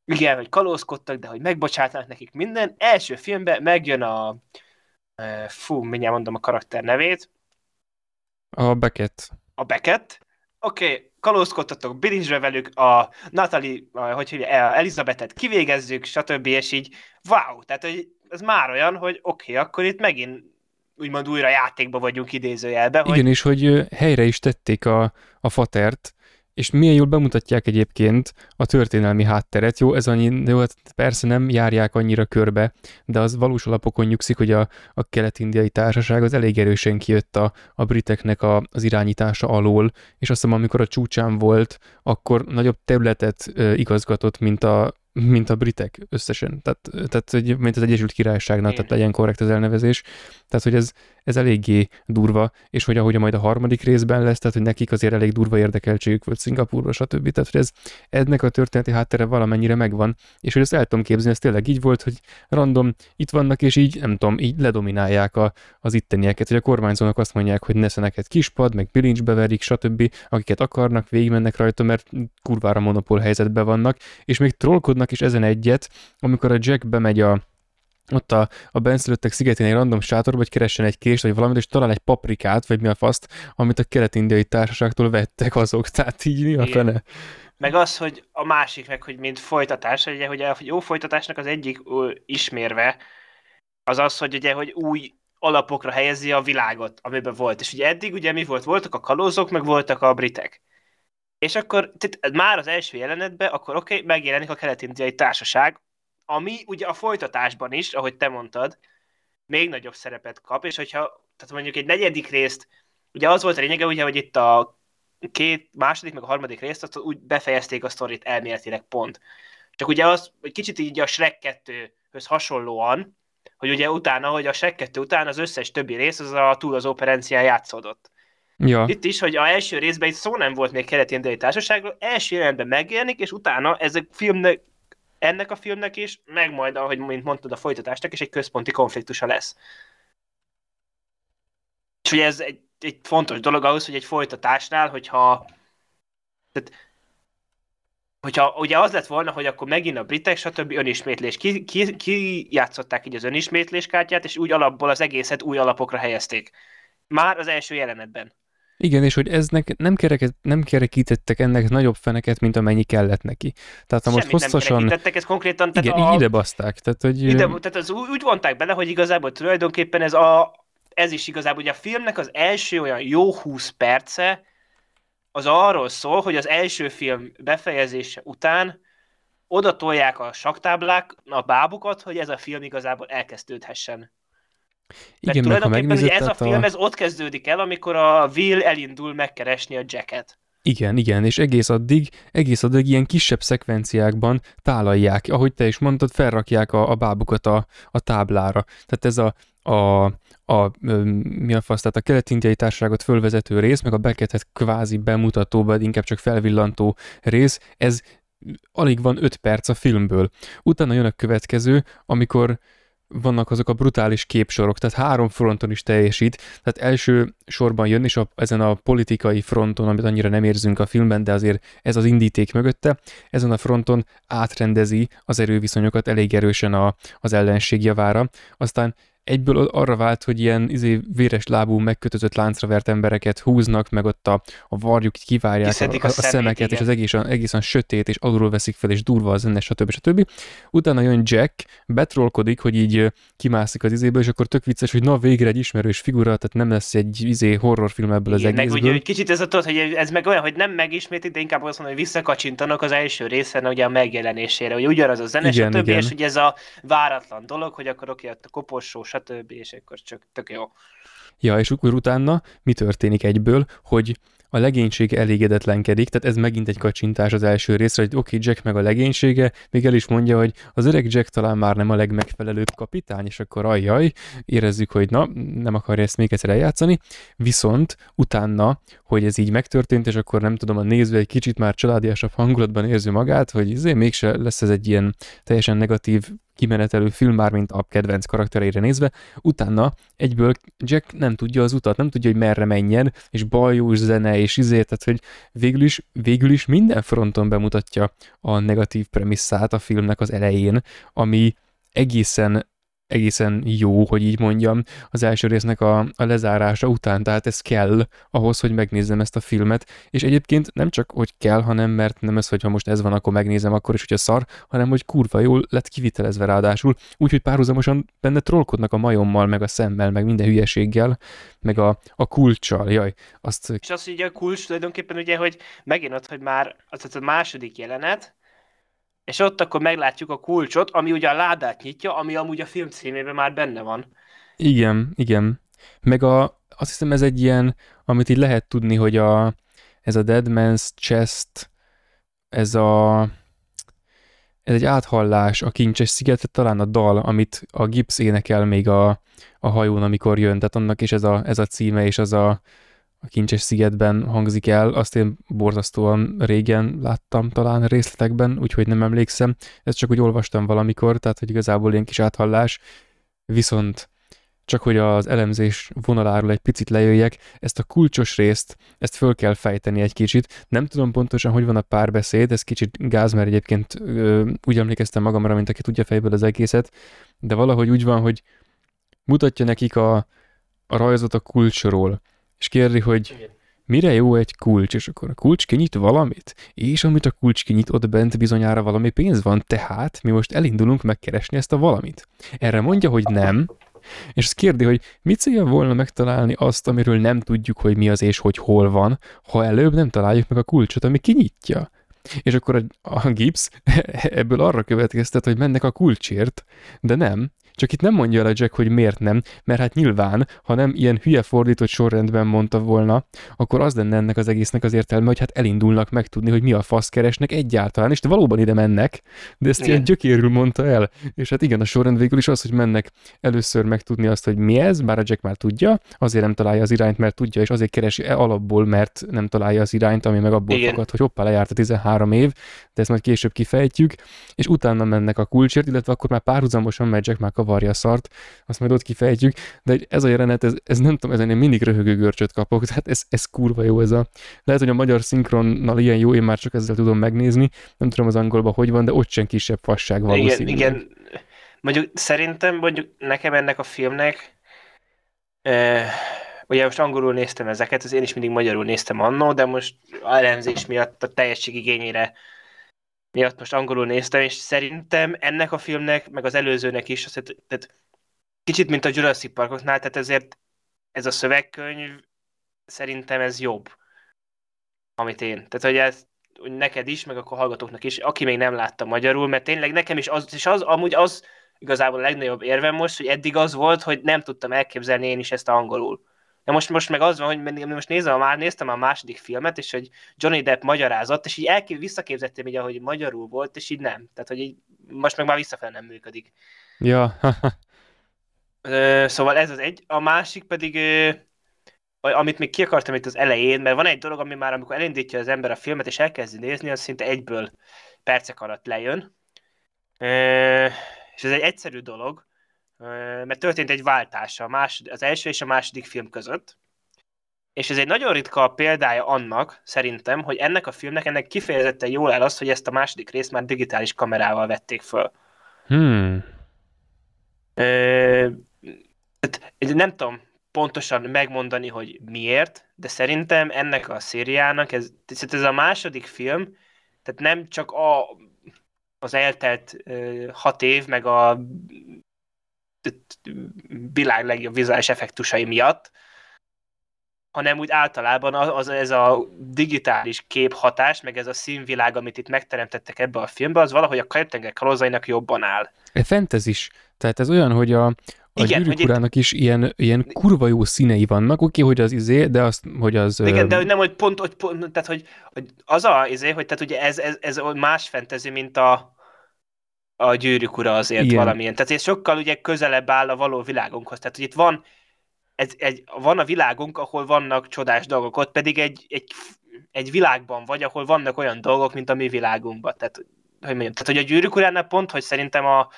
igen, hogy kalózkodtak, de hogy megbocsátnak nekik minden. Első filmben megjön a fú, mindjárt mondom a karakter nevét. A Beckett. A Beckett. Oké, okay, kalózkodtatok, bilincsbe velük, a Natalie, a, hogy hívja, Elizabetet kivégezzük, stb. és így, wow, tehát hogy ez már olyan, hogy oké, okay, akkor itt megint úgymond újra játékba vagyunk idézőjelben. Igen, hogy... és hogy helyre is tették a, a fatert, és milyen jól bemutatják egyébként a történelmi hátteret. Jó, ez annyi, jó, hát persze nem járják annyira körbe, de az valós alapokon nyugszik, hogy a, a kelet-indiai társaság az elég erősen kijött a, a briteknek a, az irányítása alól, és azt hiszem, amikor a csúcsán volt, akkor nagyobb területet ö, igazgatott, mint a, mint a britek összesen, tehát, tehát mint az Egyesült Királyságnál, tehát legyen korrekt az elnevezés. Tehát, hogy ez, ez eléggé durva, és hogy ahogy majd a harmadik részben lesz, tehát hogy nekik azért elég durva érdekeltségük volt Szingapurba, stb. Tehát, hogy ez ennek a történeti háttere valamennyire megvan, és hogy ezt el tudom képzelni, ez tényleg így volt, hogy random itt vannak, és így, nem tudom, így ledominálják a, az ittenieket, hogy a kormányzónak azt mondják, hogy nesze neked kispad, meg bilincsbe verik, stb., akiket akarnak, végigmennek rajta, mert kurvára monopól helyzetben vannak, és még trollkodnak is ezen egyet, amikor a Jack bemegy a ott a, a benszülöttek szigetén egy random sátorba, hogy keressen egy kést, vagy valamit, és talál egy paprikát, vagy mi a faszt, amit a kelet-indiai társaságtól vettek azok. [LAUGHS] Tehát így mi a fene? Meg az, hogy a másik meg, hogy mint folytatás, ugye, hogy a jó folytatásnak az egyik ismérve, az az, hogy ugye, hogy új alapokra helyezi a világot, amiben volt. És ugye eddig ugye mi volt? Voltak a kalózok, meg voltak a britek. És akkor tehát már az első jelenetben, akkor oké, okay, megjelenik a kelet-indiai társaság, ami ugye a folytatásban is, ahogy te mondtad, még nagyobb szerepet kap, és hogyha, tehát mondjuk egy negyedik részt, ugye az volt a lényege, ugye, hogy itt a két második, meg a harmadik részt, azt úgy befejezték a sztorit elméletileg pont. Csak ugye az, hogy kicsit így a Shrek 2-höz hasonlóan, hogy ugye utána, hogy a Shrek 2 után az összes többi rész az a túl az operencián játszódott. Ja. Itt is, hogy a első részben itt szó nem volt még keleti társaságról, első jelenetben megjelenik, és utána ez a filmnek ennek a filmnek is, meg majd, ahogy mint mondtad, a folytatásnak is egy központi konfliktusa lesz. És ugye ez egy, egy fontos dolog ahhoz, hogy egy folytatásnál, hogyha tehát, hogyha ugye az lett volna, hogy akkor megint a britek, stb. önismétlés. Ki, ki, ki játszották így az önismétlés kártyát, és úgy alapból az egészet új alapokra helyezték. Már az első jelenetben. Igen, és hogy eznek nem, kereket, nem kerekítettek ennek nagyobb feneket, mint amennyi kellett neki. Tehát ha most hosszasan... nem ez konkrétan... Tehát igen, a... ide baszták. Tehát, hogy... ide, tehát az úgy, úgy vonták bele, hogy igazából tulajdonképpen ez a ez is igazából, ugye a filmnek az első olyan jó 20 perce, az arról szól, hogy az első film befejezése után oda tolják a saktáblák, a bábukat, hogy ez a film igazából elkezdődhessen. Igen, Mert tulajdonképpen hogy ez a film, a... ez ott kezdődik el, amikor a Will elindul megkeresni a Jacket. Igen, igen, és egész addig, egész addig ilyen kisebb szekvenciákban tálalják, ahogy te is mondtad, felrakják a, a bábukat a, a táblára. Tehát ez a, a, a, mi a fasz, tehát a kelet-indiai társaságot fölvezető rész, meg a beketet kvázi bemutató, vagy inkább csak felvillantó rész, ez alig van 5 perc a filmből. Utána jön a következő, amikor vannak azok a brutális képsorok, tehát három fronton is teljesít, tehát első sorban jön, és a, ezen a politikai fronton, amit annyira nem érzünk a filmben, de azért ez az indíték mögötte, ezen a fronton átrendezi az erőviszonyokat elég erősen a, az ellenség javára, aztán egyből arra vált, hogy ilyen izé, véres lábú, megkötözött láncra vert embereket húznak, meg ott a, a varjuk kivárják a, a, a, a szemeket, igen. és az egészen, egészen sötét, és alulról veszik fel, és durva a zene, stb. stb. Utána jön Jack, betrolkodik, hogy így kimászik az izéből, és akkor tök vicces, hogy na végre egy ismerős figura, tehát nem lesz egy izé horrorfilm ebből igen, az egészből. Meg ugye, hogy kicsit ez a tudod, hogy ez meg olyan, hogy nem megismétik, de inkább azt mondom, hogy visszakacsintanak az első részen ugye a megjelenésére, hogy ugyanaz a zene, igen, stb. Igen. és hogy ez a váratlan dolog, hogy akkor oké, a koporsó, stb. és akkor csak tök jó. Ja, és akkor utána mi történik egyből, hogy a legénység elégedetlenkedik, tehát ez megint egy kacsintás az első részre, hogy oké, okay, Jack meg a legénysége, még el is mondja, hogy az öreg Jack talán már nem a legmegfelelőbb kapitány, és akkor ajjaj, érezzük, hogy na, nem akarja ezt még egyszer eljátszani, viszont utána, hogy ez így megtörtént, és akkor nem tudom, a néző egy kicsit már családiasabb hangulatban érzi magát, hogy azért mégse lesz ez egy ilyen teljesen negatív kimenetelő film már, mint a kedvenc karaktereire nézve, utána egyből Jack nem tudja az utat, nem tudja, hogy merre menjen, és bajós zene, és izért, tehát hogy végül is, végül is minden fronton bemutatja a negatív premisszát a filmnek az elején, ami egészen egészen jó, hogy így mondjam, az első résznek a, a lezárása után, tehát ez kell ahhoz, hogy megnézzem ezt a filmet, és egyébként nem csak, hogy kell, hanem mert nem ez, hogy ha most ez van, akkor megnézem, akkor is, hogyha szar, hanem hogy kurva jól lett kivitelezve ráadásul, úgyhogy párhuzamosan benne trollkodnak a majommal, meg a szemmel, meg minden hülyeséggel, meg a, a kulcsal, jaj. Azt... És az, hogy a kulcs tulajdonképpen ugye, hogy megint ott, hogy már az a második jelenet, és ott akkor meglátjuk a kulcsot, ami ugye a ládát nyitja, ami amúgy a film címében már benne van. Igen, igen. Meg a, azt hiszem ez egy ilyen, amit így lehet tudni, hogy a, ez a Dead Man's Chest, ez a ez egy áthallás a kincses szigetet, talán a dal, amit a Gibbs énekel még a, a hajón, amikor jön, tehát annak is ez a, ez a címe, és az a, a Kincses szigetben hangzik el, azt én borzasztóan régen láttam talán részletekben, úgyhogy nem emlékszem. Ezt csak úgy olvastam valamikor, tehát hogy igazából ilyen kis áthallás. Viszont csak hogy az elemzés vonaláról egy picit lejöjjek, ezt a kulcsos részt, ezt föl kell fejteni egy kicsit. Nem tudom pontosan, hogy van a párbeszéd, ez kicsit gáz, mert egyébként ö, úgy emlékeztem magamra, mint aki tudja fejből az egészet, de valahogy úgy van, hogy mutatja nekik a, a rajzot a kulcsról, és kérdi, hogy mire jó egy kulcs, és akkor a kulcs kinyit valamit, és amit a kulcs kinyit, ott bent bizonyára valami pénz van, tehát mi most elindulunk megkeresni ezt a valamit. Erre mondja, hogy nem, és azt kérdi, hogy mit célja volna megtalálni azt, amiről nem tudjuk, hogy mi az és hogy hol van, ha előbb nem találjuk meg a kulcsot, ami kinyitja. És akkor a, a Gibbs [LAUGHS] ebből arra következtet, hogy mennek a kulcsért, de nem, csak itt nem mondja el a Jack, hogy miért nem, mert hát nyilván, ha nem ilyen hülye fordított sorrendben mondta volna, akkor az lenne ennek az egésznek az értelme, hogy hát elindulnak megtudni, hogy mi a fasz keresnek egyáltalán, és valóban ide mennek, de ezt ilyen gyökérül mondta el. És hát igen, a sorrend végül is az, hogy mennek először megtudni azt, hogy mi ez, bár a Jack már tudja, azért nem találja az irányt, mert tudja, és azért keresi e alapból, mert nem találja az irányt, ami meg abból igen. fakad, hogy hoppá, lejárt a 13 év, de ezt majd később kifejtjük, és utána mennek a kulcsért, illetve akkor már párhuzamosan megy Jack már kavarja a szart, azt majd ott kifejtjük, de ez a jelenet, ez, ez nem tudom, ezen én mindig röhögő görcsöt kapok, tehát ez, ez kurva jó ez a... Lehet, hogy a magyar szinkronnal ilyen jó, én már csak ezzel tudom megnézni, nem tudom az angolban hogy van, de ott sem kisebb fasság valószínűleg. Igen, igen. Mondjuk szerintem, mondjuk nekem ennek a filmnek, eh, ugye most angolul néztem ezeket, az én is mindig magyarul néztem annó, de most elemzés miatt a teljesség igényére miatt most angolul néztem, és szerintem ennek a filmnek, meg az előzőnek is, az, tehát kicsit mint a Jurassic Parkoknál, tehát ezért ez a szövegkönyv szerintem ez jobb, amit én. Tehát, hogy ez hogy neked is, meg akkor hallgatóknak is, aki még nem látta magyarul, mert tényleg nekem is az, és az amúgy az igazából a legnagyobb érvem most, hogy eddig az volt, hogy nem tudtam elképzelni én is ezt angolul. De most, most meg az van, hogy most nézem, már néztem a második filmet, és hogy Johnny Depp magyarázott, és így elkép, visszaképzettem így, ahogy magyarul volt, és így nem. Tehát, hogy így, most meg már visszafelé nem működik. Ja. [LAUGHS] szóval ez az egy. A másik pedig, amit még ki akartam itt az elején, mert van egy dolog, ami már amikor elindítja az ember a filmet, és elkezdi nézni, az szinte egyből percek alatt lejön. És ez egy egyszerű dolog, mert történt egy váltás a másod, az első és a második film között, és ez egy nagyon ritka példája annak, szerintem, hogy ennek a filmnek ennek kifejezetten jól el az, hogy ezt a második részt már digitális kamerával vették föl. Hmm. Tehát, nem tudom pontosan megmondani, hogy miért, de szerintem ennek a szériának, ez, ez a második film, tehát nem csak a, az eltelt hat év, meg a világ legjobb vizuális effektusai miatt, hanem úgy általában az, ez a digitális képhatás, meg ez a színvilág, amit itt megteremtettek ebbe a filmbe, az valahogy a Kajöttenger kalózainak jobban áll. E fentezis. Tehát ez olyan, hogy a, a Igen, gyűrűk urának itt... is ilyen, ilyen kurva jó színei vannak, oké, okay, hogy az izé, de azt, hogy az... Igen, de hogy nem, hogy pont, hogy pont tehát, hogy, hogy az a izé, hogy tehát ugye ez, ez, ez más fentezi, mint a, a gyűrűk ura azért Igen. valamilyen. Tehát ez sokkal ugye közelebb áll a való világunkhoz. Tehát, hogy itt van ez, egy, van a világunk, ahol vannak csodás dolgok, ott pedig egy, egy, egy világban vagy, ahol vannak olyan dolgok, mint a mi világunkban. Tehát, hogy mondjam, tehát, hogy a gyűrűk uránál pont, hogy szerintem a,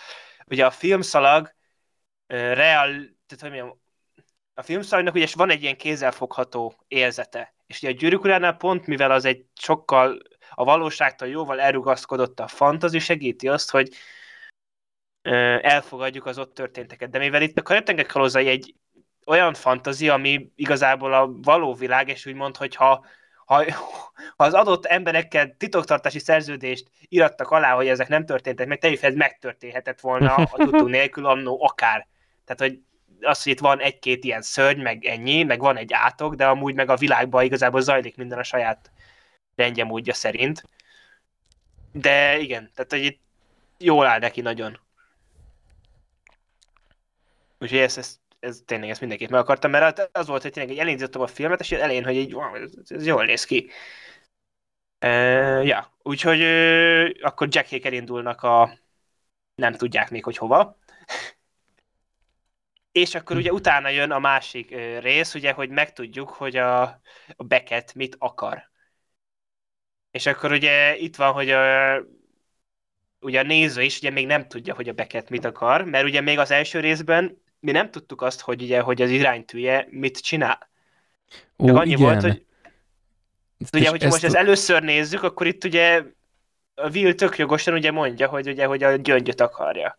ugye a filmszalag uh, real, tehát, hogy mondjam, a filmszalagnak ugye van egy ilyen kézzelfogható érzete. És ugye a gyűrűk uránál pont, mivel az egy sokkal a valóságtól jóval elrugaszkodott a fantazi, segíti azt, hogy elfogadjuk az ott történteket. De mivel itt a Karatengek kalózai egy olyan fantazia, ami igazából a való világ, és úgymond, hogy ha, ha, ha az adott emberekkel titoktartási szerződést irattak alá, hogy ezek nem történtek meg, teljesen ez megtörténhetett volna a tudtunk [LAUGHS] nélkül annó akár. Tehát, hogy az, hogy itt van egy-két ilyen szörny, meg ennyi, meg van egy átok, de amúgy meg a világban igazából zajlik minden a saját rendje módja szerint. De igen, tehát hogy itt jól áll neki nagyon. Úgyhogy ezt, ezt ez tényleg ezt mindenképp meg akartam, mert az volt, hogy tényleg elindítottam a filmet, és elején, hogy így, wow, ez, ez jól néz ki. Uh, ja, úgyhogy uh, akkor Jackék elindulnak a nem tudják még, hogy hova. és akkor ugye utána jön a másik rész, ugye, hogy megtudjuk, hogy a, a Beckett mit akar. És akkor ugye itt van, hogy a, ugye a néző is ugye még nem tudja, hogy a Beckett mit akar, mert ugye még az első részben mi nem tudtuk azt, hogy ugye, hogy az iránytűje mit csinál. Ó, Csak annyi igen. volt, hogy ugye, hogyha most ezt először nézzük, akkor itt ugye a Will tök jogosan ugye mondja, hogy ugye, hogy a gyöngyöt akarja.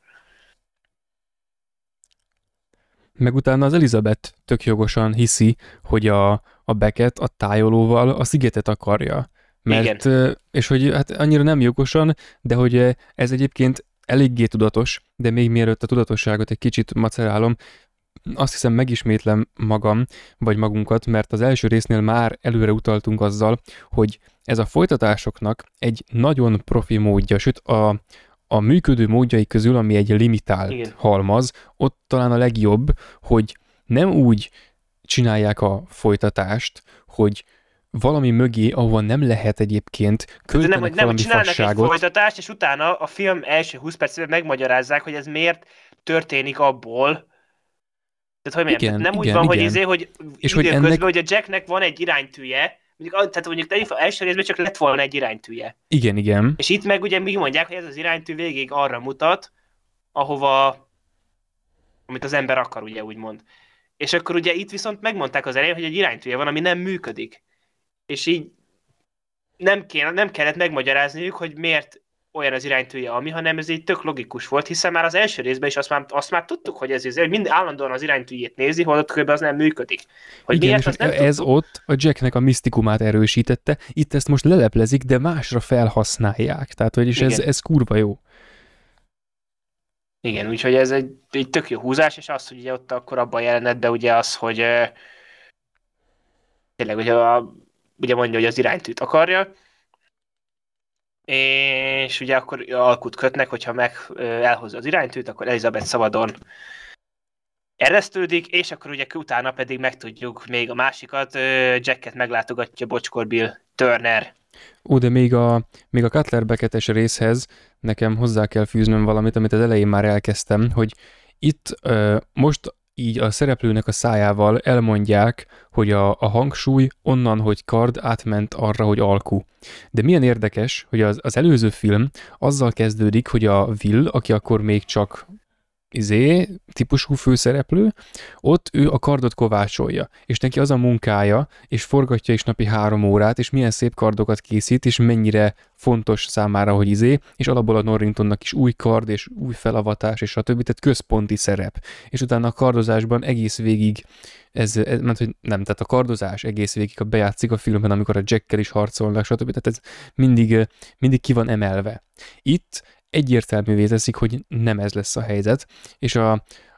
Meg utána az Elizabeth tök jogosan hiszi, hogy a, a Beckett a tájolóval a szigetet akarja. Mert, Igen. és hogy hát annyira nem jogosan, de hogy ez egyébként eléggé tudatos, de még mielőtt a tudatosságot egy kicsit macerálom, azt hiszem megismétlem magam, vagy magunkat, mert az első résznél már előre utaltunk azzal, hogy ez a folytatásoknak egy nagyon profi módja, sőt a, a működő módjai közül, ami egy limitált Igen. halmaz, ott talán a legjobb, hogy nem úgy csinálják a folytatást, hogy valami mögé, ahova nem lehet egyébként költenek nem, hogy nem csinálnak fasságot. egy folytatást, és utána a film első 20 percében megmagyarázzák, hogy ez miért történik abból, tehát, hogy igen, nem igen, úgy van, igen. hogy izé, hogy és hogy ennek... hogy a Jacknek van egy iránytűje, mondjuk, tehát mondjuk első részben csak lett volna egy iránytűje. Igen, igen. És itt meg ugye mi mondják, hogy ez az iránytű végig arra mutat, ahova, amit az ember akar, ugye úgymond. És akkor ugye itt viszont megmondták az elején, hogy egy iránytűje van, ami nem működik és így nem, kéne, nem kellett megmagyarázniuk, hogy miért olyan az iránytűje, ami, hanem ez így tök logikus volt, hiszen már az első részben is azt már, azt már tudtuk, hogy ez, hogy mind állandóan az iránytűjét nézi, holott kb. az nem működik. Hogy Igen, miért, azt nem ez tudtuk. ott a Jacknek a misztikumát erősítette, itt ezt most leleplezik, de másra felhasználják. Tehát, hogy is ez, ez kurva jó. Igen, úgyhogy ez egy, egy tök jó húzás, és az, hogy ugye ott akkor abban a jelenetben ugye az, hogy tényleg ugye a ugye mondja, hogy az iránytűt akarja, és ugye akkor alkut kötnek, hogyha meg elhozza az iránytűt, akkor Elizabeth szabadon eresztődik, és akkor ugye utána pedig megtudjuk még a másikat, Jacket meglátogatja Bocskor Bill Turner. Ó, de még a, még a Cutler beketes részhez nekem hozzá kell fűznöm valamit, amit az elején már elkezdtem, hogy itt most így a szereplőnek a szájával elmondják, hogy a, a hangsúly onnan, hogy kard átment arra, hogy alkú. De milyen érdekes, hogy az, az előző film azzal kezdődik, hogy a Will, aki akkor még csak izé, típusú főszereplő, ott ő a kardot kovácsolja, és neki az a munkája, és forgatja is napi három órát, és milyen szép kardokat készít, és mennyire fontos számára, hogy izé, és alapból a Norringtonnak is új kard, és új felavatás, és stb. Tehát központi szerep. És utána a kardozásban egész végig ez, ez mert hogy nem, tehát a kardozás egész végig a bejátszik a filmben, amikor a Jackkel is harcolnak, stb. Tehát ez mindig, mindig ki van emelve. Itt egyértelművé teszik, hogy nem ez lesz a helyzet, és a,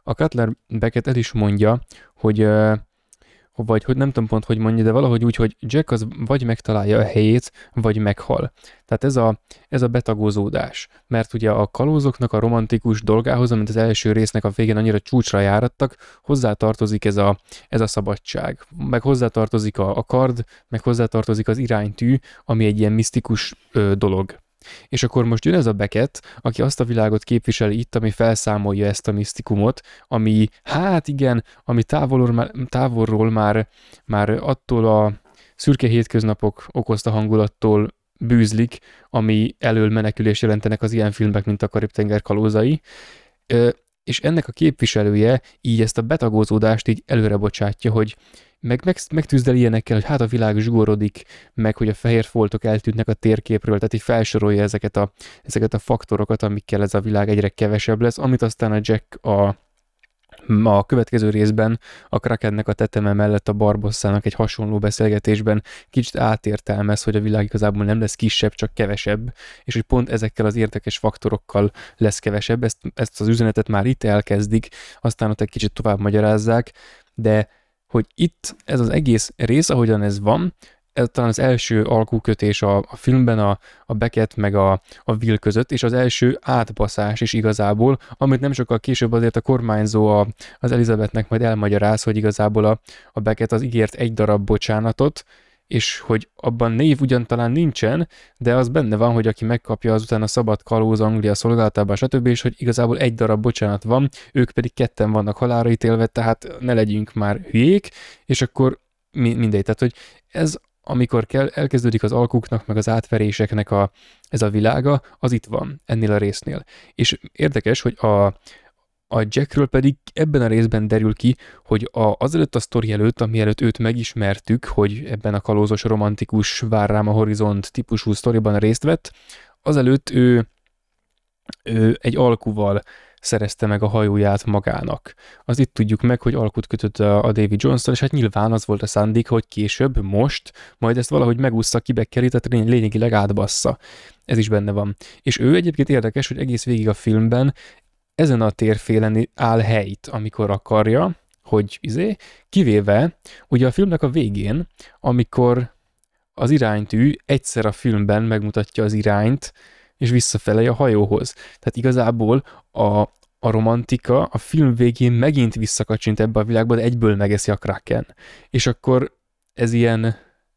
a Cutler Beckett el is mondja, hogy vagy hogy nem tudom pont, hogy mondja, de valahogy úgy, hogy Jack az vagy megtalálja a helyét, vagy meghal. Tehát ez a, ez a betagozódás. Mert ugye a kalózoknak a romantikus dolgához, amit az első résznek a végén annyira csúcsra járattak, hozzátartozik ez a, ez a szabadság. Meg hozzátartozik a, a kard, meg hozzátartozik az iránytű, ami egy ilyen misztikus ö, dolog. És akkor most jön ez a Beckett, aki azt a világot képviseli itt, ami felszámolja ezt a misztikumot, ami, hát igen, ami távolról már, távolról már, már attól a szürke hétköznapok okozta hangulattól bűzlik, ami elől menekülés jelentenek az ilyen filmek, mint a Karib-tenger kalózai. És ennek a képviselője így ezt a betagózódást így előre bocsátja, hogy meg, meg, megtűzdel ilyenekkel, hogy hát a világ zsugorodik, meg hogy a fehér foltok eltűnnek a térképről, tehát így felsorolja ezeket a, ezeket a faktorokat, amikkel ez a világ egyre kevesebb lesz, amit aztán a Jack a, a következő részben a Krakennek a teteme mellett a Barbosszának egy hasonló beszélgetésben kicsit átértelmez, hogy a világ igazából nem lesz kisebb, csak kevesebb, és hogy pont ezekkel az érdekes faktorokkal lesz kevesebb. Ezt, ezt az üzenetet már itt elkezdik, aztán ott egy kicsit tovább magyarázzák, de hogy itt ez az egész rész, ahogyan ez van, ez talán az első alkukötés a, a filmben a, a Beckett meg a, a Will között, és az első átbaszás is igazából, amit nem sokkal később azért a kormányzó a, az Elizabethnek majd elmagyaráz, hogy igazából a, a Beckett az ígért egy darab bocsánatot, és hogy abban név ugyan talán nincsen, de az benne van, hogy aki megkapja azután a szabad kalóz Anglia szolgálatában, stb., és hogy igazából egy darab bocsánat van, ők pedig ketten vannak halára ítélve, tehát ne legyünk már hülyék, és akkor mindegy, tehát hogy ez amikor kell, elkezdődik az alkuknak, meg az átveréseknek a, ez a világa, az itt van, ennél a résznél. És érdekes, hogy a, a Jackről pedig ebben a részben derül ki, hogy a, azelőtt a sztori előtt, ami előtt őt megismertük, hogy ebben a kalózos, romantikus, vár rám a horizont típusú sztoriban részt vett, azelőtt ő, ő egy alkuval szerezte meg a hajóját magának. Az itt tudjuk meg, hogy alkut kötött a, David jones és hát nyilván az volt a szándék, hogy később, most, majd ezt valahogy megúszta, kibekkerít, tehát lényegileg átbassza. Ez is benne van. És ő egyébként érdekes, hogy egész végig a filmben ezen a térfélen áll helyt, amikor akarja, hogy izé, kivéve ugye a filmnek a végén, amikor az iránytű egyszer a filmben megmutatja az irányt, és visszafele a hajóhoz. Tehát igazából a, a romantika a film végén megint visszakacsint ebbe a világba, de egyből megeszi a Kraken. És akkor ez ilyen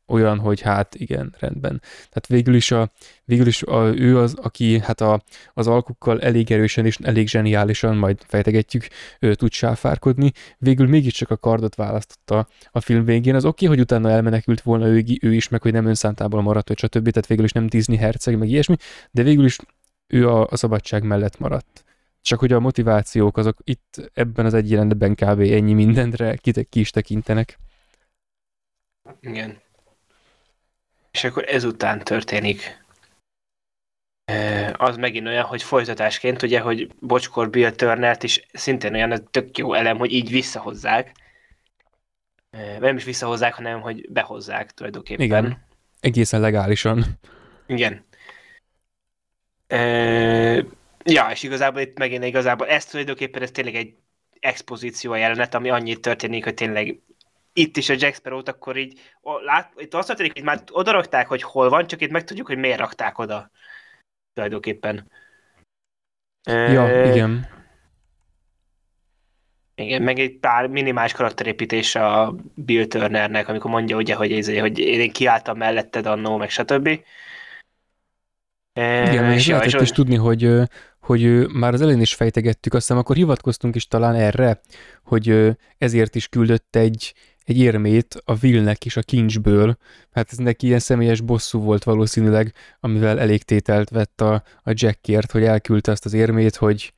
olyan, hogy hát igen, rendben. Tehát végül is, a, végül is a, ő az, aki hát a, az alkukkal elég erősen és elég zseniálisan, majd fejtegetjük, ő tud sáfárkodni, végül mégiscsak a kardot választotta a film végén. Az oké, okay, hogy utána elmenekült volna ő, ő is, meg hogy nem önszántából maradt, vagy stb. Tehát végül is nem Disney herceg, meg ilyesmi, de végül is ő a, a szabadság mellett maradt. Csak hogy a motivációk azok itt ebben az egy jelentben kb. ennyi mindenre ki, ki is tekintenek. Igen. És akkor ezután történik az megint olyan, hogy folytatásként, ugye, hogy Bocskor Bill Turnert is szintén olyan ez tök jó elem, hogy így visszahozzák. Nem is visszahozzák, hanem hogy behozzák tulajdonképpen. Igen, egészen legálisan. Igen. E, ja, és igazából itt megint igazából ez tulajdonképpen ez tényleg egy expozíció jelenet, ami annyit történik, hogy tényleg itt is a Jack Sparrow-t, akkor így, lát, itt azt történik, hogy már oda rakták, hogy hol van, csak itt megtudjuk, hogy miért rakták oda. Tulajdonképpen. Ja, e, igen. Igen, meg egy pár minimális karakterépítés a Bill Turnernek, amikor mondja ugye, hogy, ez, hogy én kiálltam melletted annó, meg stb. Igen, és, lehetett is tudni, hogy, hogy már az elején is fejtegettük, aztán akkor hivatkoztunk is talán erre, hogy ezért is küldött egy, egy érmét a Vilnek is a kincsből, hát ez neki ilyen személyes bosszú volt valószínűleg, amivel elég tételt vett a, a Jackért, hogy elküldte azt az érmét, hogy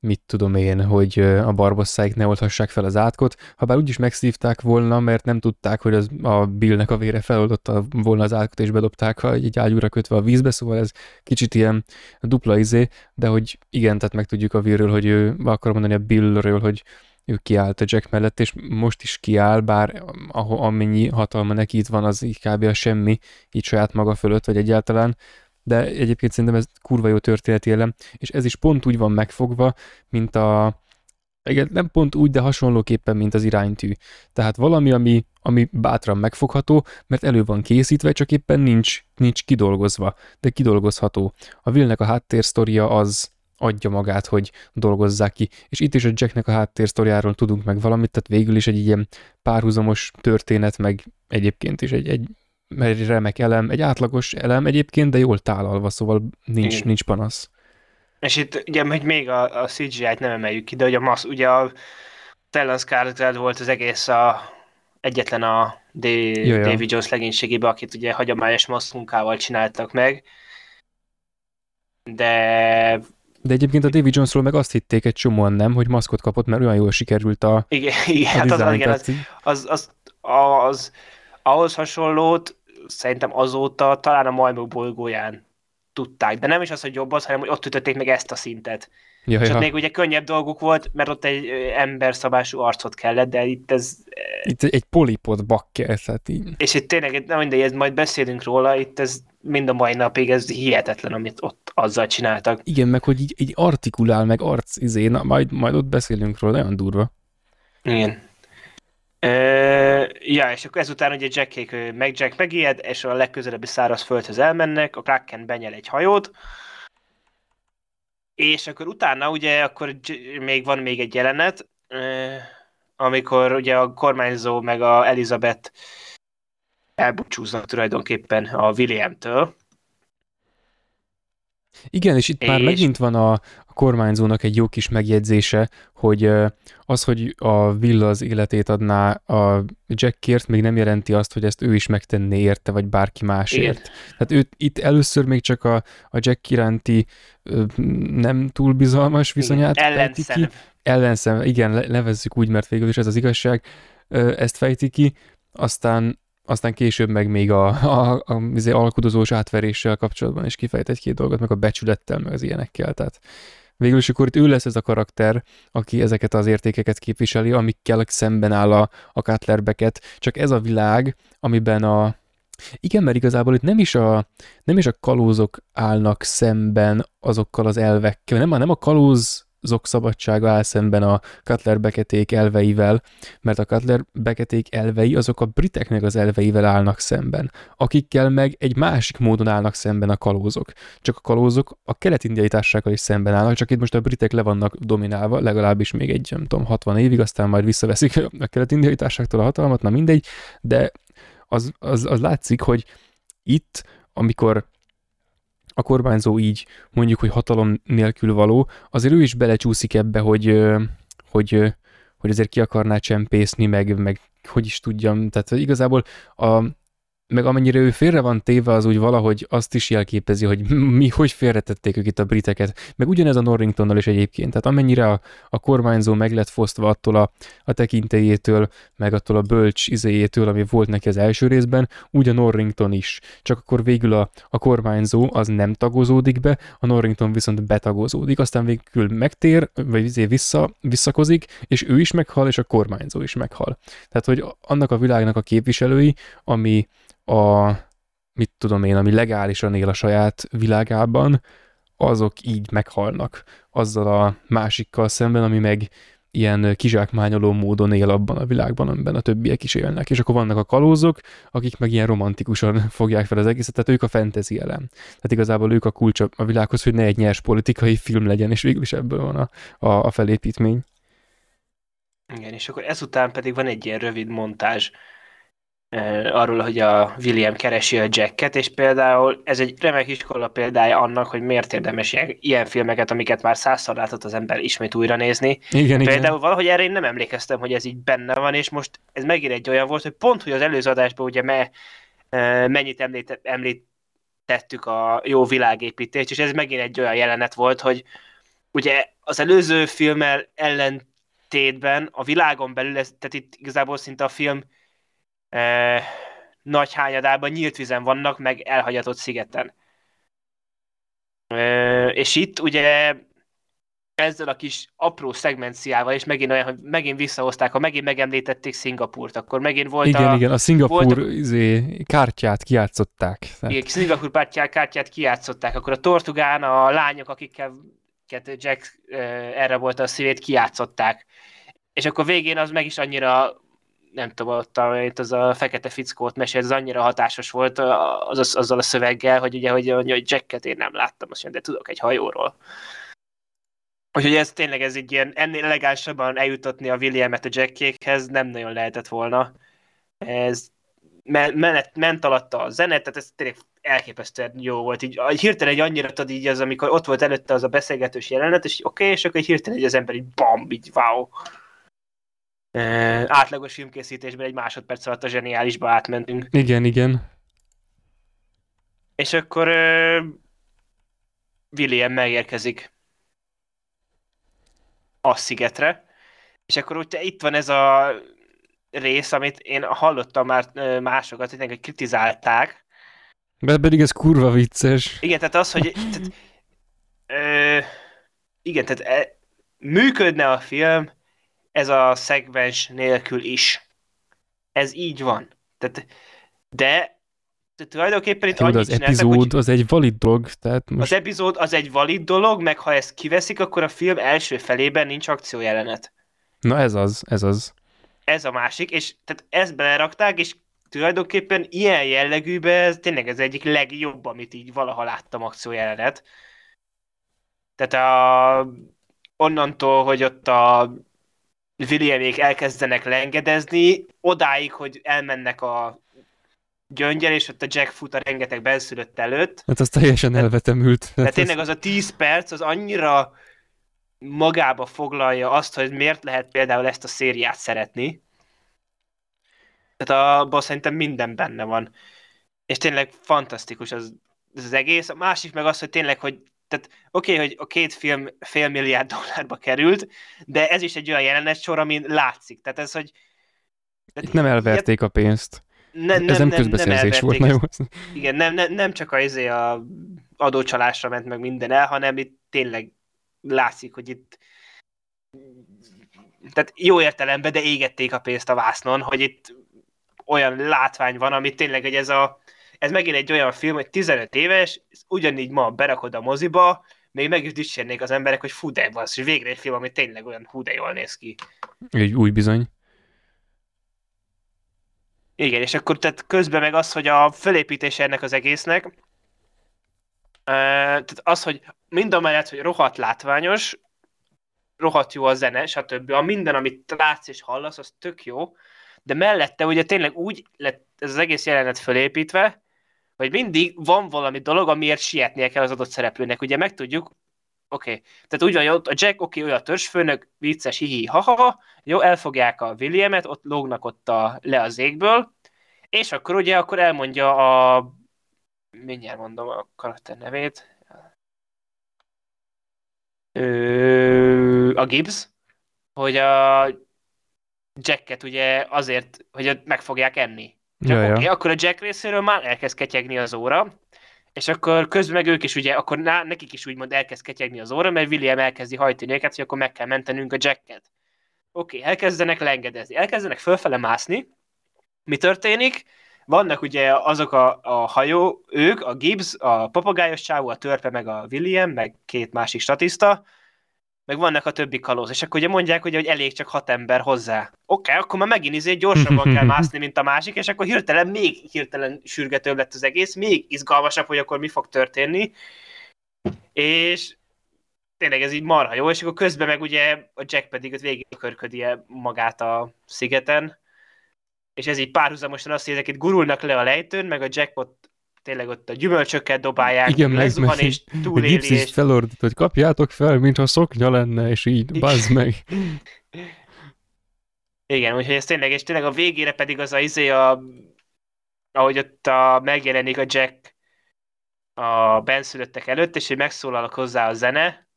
mit tudom én, hogy a barbosszáik ne oldhassák fel az átkot, ha bár úgyis megszívták volna, mert nem tudták, hogy az a Billnek a vére feloldotta volna az átkot, és bedobták ha egy ágyúra kötve a vízbe, szóval ez kicsit ilyen dupla izé, de hogy igen, tehát meg tudjuk a Willről, hogy ő, akar mondani a Billről, hogy ő kiállt a Jack mellett, és most is kiáll, bár amennyi hatalma neki itt van, az így kb. a semmi, így saját maga fölött, vagy egyáltalán, de egyébként szerintem ez kurva jó történeti elem, és ez is pont úgy van megfogva, mint a, igen, nem pont úgy, de hasonlóképpen, mint az iránytű. Tehát valami, ami, ami bátran megfogható, mert elő van készítve, csak éppen nincs, nincs kidolgozva, de kidolgozható. A Willnek a háttérsztoria az adja magát, hogy dolgozzák ki. És itt is a Jacknek a háttérsztoriáról tudunk meg valamit, tehát végül is egy ilyen párhuzamos történet, meg egyébként is egy, egy egy remek elem, egy átlagos elem egyébként, de jól tálalva, szóval nincs, Igen. nincs panasz. És itt ugye, hogy még a, a CGI-t nem emeljük ki, de ugye a, masz, ugye a Talon Skarsgård volt az egész a, egyetlen a D, David Jones legénységében, akit ugye hagyományos munkával csináltak meg. De de egyébként a David Jonesról meg azt hitték egy csomóan nem, hogy maszkot kapott, mert olyan jól sikerült a Igen, igen a hát az, igen, az, az, az, az, ahhoz hasonlót szerintem azóta talán a majmok bolygóján tudták, de nem is az, hogy jobb az, hanem hogy ott ütötték meg ezt a szintet. Ja, és ott még ugye könnyebb dolguk volt, mert ott egy emberszabású arcot kellett, de itt ez... Itt egy polipod bakker, tehát így. És itt tényleg, nem mindegy, ez majd beszélünk róla, itt ez mind a mai napig ez hihetetlen, amit ott azzal csináltak. Igen, meg hogy így, így artikulál, meg arc, izé, na, majd, majd ott beszélünk róla, nagyon durva. Igen. ja, és akkor ezután ugye Jackék, meg Jack megijed, és a legközelebbi száraz földhöz elmennek, a Kraken benyel egy hajót, és akkor utána ugye akkor még van még egy jelenet, amikor ugye a kormányzó meg a Elizabeth elbúcsúznak tulajdonképpen a Williamtől. Igen, és itt és... már megint van a, a kormányzónak egy jó kis megjegyzése, hogy az, hogy a Villa az életét adná a Jackért, még nem jelenti azt, hogy ezt ő is megtenné érte, vagy bárki másért. Igen. Tehát őt itt először még csak a, a Jack iránti nem túl bizalmas viszonyát igen. ki. Ellenszem, igen, nevezzük úgy, mert végül is ez az igazság, ezt fejti ki, aztán aztán később meg még a, a, a, a izé, alkudozós átveréssel kapcsolatban is kifejt egy-két dolgot, meg a becsülettel, meg az ilyenekkel. Tehát végül is akkor itt ő lesz ez a karakter, aki ezeket az értékeket képviseli, amikkel szemben áll a, a Cutlerbeket. Csak ez a világ, amiben a, igen, mert igazából itt nem is a, nem is a kalózok állnak szemben azokkal az elvekkel, nem, nem a kalóz azok szabadsága áll szemben a Cutler beketék elveivel, mert a Cutler beketék elvei azok a briteknek az elveivel állnak szemben, akikkel meg egy másik módon állnak szemben a kalózok. Csak a kalózok a kelet-indiai társasággal is szemben állnak, csak itt most a britek le vannak dominálva, legalábbis még egy, nem tudom, 60 évig, aztán majd visszaveszik a kelet-indiai társaságtól a hatalmat, na mindegy, de az, az, az látszik, hogy itt, amikor a kormányzó így mondjuk, hogy hatalom nélkül való, azért ő is belecsúszik ebbe, hogy, hogy, hogy azért ki akarná csempészni, meg, meg hogy is tudjam, tehát igazából a, meg amennyire ő félre van téve, az úgy valahogy azt is jelképezi, hogy mi, hogy félretették ők itt a briteket. Meg ugyanez a Norringtonnal is egyébként. Tehát amennyire a, a kormányzó meg lett fosztva attól a, a tekintélyétől, meg attól a bölcs izéjétől, ami volt neki az első részben, úgy a Norrington is. Csak akkor végül a, a kormányzó az nem tagozódik be, a Norrington viszont betagozódik, aztán végül megtér, vagy izé vissza, visszakozik, és ő is meghal, és a kormányzó is meghal. Tehát, hogy annak a világnak a képviselői, ami a, mit tudom én, ami legálisan él a saját világában, azok így meghalnak azzal a másikkal szemben, ami meg ilyen kizsákmányoló módon él abban a világban, amiben a többiek is élnek. És akkor vannak a kalózok, akik meg ilyen romantikusan [LAUGHS] fogják fel az egészet, tehát ők a fantasy elem. Tehát igazából ők a kulcs a világhoz, hogy ne egy nyers politikai film legyen, és végül is ebből van a, a, a felépítmény. Igen, és akkor ezután pedig van egy ilyen rövid montázs, arról, hogy a William keresi a Jacket, és például ez egy remek iskola példája annak, hogy miért érdemes ilyen, ilyen filmeket, amiket már százszor látott az ember ismét újra nézni. Igen, például igen. valahogy erre én nem emlékeztem, hogy ez így benne van, és most ez megint egy olyan volt, hogy pont, hogy az előző adásban ugye me, mennyit említ, említettük a jó világépítést, és ez megint egy olyan jelenet volt, hogy ugye az előző filmmel ellentétben a világon belül, ez, tehát itt igazából szinte a film e, nagy hányadában nyílt vizen vannak, meg elhagyatott szigeten. E, és itt ugye ezzel a kis apró szegmenciával, és megint olyan, hogy megint visszahozták, ha megint megemlítették Szingapurt, akkor megint volt igen, a... Igen, a Szingapur volt, izé, kártyát kiátszották. Tehát... Igen, Szingapur kártyát, kártyát kiátszották, akkor a Tortugán a lányok, akikkel Jack erre volt a szívét, kiátszották. És akkor végén az meg is annyira nem tudom, ott a, az a fekete fickót mesélt, az annyira hatásos volt az, az, azzal a szöveggel, hogy ugye, hogy, hogy Jacket én nem láttam, azt de tudok egy hajóról. Úgyhogy ez tényleg ez egy ilyen, ennél elegánsabban eljutatni a Williamet a Jackékhez nem nagyon lehetett volna. Ez menet, ment alatta a zene, tehát ez tényleg elképesztően jó volt. Így, hirtelen egy annyira tudod így az, amikor ott volt előtte az a beszélgetős jelenet, és oké, okay, és akkor hirtelen egy az ember így bam, így wow. E, átlagos filmkészítésben egy másodperc alatt a zseniálisba átmentünk. Igen, igen. És akkor uh, William megérkezik a szigetre, és akkor úgy itt van ez a rész, amit én hallottam már másokat, hogy kritizálták. De pedig ez kurva vicces. Igen, tehát az, hogy tehát, ö, igen, tehát e, működne a film ez a szegmens nélkül is. Ez így van. Tehát, de de tulajdonképpen itt Jó, az epizód hogy az egy valid dolog. Tehát most... Az epizód az egy valid dolog, meg ha ezt kiveszik, akkor a film első felében nincs akciójelenet. Na ez az, ez az. Ez a másik, és tehát ezt belerakták, és tulajdonképpen ilyen jellegűben ez tényleg ez egyik legjobb, amit így valaha láttam akciójelenet. Tehát a, onnantól, hogy ott a Williamék elkezdenek lengedezni, odáig, hogy elmennek a gyöngyel, és ott a Jack fut a rengeteg benszülött előtt. Hát az teljesen elvetemült. De hát tényleg az a 10 perc, az annyira magába foglalja azt, hogy miért lehet például ezt a szériát szeretni. Tehát abban szerintem minden benne van. És tényleg fantasztikus az, az egész. A másik meg az, hogy tényleg, hogy tehát oké, okay, hogy a két film fél milliárd [LAUGHS] dollárba került, de ez is egy olyan jelenet sor, amin látszik. Tehát ez, hogy... Tehát Itt nem elverték ilyet, a pénzt. Ne, nem, Ez nem, nem közbeszerzés nem volt, na jó. Igen, nem, nem, nem csak az izé a adócsalásra ment meg minden el, hanem itt tényleg látszik, hogy itt tehát jó értelemben, de égették a pénzt a vásznon, hogy itt olyan látvány van, amit tényleg, hogy ez a ez megint egy olyan film, hogy 15 éves, ugyanígy ma berakod a moziba, még meg is dicsérnék az emberek, hogy fú, de van, és végre egy film, ami tényleg olyan hú, de jól néz ki. Egy új bizony. Igen, és akkor tehát közben meg az, hogy a felépítése ennek az egésznek, tehát az, hogy mind a mellett, hogy rohadt látványos, rohadt jó a zene, stb. A minden, amit látsz és hallasz, az tök jó, de mellette ugye tényleg úgy lett ez az egész jelenet felépítve, hogy mindig van valami dolog, amiért sietnie kell az adott szereplőnek. Ugye megtudjuk, oké, okay. tehát úgy van, a Jack, oké, okay, olyan törzsfőnök, vicces, hihi, haha, jó, elfogják a Williamet, ott lógnak ott a, le az égből, és akkor ugye akkor elmondja a mindjárt mondom a karakter nevét. Ö, a Gibbs, hogy a Jacket ugye azért, hogy meg fogják enni. Csak ja, okay, ja. akkor a Jack részéről már elkezd ketyegni az óra, és akkor közben meg ők is ugye, akkor ná, nekik is úgymond elkezd ketyegni az óra, mert William elkezdi hajtani őket, hogy akkor meg kell mentenünk a Jacket. Oké, okay, elkezdenek lengedezni, elkezdenek fölfele mászni, mi történik? Vannak ugye azok a, a hajó, ők, a Gibbs, a papagájos csávó, a törpe, meg a William, meg két másik statiszta, meg vannak a többi kalóz, és akkor ugye mondják, hogy, hogy elég csak hat ember hozzá. Oké, okay, akkor már megint izé gyorsabban kell [LAUGHS] mászni, mint a másik, és akkor hirtelen még hirtelen sürgetőbb lett az egész, még izgalmasabb, hogy akkor mi fog történni. És tényleg ez így marha jó, és akkor közben meg ugye a Jack pedig ott végig körködi magát a szigeten, és ez így párhuzamosan azt, hogy ezek itt gurulnak le a lejtőn, meg a jackpot tényleg ott a gyümölcsöket dobálják, Igen, lezuhan meg, és túléli. És... is felordít, hogy kapjátok fel, mintha szoknya lenne, és így, [LAUGHS] bazd meg. Igen, úgyhogy ez tényleg, és tényleg a végére pedig az a izé a, ahogy ott a, megjelenik a Jack a benszülöttek előtt, és hogy megszólalok hozzá a zene,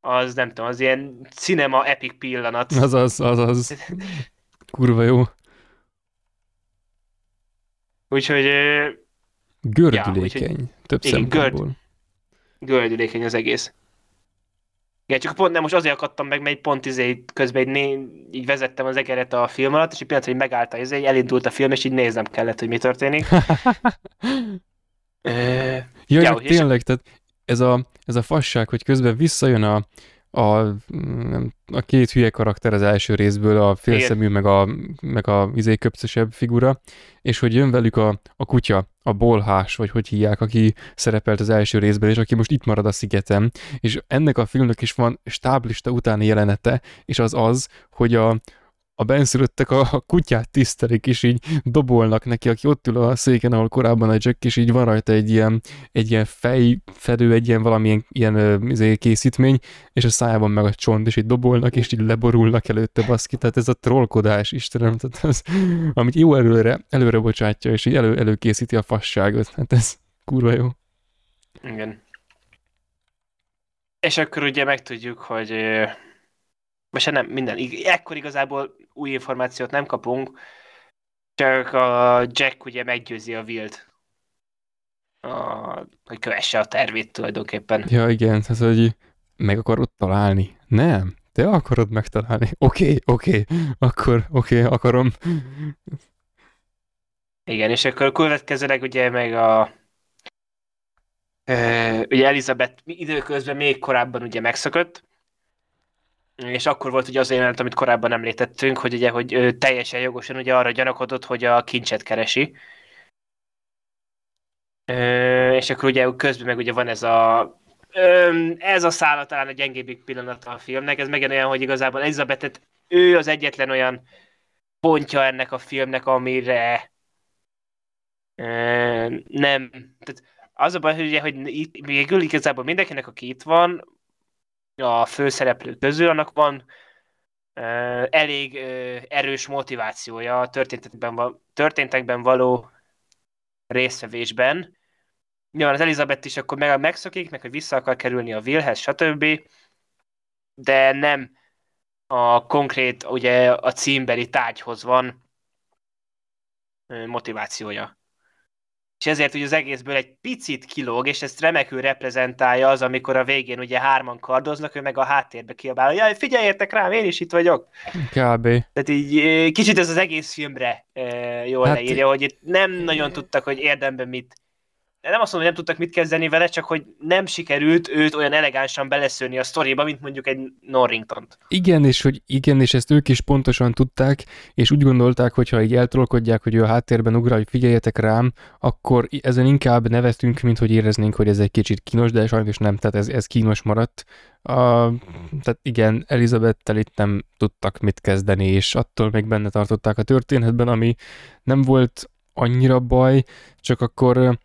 az nem tudom, az ilyen cinema epic pillanat. Azaz, azaz. [LAUGHS] Kurva jó. Úgyhogy Gördülékeny. úgyhogy- Több igen, szempontból. gördülékeny az egész. Igen, csak pont nem most azért akadtam meg, mert egy pont izé, közben így, né, így vezettem az egeret a film alatt, és egy pillanat, hogy megállt a izé, elindult a film, és így néznem kellett, hogy mi történik. [LAUGHS] Jaj, Ja, ja, és- tényleg, tehát ez a, ez a fasság, hogy közben visszajön a, a, nem- a két hülye karakter az első részből, a félszemű, meg a, meg a izé köpcösebb figura, és hogy jön velük a, a kutya, a bolhás, vagy hogy hívják, aki szerepelt az első részben, és aki most itt marad a szigeten, és ennek a filmnek is van stáblista utáni jelenete, és az az, hogy a, a benszülöttek a, kutyát tisztelik, és így dobolnak neki, aki ott ül a széken, ahol korábban a Jack, és így van rajta egy ilyen, egy ilyen fejfedő, egy ilyen valamilyen ilyen izé, készítmény, és a szájában meg a csont, és így dobolnak, és így leborulnak előtte baszki, tehát ez a trollkodás, Istenem, tehát az, amit jó előre, előre bocsátja, és így elő, előkészíti a fasságot, hát ez kurva jó. Igen. És akkor ugye megtudjuk, hogy most nem minden, ekkor igazából új információt nem kapunk, csak a Jack ugye meggyőzi a Wilt, a, hogy kövesse a tervét tulajdonképpen. Ja, igen, tehát hogy meg akarod találni? Nem, te akarod megtalálni. [LAUGHS] Oké, oké, akkor oké, akarom. Igen, és akkor következőleg ugye meg a ö, ugye Elizabeth időközben még korábban ugye megszökött, és akkor volt ugye az a jelenet, amit korábban említettünk, hogy ugye, hogy ő teljesen jogosan ugye arra gyanakodott, hogy a kincset keresi. Ö, és akkor ugye közben meg ugye van ez a ö, ez a szála talán a gyengébbik pillanata a filmnek, ez megint olyan, hogy igazából Elizabethet ő az egyetlen olyan pontja ennek a filmnek, amire ö, nem, tehát az a baj, hogy ugye, hogy itt, végül igazából mindenkinek, aki itt van, a főszereplő közül, annak van uh, elég uh, erős motivációja a történtekben, val- történtekben való résztvevésben. Nyilván az Elizabeth is akkor meg, megszokik, meg hogy vissza akar kerülni a Willhez, stb. De nem a konkrét, ugye a címbeli tárgyhoz van motivációja. És ezért ugye az egészből egy picit kilóg, és ezt remekül reprezentálja az, amikor a végén ugye hárman kardoznak, ő meg a háttérbe kiabál, hogy jaj, figyeljetek rám, én is itt vagyok. Kb. Tehát így kicsit ez az egész filmre jól hát, leírja, hogy itt nem nagyon tudtak, hogy érdemben mit nem azt mondom, hogy nem tudtak mit kezdeni vele, csak hogy nem sikerült őt olyan elegánsan beleszőni a sztoriba, mint mondjuk egy Norringtont. Igen, és hogy igen, és ezt ők is pontosan tudták, és úgy gondolták, hogy ha így eltrolkodják, hogy ő a háttérben ugrál, hogy figyeljetek rám, akkor ezen inkább nevetünk, mint hogy éreznénk, hogy ez egy kicsit kínos, de sajnos nem, tehát ez, ez kínos maradt. A, tehát igen, Elizabettel itt nem tudtak mit kezdeni, és attól még benne tartották a történetben, ami nem volt annyira baj, csak akkor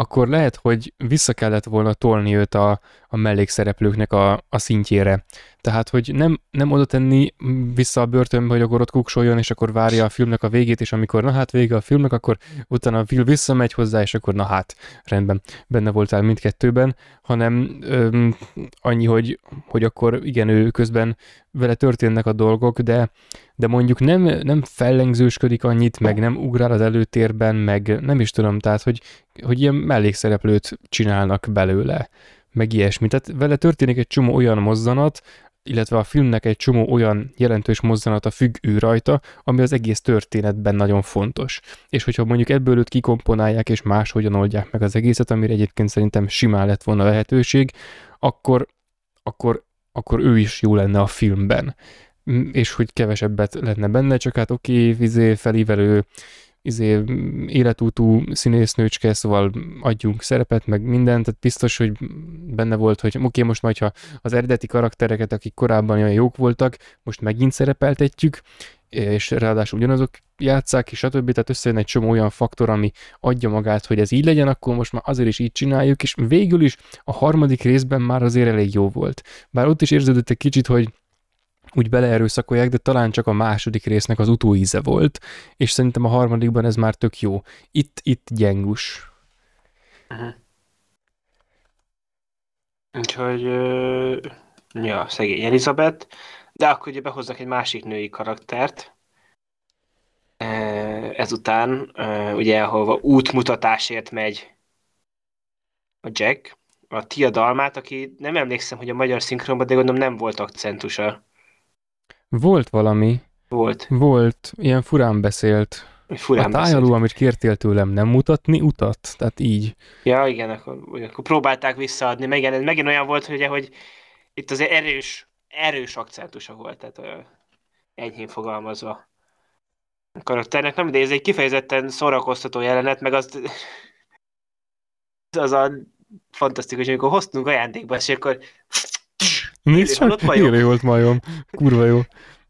akkor lehet, hogy vissza kellett volna tolni őt a, a mellékszereplőknek a, a szintjére. Tehát, hogy nem, nem oda tenni vissza a börtönbe, hogy akkor ott kuksoljon, és akkor várja a filmnek a végét, és amikor na hát vége a filmnek, akkor utána Will visszamegy hozzá, és akkor na hát, rendben, benne voltál mindkettőben, hanem öm, annyi, hogy, hogy akkor igen, ő közben vele történnek a dolgok, de, de mondjuk nem, nem fellengzősködik annyit, meg nem ugrál az előtérben, meg nem is tudom, tehát, hogy, hogy ilyen mellékszereplőt csinálnak belőle, meg ilyesmi. Tehát vele történik egy csomó olyan mozzanat, illetve a filmnek egy csomó olyan jelentős mozzanata függ ő rajta, ami az egész történetben nagyon fontos. És hogyha mondjuk ebből őt kikomponálják és máshogyan oldják meg az egészet, amire egyébként szerintem simán lett volna lehetőség, akkor, akkor, akkor ő is jó lenne a filmben. Mm, És hogy kevesebbet lenne benne, csak hát oké, okay, felívelő izé, életútú színésznőcske, szóval adjunk szerepet, meg mindent, tehát biztos, hogy benne volt, hogy oké, okay, most majd, ha az eredeti karaktereket, akik korábban olyan jók voltak, most megint szerepeltetjük, és ráadásul ugyanazok játszák, és stb. Tehát összejön egy csomó olyan faktor, ami adja magát, hogy ez így legyen, akkor most már azért is így csináljuk, és végül is a harmadik részben már azért elég jó volt. Bár ott is érződött egy kicsit, hogy úgy beleerőszakolják, de talán csak a második résznek az utóíze volt, és szerintem a harmadikban ez már tök jó. Itt, itt gyengus. Uh-huh. Úgyhogy ö, Ja, szegény Elizabeth. De akkor ugye behozzak egy másik női karaktert. Ezután, ugye, ahova útmutatásért megy a Jack, a Tia Dalmát, aki nem emlékszem, hogy a magyar szinkronban, de gondolom nem volt akcentusa. Volt valami, Volt. volt, ilyen furán beszélt. Furán a tájaló, beszélt. amit kértél tőlem, nem mutatni utat? Tehát így. Ja, igen, akkor, akkor próbálták visszaadni. Meg igen, ez megint olyan volt, hogy, ugye, hogy itt azért erős, erős akcentusa volt, tehát olyan enyhén fogalmazva. A karakternek nem, de ez egy kifejezetten szórakoztató jelenet, meg azt [LAUGHS] az a fantasztikus, amikor hoztunk ajándékba, és akkor Nézd csak, élő volt majom. Kurva jó.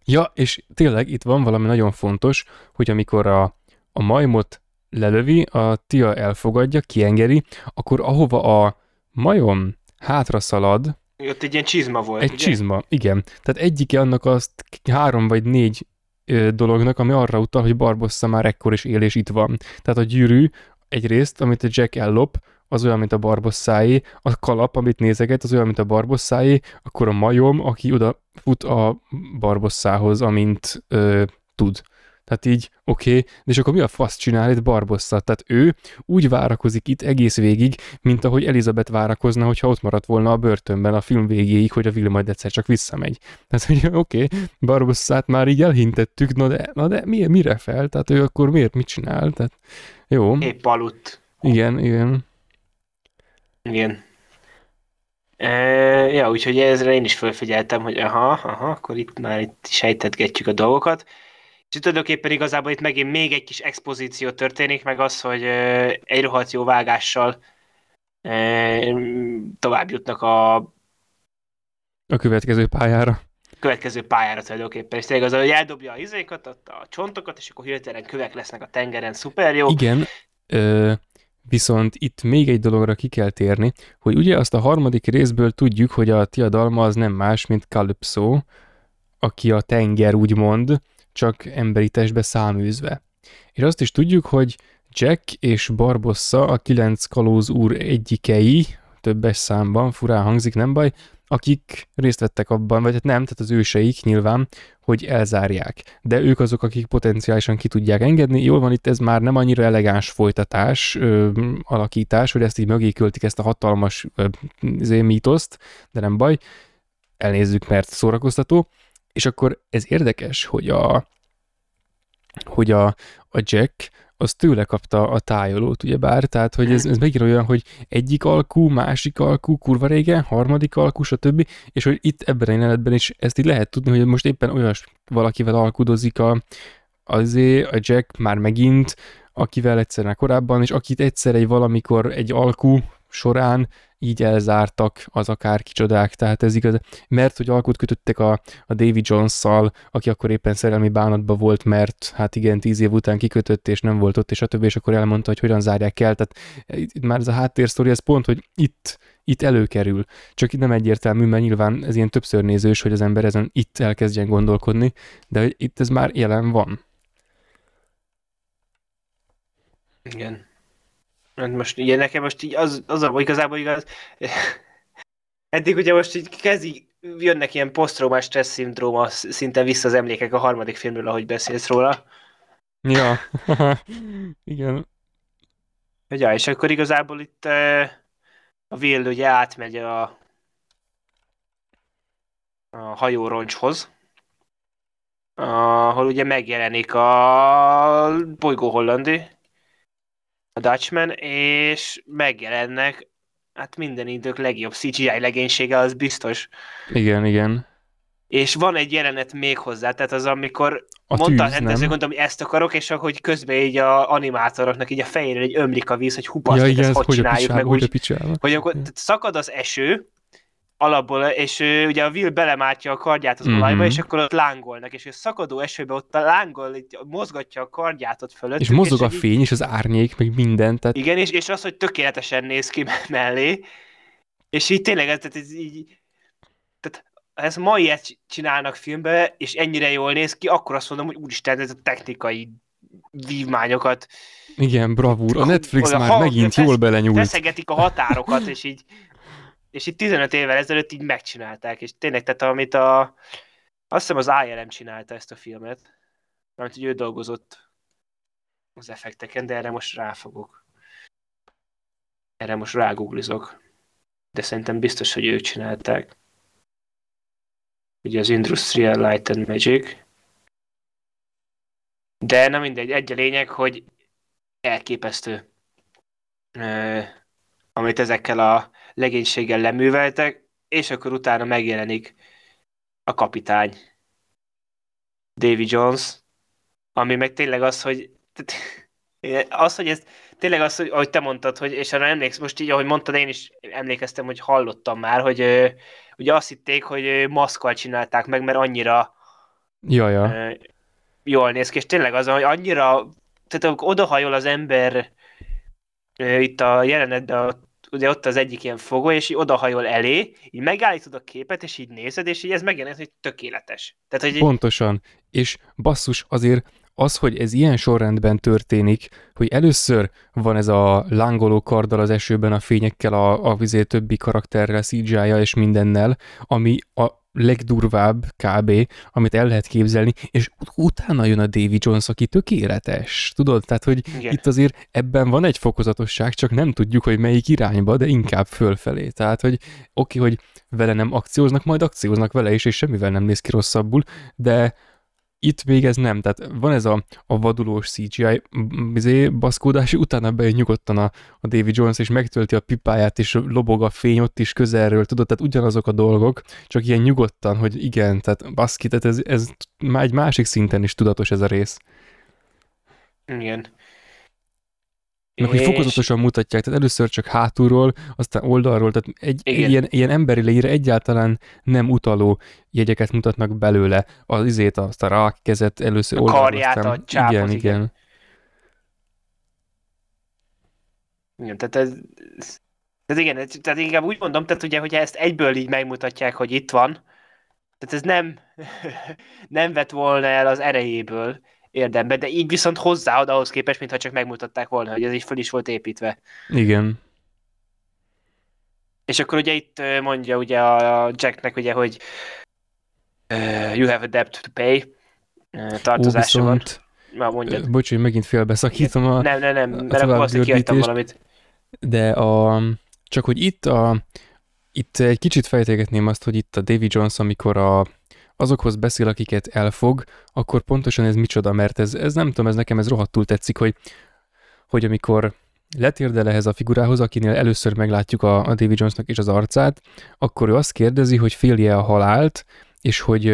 Ja, és tényleg itt van valami nagyon fontos, hogy amikor a, a majmot lelövi, a tia elfogadja, kiengedi, akkor ahova a majom hátra szalad, ott egy ilyen csizma volt, egy ugye? csizma, igen. Tehát egyike annak azt három vagy négy ö, dolognak, ami arra utal, hogy Barbossa már ekkor is él és itt van. Tehát a gyűrű egyrészt, amit a Jack ellop, az olyan, mint a Barbosszáé, a kalap, amit nézeget, az olyan, mint a Barbosszáé, akkor a majom, aki oda fut a Barbosszához, amint ö, tud. Tehát így, oké, okay, de és akkor mi a fasz csinál itt Barbossa? Tehát ő úgy várakozik itt egész végig, mint ahogy Elizabeth várakozna, hogyha ott maradt volna a börtönben a film végéig, hogy a Will majd egyszer csak visszamegy. Tehát, hogy [LAUGHS] oké, okay, Barbosszát már így elhintettük, na de, na de mi, mire fel? Tehát ő akkor miért mit csinál? Tehát, jó, Épp aludt. igen, igen. Igen. E, ja, úgyhogy ezre én is felfigyeltem, hogy aha, aha, akkor itt már itt sejtetgetjük a dolgokat. És tulajdonképpen igazából itt megint még egy kis expozíció történik, meg az, hogy ö, egy rohadt jó vágással e, tovább jutnak a A következő pályára. következő pályára tulajdonképpen. És tényleg az, hogy eldobja a izékat, ott a csontokat, és akkor hirtelen kövek lesznek a tengeren, szuper jó. Igen, ö, viszont itt még egy dologra ki kell térni, hogy ugye azt a harmadik részből tudjuk, hogy a Tia Dalma az nem más, mint Calypso, aki a tenger úgymond, csak emberi testbe száműzve. És azt is tudjuk, hogy Jack és Barbossa a kilenc kalóz úr egyikei, többes számban, furán hangzik, nem baj, akik részt vettek abban, vagy hát nem, tehát az őseik nyilván, hogy elzárják. De ők azok, akik potenciálisan ki tudják engedni. Jól van, itt ez már nem annyira elegáns folytatás, ö, alakítás, hogy ezt így mögé költik ezt a hatalmas ö, izé, mítoszt, de nem baj, elnézzük, mert szórakoztató. És akkor ez érdekes, hogy a, hogy a, a Jack az tőle kapta a tájolót, ugyebár, tehát hogy ez, ez megint olyan, hogy egyik alkú, másik alkú, kurva régen, harmadik alkú, stb. És hogy itt ebben a jelenetben is ezt így lehet tudni, hogy most éppen olyas valakivel alkudozik a, azért a Jack már megint, akivel egyszer már korábban, és akit egyszer egy valamikor egy alkú során így elzártak az akár kicsodák, tehát ez igaz, mert hogy alkut kötöttek a, a Davy Jones-szal, aki akkor éppen szerelmi bánatban volt, mert hát igen, tíz év után kikötött, és nem volt ott, és a többi, és akkor elmondta, hogy hogyan zárják el, tehát itt itt már ez a háttérsztori, ez pont, hogy itt, itt előkerül, csak itt nem egyértelmű, mert nyilván ez ilyen többször nézős, hogy az ember ezen itt elkezdjen gondolkodni, de itt ez már jelen van. Igen. Hát most ugye nekem most így az, az a, igazából igaz, [LAUGHS] eddig ugye most így kezdi, jönnek ilyen posztraumás stressz szindróma szinten vissza az emlékek a harmadik filmről, ahogy beszélsz róla. Ja, [LAUGHS] igen, ja, és akkor igazából itt eh, a Will ugye átmegy a, a hajóroncshoz, ahol ugye megjelenik a bolygó hollandi, a Dutchman, és megjelennek hát minden idők legjobb CGI legénysége, az biztos. igen, igen. És van egy jelenet még hozzá, tehát az, amikor A mondta a tűz, rendező, nem? gondolom, hogy ezt akarok, és ahogy közben így a animátoroknak így a fejére egy ömlik a víz, hogy hupaszt, Ja, hogy igen, ezt ez hogy hogy a csináljuk, picsába, meg hogy a úgy, picsába. hogy akkor szakad az eső, alapból, és ő, ugye a Will belemátja a kardját az Mhm. olajba, és akkor ott lángolnak, és ő szakadó esőbe ott lángol, így mozgatja a kardját ott fölött. És mozog a így- fény, és az árnyék, meg minden, tehát Igen, és, és az, hogy tökéletesen néz ki [LAUGHS] mellé, és így tényleg, ez, tehát ez így, tehát ez ma ilyet csinálnak filmbe, és ennyire jól néz ki, akkor azt mondom, hogy úristen, ez a technikai vívmányokat igen, bravúr. A Netflix Olyan már ha- megint jól belenyúlt. feszegetik a határokat, és így [LAUGHS] és itt 15 évvel ezelőtt így megcsinálták, és tényleg, tehát amit a, azt hiszem az ILM csinálta ezt a filmet, amit hogy ő dolgozott az effekteken, de erre most ráfogok. Erre most rágooglizok. De szerintem biztos, hogy ők csinálták. Ugye az Industrial Light and Magic. De nem mindegy, egy a lényeg, hogy elképesztő, amit ezekkel a legénységgel leműveltek, és akkor utána megjelenik a kapitány, Davy Jones, ami meg tényleg az, hogy [LAUGHS] az, hogy ez tényleg az, hogy ahogy te mondtad, hogy, és arra emléksz, most így, ahogy mondtad, én is emlékeztem, hogy hallottam már, hogy ugye azt hitték, hogy maszkal csinálták meg, mert annyira Jaja. jól néz ki, és tényleg az, hogy annyira, tehát odahajol az ember itt a jelenetben, ugye ott az egyik ilyen fogó, és így odahajol elé, így megállítod a képet, és így nézed, és így ez megjelenik, hogy tökéletes. Tehát, hogy Pontosan. És basszus, azért az, hogy ez ilyen sorrendben történik, hogy először van ez a lángoló karddal az esőben a fényekkel, a, a vizé többi karakterrel, cgi és mindennel, ami a legdurvább kb., amit el lehet képzelni, és utána jön a Davy Jones, aki tökéletes, tudod? Tehát, hogy Igen. itt azért ebben van egy fokozatosság, csak nem tudjuk, hogy melyik irányba, de inkább fölfelé. Tehát, hogy oké, okay, hogy vele nem akcióznak, majd akcióznak vele is, és semmivel nem néz ki rosszabbul, de itt még ez nem, tehát van ez a, a vadulós CGI bizé, baszkódás, [LAUGHS] utána bejön nyugodtan a, a David Jones, és megtölti a pipáját, és lobog a fény ott is közelről, tudod, tehát ugyanazok a dolgok, csak ilyen nyugodtan, hogy igen, tehát baszki, tehát ez, ez már egy másik szinten is tudatos ez a rész. Igen. Meg hogy fokozatosan mutatják, tehát először csak hátulról, aztán oldalról, tehát egy, ilyen, ilyen emberi lényre egyáltalán nem utaló jegyeket mutatnak belőle. Az izét, azt a rák kezet először a oldalról. Karját, aztán, a csápot, igen, igen, igen. Igen, tehát ez, tehát igen, tehát inkább úgy mondom, tehát ugye, hogyha ezt egyből így megmutatják, hogy itt van, tehát ez nem, [LAUGHS] nem vett volna el az erejéből, érdembe, de így viszont hozzáad ahhoz képest, mintha csak megmutatták volna, hogy ez így föl is volt építve. Igen. És akkor ugye itt mondja ugye a Jacknek ugye, hogy uh, you have a debt to pay, uh, tartozása Ó, van. Már mondjad. Bocs, hogy megint félbeszakítom a Nem, nem, nem, mert akkor azt kihagytam valamit. De a, csak hogy itt a, itt egy kicsit fejtegetném azt, hogy itt a Davy Jones, amikor a, azokhoz beszél, akiket elfog, akkor pontosan ez micsoda, mert ez, ez nem tudom, ez nekem ez rohadtul tetszik, hogy, hogy amikor letérdel ehhez a figurához, akinél először meglátjuk a, a David Jonesnak is az arcát, akkor ő azt kérdezi, hogy félje a halált, és hogy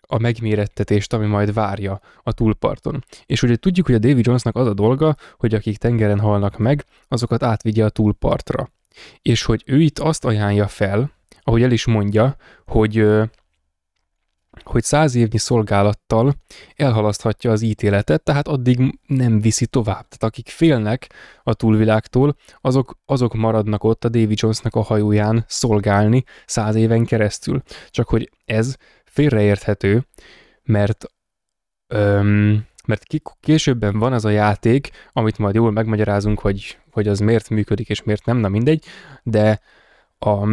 a megmérettetést, ami majd várja a túlparton. És ugye tudjuk, hogy a David Jonesnak az a dolga, hogy akik tengeren halnak meg, azokat átvigye a túlpartra. És hogy ő itt azt ajánlja fel, ahogy el is mondja, hogy hogy száz évnyi szolgálattal elhalaszthatja az ítéletet, tehát addig nem viszi tovább. Tehát akik félnek a túlvilágtól, azok, azok maradnak ott a Davy Jonesnak a hajóján szolgálni száz éven keresztül. Csak hogy ez félreérthető, mert öm, mert későbben van az a játék, amit majd jól megmagyarázunk, hogy, hogy az miért működik és miért nem, na mindegy, de a,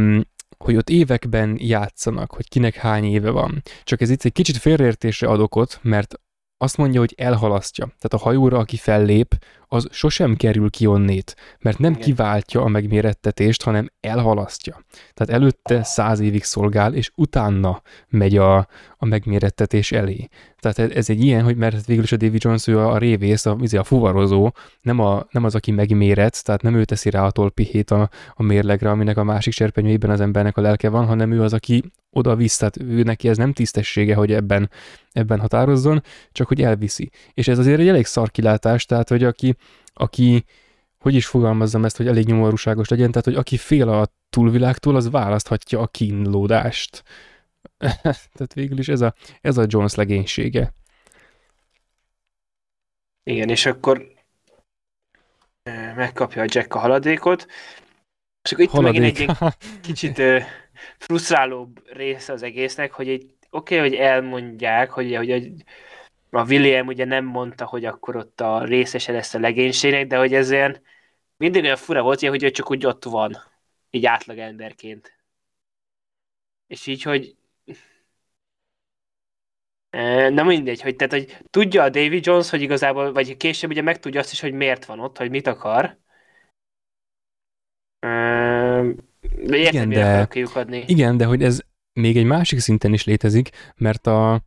hogy ott években játszanak, hogy kinek hány éve van. Csak ez itt egy kicsit félreértésre ad okot, mert azt mondja, hogy elhalasztja. Tehát a hajóra, aki fellép, az sosem kerül ki onnét, mert nem kiváltja a megmérettetést, hanem elhalasztja. Tehát előtte száz évig szolgál, és utána megy a, a megmérettetés elé. Tehát ez egy ilyen, hogy mert végül is a David Jones ő a révész, a, a fuvarozó, nem, a, nem az, aki megméret, tehát nem ő teszi rá a tolpihét a, a mérlegre, aminek a másik serpenyőjében az embernek a lelke van, hanem ő az, aki oda visz, tehát ő neki ez nem tisztessége, hogy ebben, ebben határozzon, csak hogy elviszi. És ez azért egy elég szarkilátás, tehát hogy aki, aki hogy is fogalmazzam ezt, hogy elég nyomorúságos legyen, tehát hogy aki fél a túlvilágtól, az választhatja a kínlódást. [LAUGHS] Tehát végül is ez a, ez a Jones legénysége. Igen, és akkor megkapja a Jack a haladékot, és akkor itt Haladék. megint egy, egy kicsit frusztrálóbb része az egésznek, hogy egy oké, okay, hogy elmondják, hogy, hogy a William ugye nem mondta, hogy akkor ott a részese lesz a legénységnek, de hogy ez ilyen mindig olyan fura volt, hogy ő csak úgy ott van. így átlag emberként. És így, hogy nem mindegy, hogy, tehát, hogy tudja a David Jones, hogy igazából, vagy később ugye megtudja azt is, hogy miért van ott, hogy mit akar. De értem, Igen, de- adni. Igen, de hogy ez még egy másik szinten is létezik, mert a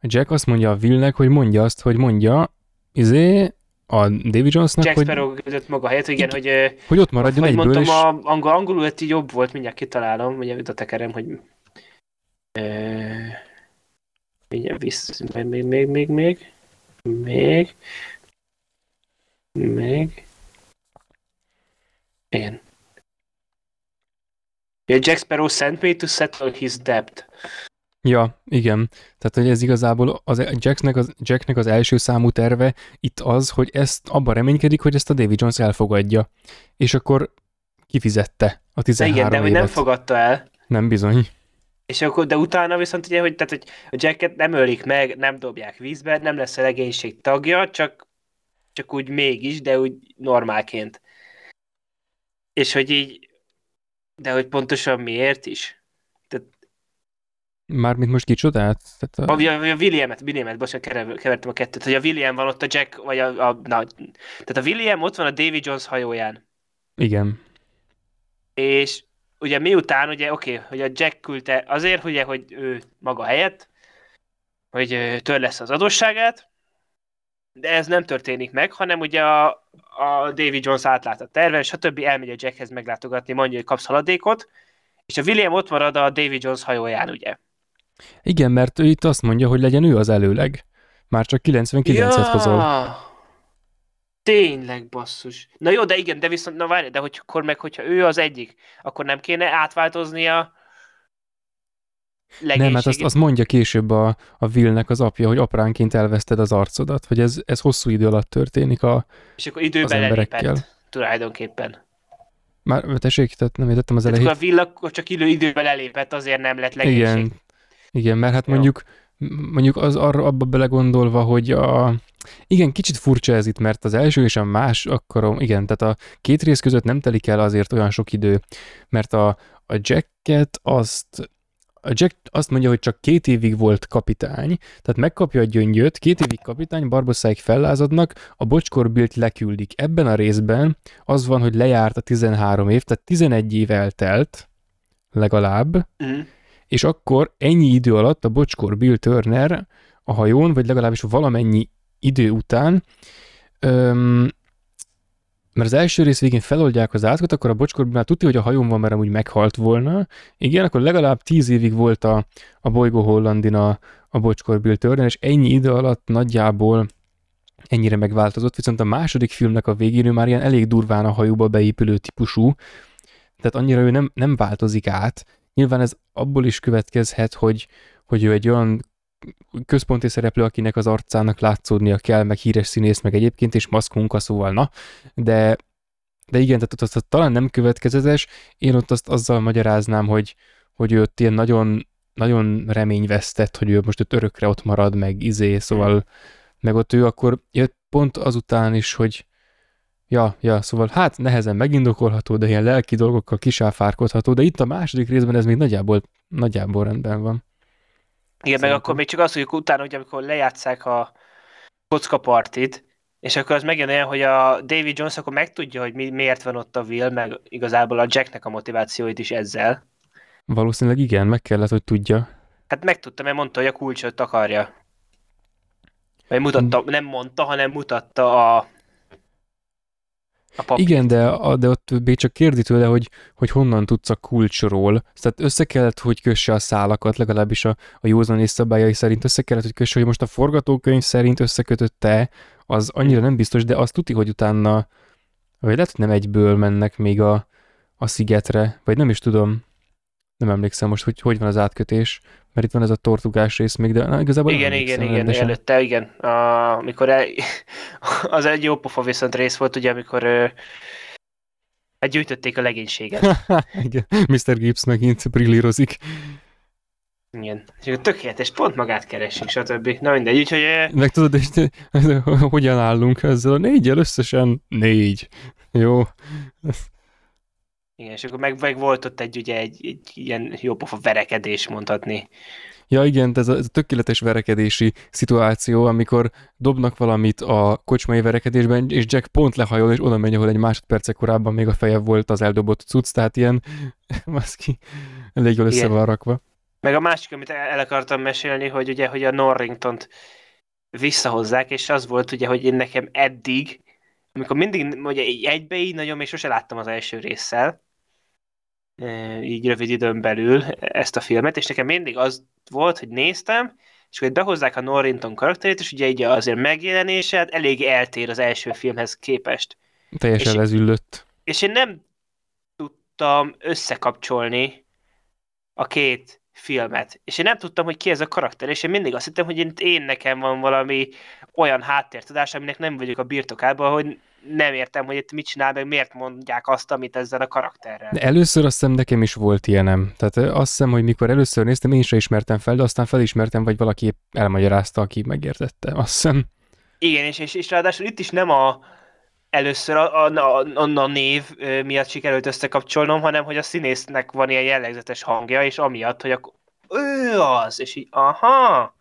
Jack azt mondja a Willnek, hogy mondja azt, hogy mondja, izé, a David Jonesnak, Jack hogy, Sparrow között maga helyett, igen, hogy, hogy ott maradjon hogy egyből, mondtam, és a angol, angolul egy jobb volt, mindjárt kitalálom, ugye itt a tekerem, hogy ö, mindjárt vissza, még, még, még, még, még, még, még, igen. Yeah, Jack Sparrow sent me to settle his debt. Ja, igen. Tehát, hogy ez igazából az Jacknek az, Jacknek az első számú terve itt az, hogy ezt abban reménykedik, hogy ezt a David Jones elfogadja. És akkor kifizette a De 13 igen, de hogy évet. nem fogadta el. nem bizony. És akkor, de utána viszont ugye, hogy, tehát, hogy a Jacket nem ölik meg, nem dobják vízbe, nem lesz a legénység tagja, csak, csak úgy mégis, de úgy normálként. És hogy így, de hogy pontosan miért is? Mármint most kicsodát? Tehát A, a, a, Williamet, Williamet, bocsánat, kever- kevertem a kettőt, hogy a William van ott a Jack, vagy a, a na, tehát a William ott van a David Jones hajóján. igen. És ugye miután, ugye oké, okay, hogy a Jack küldte azért, ugye, hogy ő maga helyett, hogy tör lesz az adósságát, de ez nem történik meg, hanem ugye a, a David Jones átlát a terven, stb. elmegy a Jackhez meglátogatni, mondja, hogy kapsz haladékot, és a William ott marad a David Jones hajóján, ugye. Igen, mert ő itt azt mondja, hogy legyen ő az előleg. Már csak 99-et hozol. Tényleg basszus. Na jó, de igen, de viszont, na várj, de hogy akkor meg, hogyha ő az egyik, akkor nem kéne átváltoznia Nem, hát azt, azt mondja később a, a Willnek az apja, hogy apránként elveszted az arcodat, hogy ez, ez hosszú idő alatt történik a, És akkor az időben emberekkel. elépett, tulajdonképpen. Már tessék, tehát nem értettem az Tehát elejét. akkor a Will akkor csak idő, időben elépett, azért nem lett legénység. Igen, igen, mert hát Jó. mondjuk, mondjuk az arra abba belegondolva, hogy a, igen, kicsit furcsa ez itt, mert az első és a más, akkor igen, tehát a két rész között nem telik el azért olyan sok idő, mert a, a Jacket azt a Jack azt mondja, hogy csak két évig volt kapitány, tehát megkapja a gyöngyöt, két évig kapitány, Barbosszáig fellázadnak, a bocskorbílt leküldik. Ebben a részben az van, hogy lejárt a 13 év, tehát 11 év eltelt, legalább, Mhm. És akkor ennyi idő alatt a Bocskor Bill Turner a hajón, vagy legalábbis valamennyi idő után, öm, mert az első rész végén feloldják az átkot, akkor a Bocskor már tudja, hogy a hajón van, mert amúgy meghalt volna. Igen, akkor legalább tíz évig volt a, a bolygó Hollandin a, a Bocskor Bill Turner, és ennyi idő alatt nagyjából ennyire megváltozott, viszont a második filmnek a végén ő már ilyen elég durván a hajóba beépülő típusú, tehát annyira ő nem, nem változik át, Nyilván ez abból is következhet, hogy, hogy ő egy olyan központi szereplő, akinek az arcának látszódnia kell, meg híres színész, meg egyébként, és maszkmunka, szóval na, de, de igen, tehát azt, azt talán nem következetes, én ott azt azzal magyaráznám, hogy, hogy ő ott ilyen nagyon, nagyon reményvesztett, hogy ő most ott örökre ott marad, meg izé, szóval, meg ott ő akkor jött pont azután is, hogy Ja, ja, szóval hát nehezen megindokolható, de ilyen lelki dolgokkal kisáfárkodható, de itt a második részben ez még nagyjából, nagyjából rendben van. Igen, meg Szerintem. akkor még csak az, hogy utána, hogy amikor lejátszák a kocka partit, és akkor az megjön olyan, hogy a David Jones akkor megtudja, hogy mi, miért van ott a Will, meg igazából a Jacknek a motivációit is ezzel. Valószínűleg igen, meg kellett, hogy tudja. Hát megtudta, mert mondta, hogy a kulcsot akarja. Vagy mutatta, nem mondta, hanem mutatta a a. Igen, de, a- de ott még csak kérdi tőle, hogy, hogy honnan tudsz a kulcsról. Tehát össze kellett, hogy kösse a szálakat, legalábbis a, a józanész szabályai szerint össze kellett, hogy kösse, hogy most a forgatókönyv szerint összekötötte, az annyira nem biztos, de azt tudti, hogy utána, vagy lehet, hogy nem egyből mennek még a, a szigetre, vagy nem is tudom. Nem emlékszem most, hogy hogy van az átkötés, mert itt van ez a tortugás rész még, de na, igazából nem Igen, igen, igen, rendesen. előtte, igen. A, amikor el, [LAUGHS] az egy jó pofa viszont rész volt, ugye, amikor ö, hát gyűjtötték a legénységet. [LAUGHS] igen, Mr. Gibbs megint brillírozik. Igen. És tökéletes, pont magát keresi, stb. Na mindegy, úgyhogy Meg tudod, és te- [LAUGHS] hogyan állunk ezzel a négyel összesen? Négy. Jó. Igen, és akkor meg, meg volt ott egy, ugye, egy, egy ilyen jópofa verekedés, mondhatni. Ja igen, ez a, ez a tökéletes verekedési szituáció, amikor dobnak valamit a kocsmai verekedésben, és Jack pont lehajol, és oda megy, ahol egy másodperce korábban még a feje volt az eldobott cucc, tehát ilyen, [LAUGHS] maszki, elég jól össze Igen. van rakva. Meg a másik, amit el akartam mesélni, hogy ugye, hogy a Norringtont visszahozzák, és az volt ugye, hogy én nekem eddig, amikor mindig ugye így egybe így nagyon még sose láttam az első résszel, így rövid időn belül ezt a filmet, és nekem mindig az volt, hogy néztem, és hogy behozzák a Norrington karakterét, és ugye így azért megjelenése hát elég eltér az első filmhez képest. Teljesen És- lezüllött. És én nem tudtam összekapcsolni a két filmet. És én nem tudtam, hogy ki ez a karakter, és én mindig azt hittem, hogy én, én nekem van valami olyan háttértudás, aminek nem vagyok a birtokában, hogy nem értem, hogy itt mit csinál, meg miért mondják azt, amit ezzel a karakterrel. De először azt hiszem nekem is volt ilyenem. Tehát azt hiszem, hogy mikor először néztem, én sem ismertem fel, de aztán felismertem, vagy valaki elmagyarázta, aki megértette. Azt hiszem. Igen, és, és, és ráadásul itt is nem a először a, a, a, a név miatt sikerült összekapcsolnom, hanem hogy a színésznek van ilyen jellegzetes hangja, és amiatt, hogy akkor ő az, és így, aha.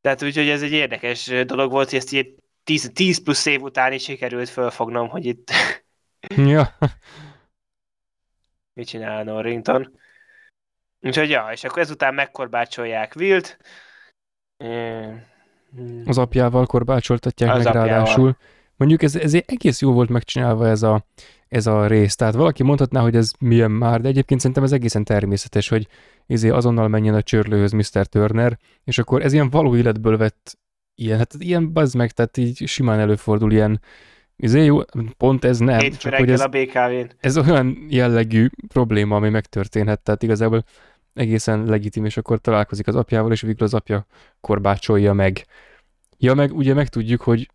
Tehát úgyhogy ez egy érdekes dolog volt, hogy ezt így 10, 10 plusz év után is sikerült fölfognom, hogy itt [LAUGHS] Ja. [LAUGHS] mit csinál Norrington. Úgyhogy ja, és akkor ezután megkorbácsolják Wilt. Az apjával korbácsoltatják Az meg apjával. ráadásul. Mondjuk ez, ez egész jó volt megcsinálva ez a, ez a rész. Tehát valaki mondhatná, hogy ez milyen már, de egyébként szerintem ez egészen természetes, hogy izé azonnal menjen a csörlőhöz Mr. Turner, és akkor ez ilyen való életből vett ilyen, hát ilyen bazd meg, tehát így simán előfordul ilyen, izé jó, pont ez nem, Hétfő csak hogy ez, a BKV-n. ez olyan jellegű probléma, ami megtörténhet, tehát igazából egészen legitim, és akkor találkozik az apjával, és végül az apja korbácsolja meg. Ja, meg ugye megtudjuk, hogy,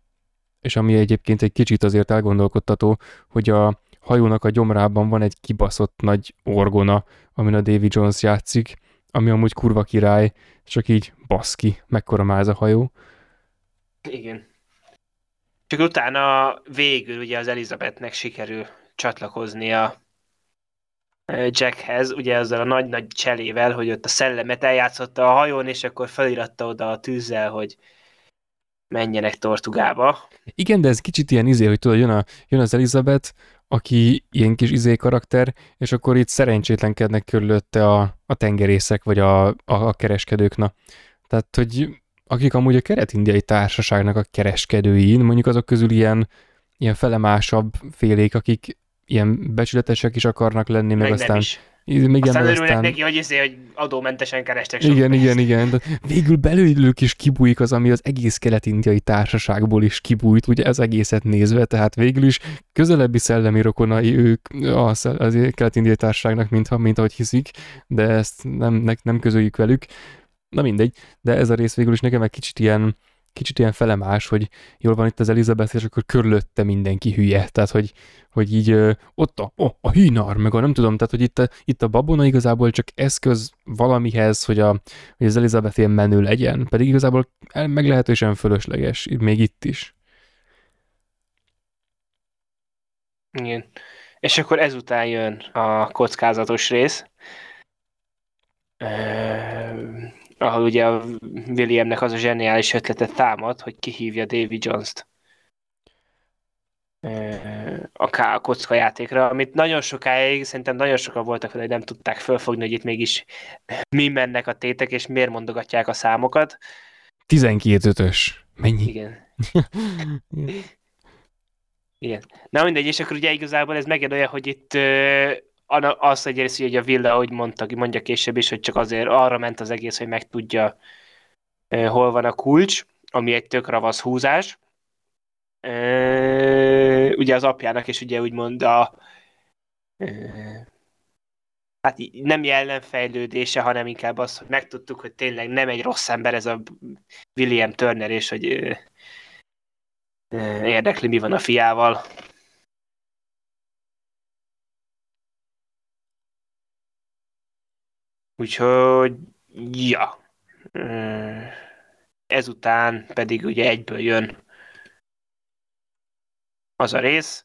és ami egyébként egy kicsit azért elgondolkodtató, hogy a hajónak a gyomrában van egy kibaszott nagy orgona, amin a Davy Jones játszik, ami amúgy kurva király, csak így baszki, mekkora már ez a hajó. Igen. Csak utána végül ugye az Elizabethnek sikerül csatlakoznia Jackhez, ugye ezzel a nagy-nagy cselével, hogy ott a szellemet eljátszotta a hajón, és akkor feliratta oda a tűzzel, hogy menjenek Tortugába. Igen, de ez kicsit ilyen izé, hogy tudod, jön, a, jön az Elizabeth, aki ilyen kis izé karakter, és akkor itt szerencsétlenkednek körülötte a, a tengerészek, vagy a, a, a kereskedők, na. Tehát, hogy akik amúgy a keret-indiai társaságnak a kereskedői, mondjuk azok közül ilyen, ilyen felemásabb félék, akik ilyen becsületesek is akarnak lenni, meg, Meg aztán, is. igen, Aztán meg aztán neki, hogy, izé, hogy adómentesen kerestek sok igen, pénzt. igen, igen. De végül belőlük is kibújik az, ami az egész kelet-indiai társaságból is kibújt, ugye ez egészet nézve, tehát végül is közelebbi szellemi rokonai ők a szel- az kelet-indiai társaságnak, mint, mint ahogy hiszik, de ezt nem, ne, nem közöljük velük. Na mindegy, de ez a rész végül is nekem egy kicsit ilyen, kicsit ilyen felemás, hogy jól van itt az Elizabeth, és akkor körülötte mindenki hülye. Tehát, hogy, hogy így ott a, oh, a hínar, meg a nem tudom, tehát, hogy itt a, itt a babona igazából csak eszköz valamihez, hogy, a, hogy az Elizabeth ilyen menő legyen, pedig igazából meglehetősen fölösleges, még itt is. Igen. És akkor ezután jön a kockázatos rész, eh, ahol ugye a Williamnek az a zseniális ötlete támad, hogy kihívja Davy Jones-t a, kocka játékra, amit nagyon sokáig, szerintem nagyon sokan voltak vele, hogy nem tudták fölfogni, hogy itt mégis mi mennek a tétek, és miért mondogatják a számokat. 12 ötös. Mennyi? Igen. [LAUGHS] Igen. Na mindegy, és akkor ugye igazából ez megint olyan, hogy itt az egyrészt, hogy a Villa, ahogy mondta, mondja később is, hogy csak azért arra ment az egész, hogy megtudja, hol van a kulcs, ami egy tök ravasz húzás. Ugye az apjának is ugye úgymond a hát nem jellemfejlődése, hanem inkább az, hogy megtudtuk, hogy tényleg nem egy rossz ember ez a William Turner, és hogy érdekli, mi van a fiával. Úgyhogy, ja. Ezután pedig ugye egyből jön az a rész,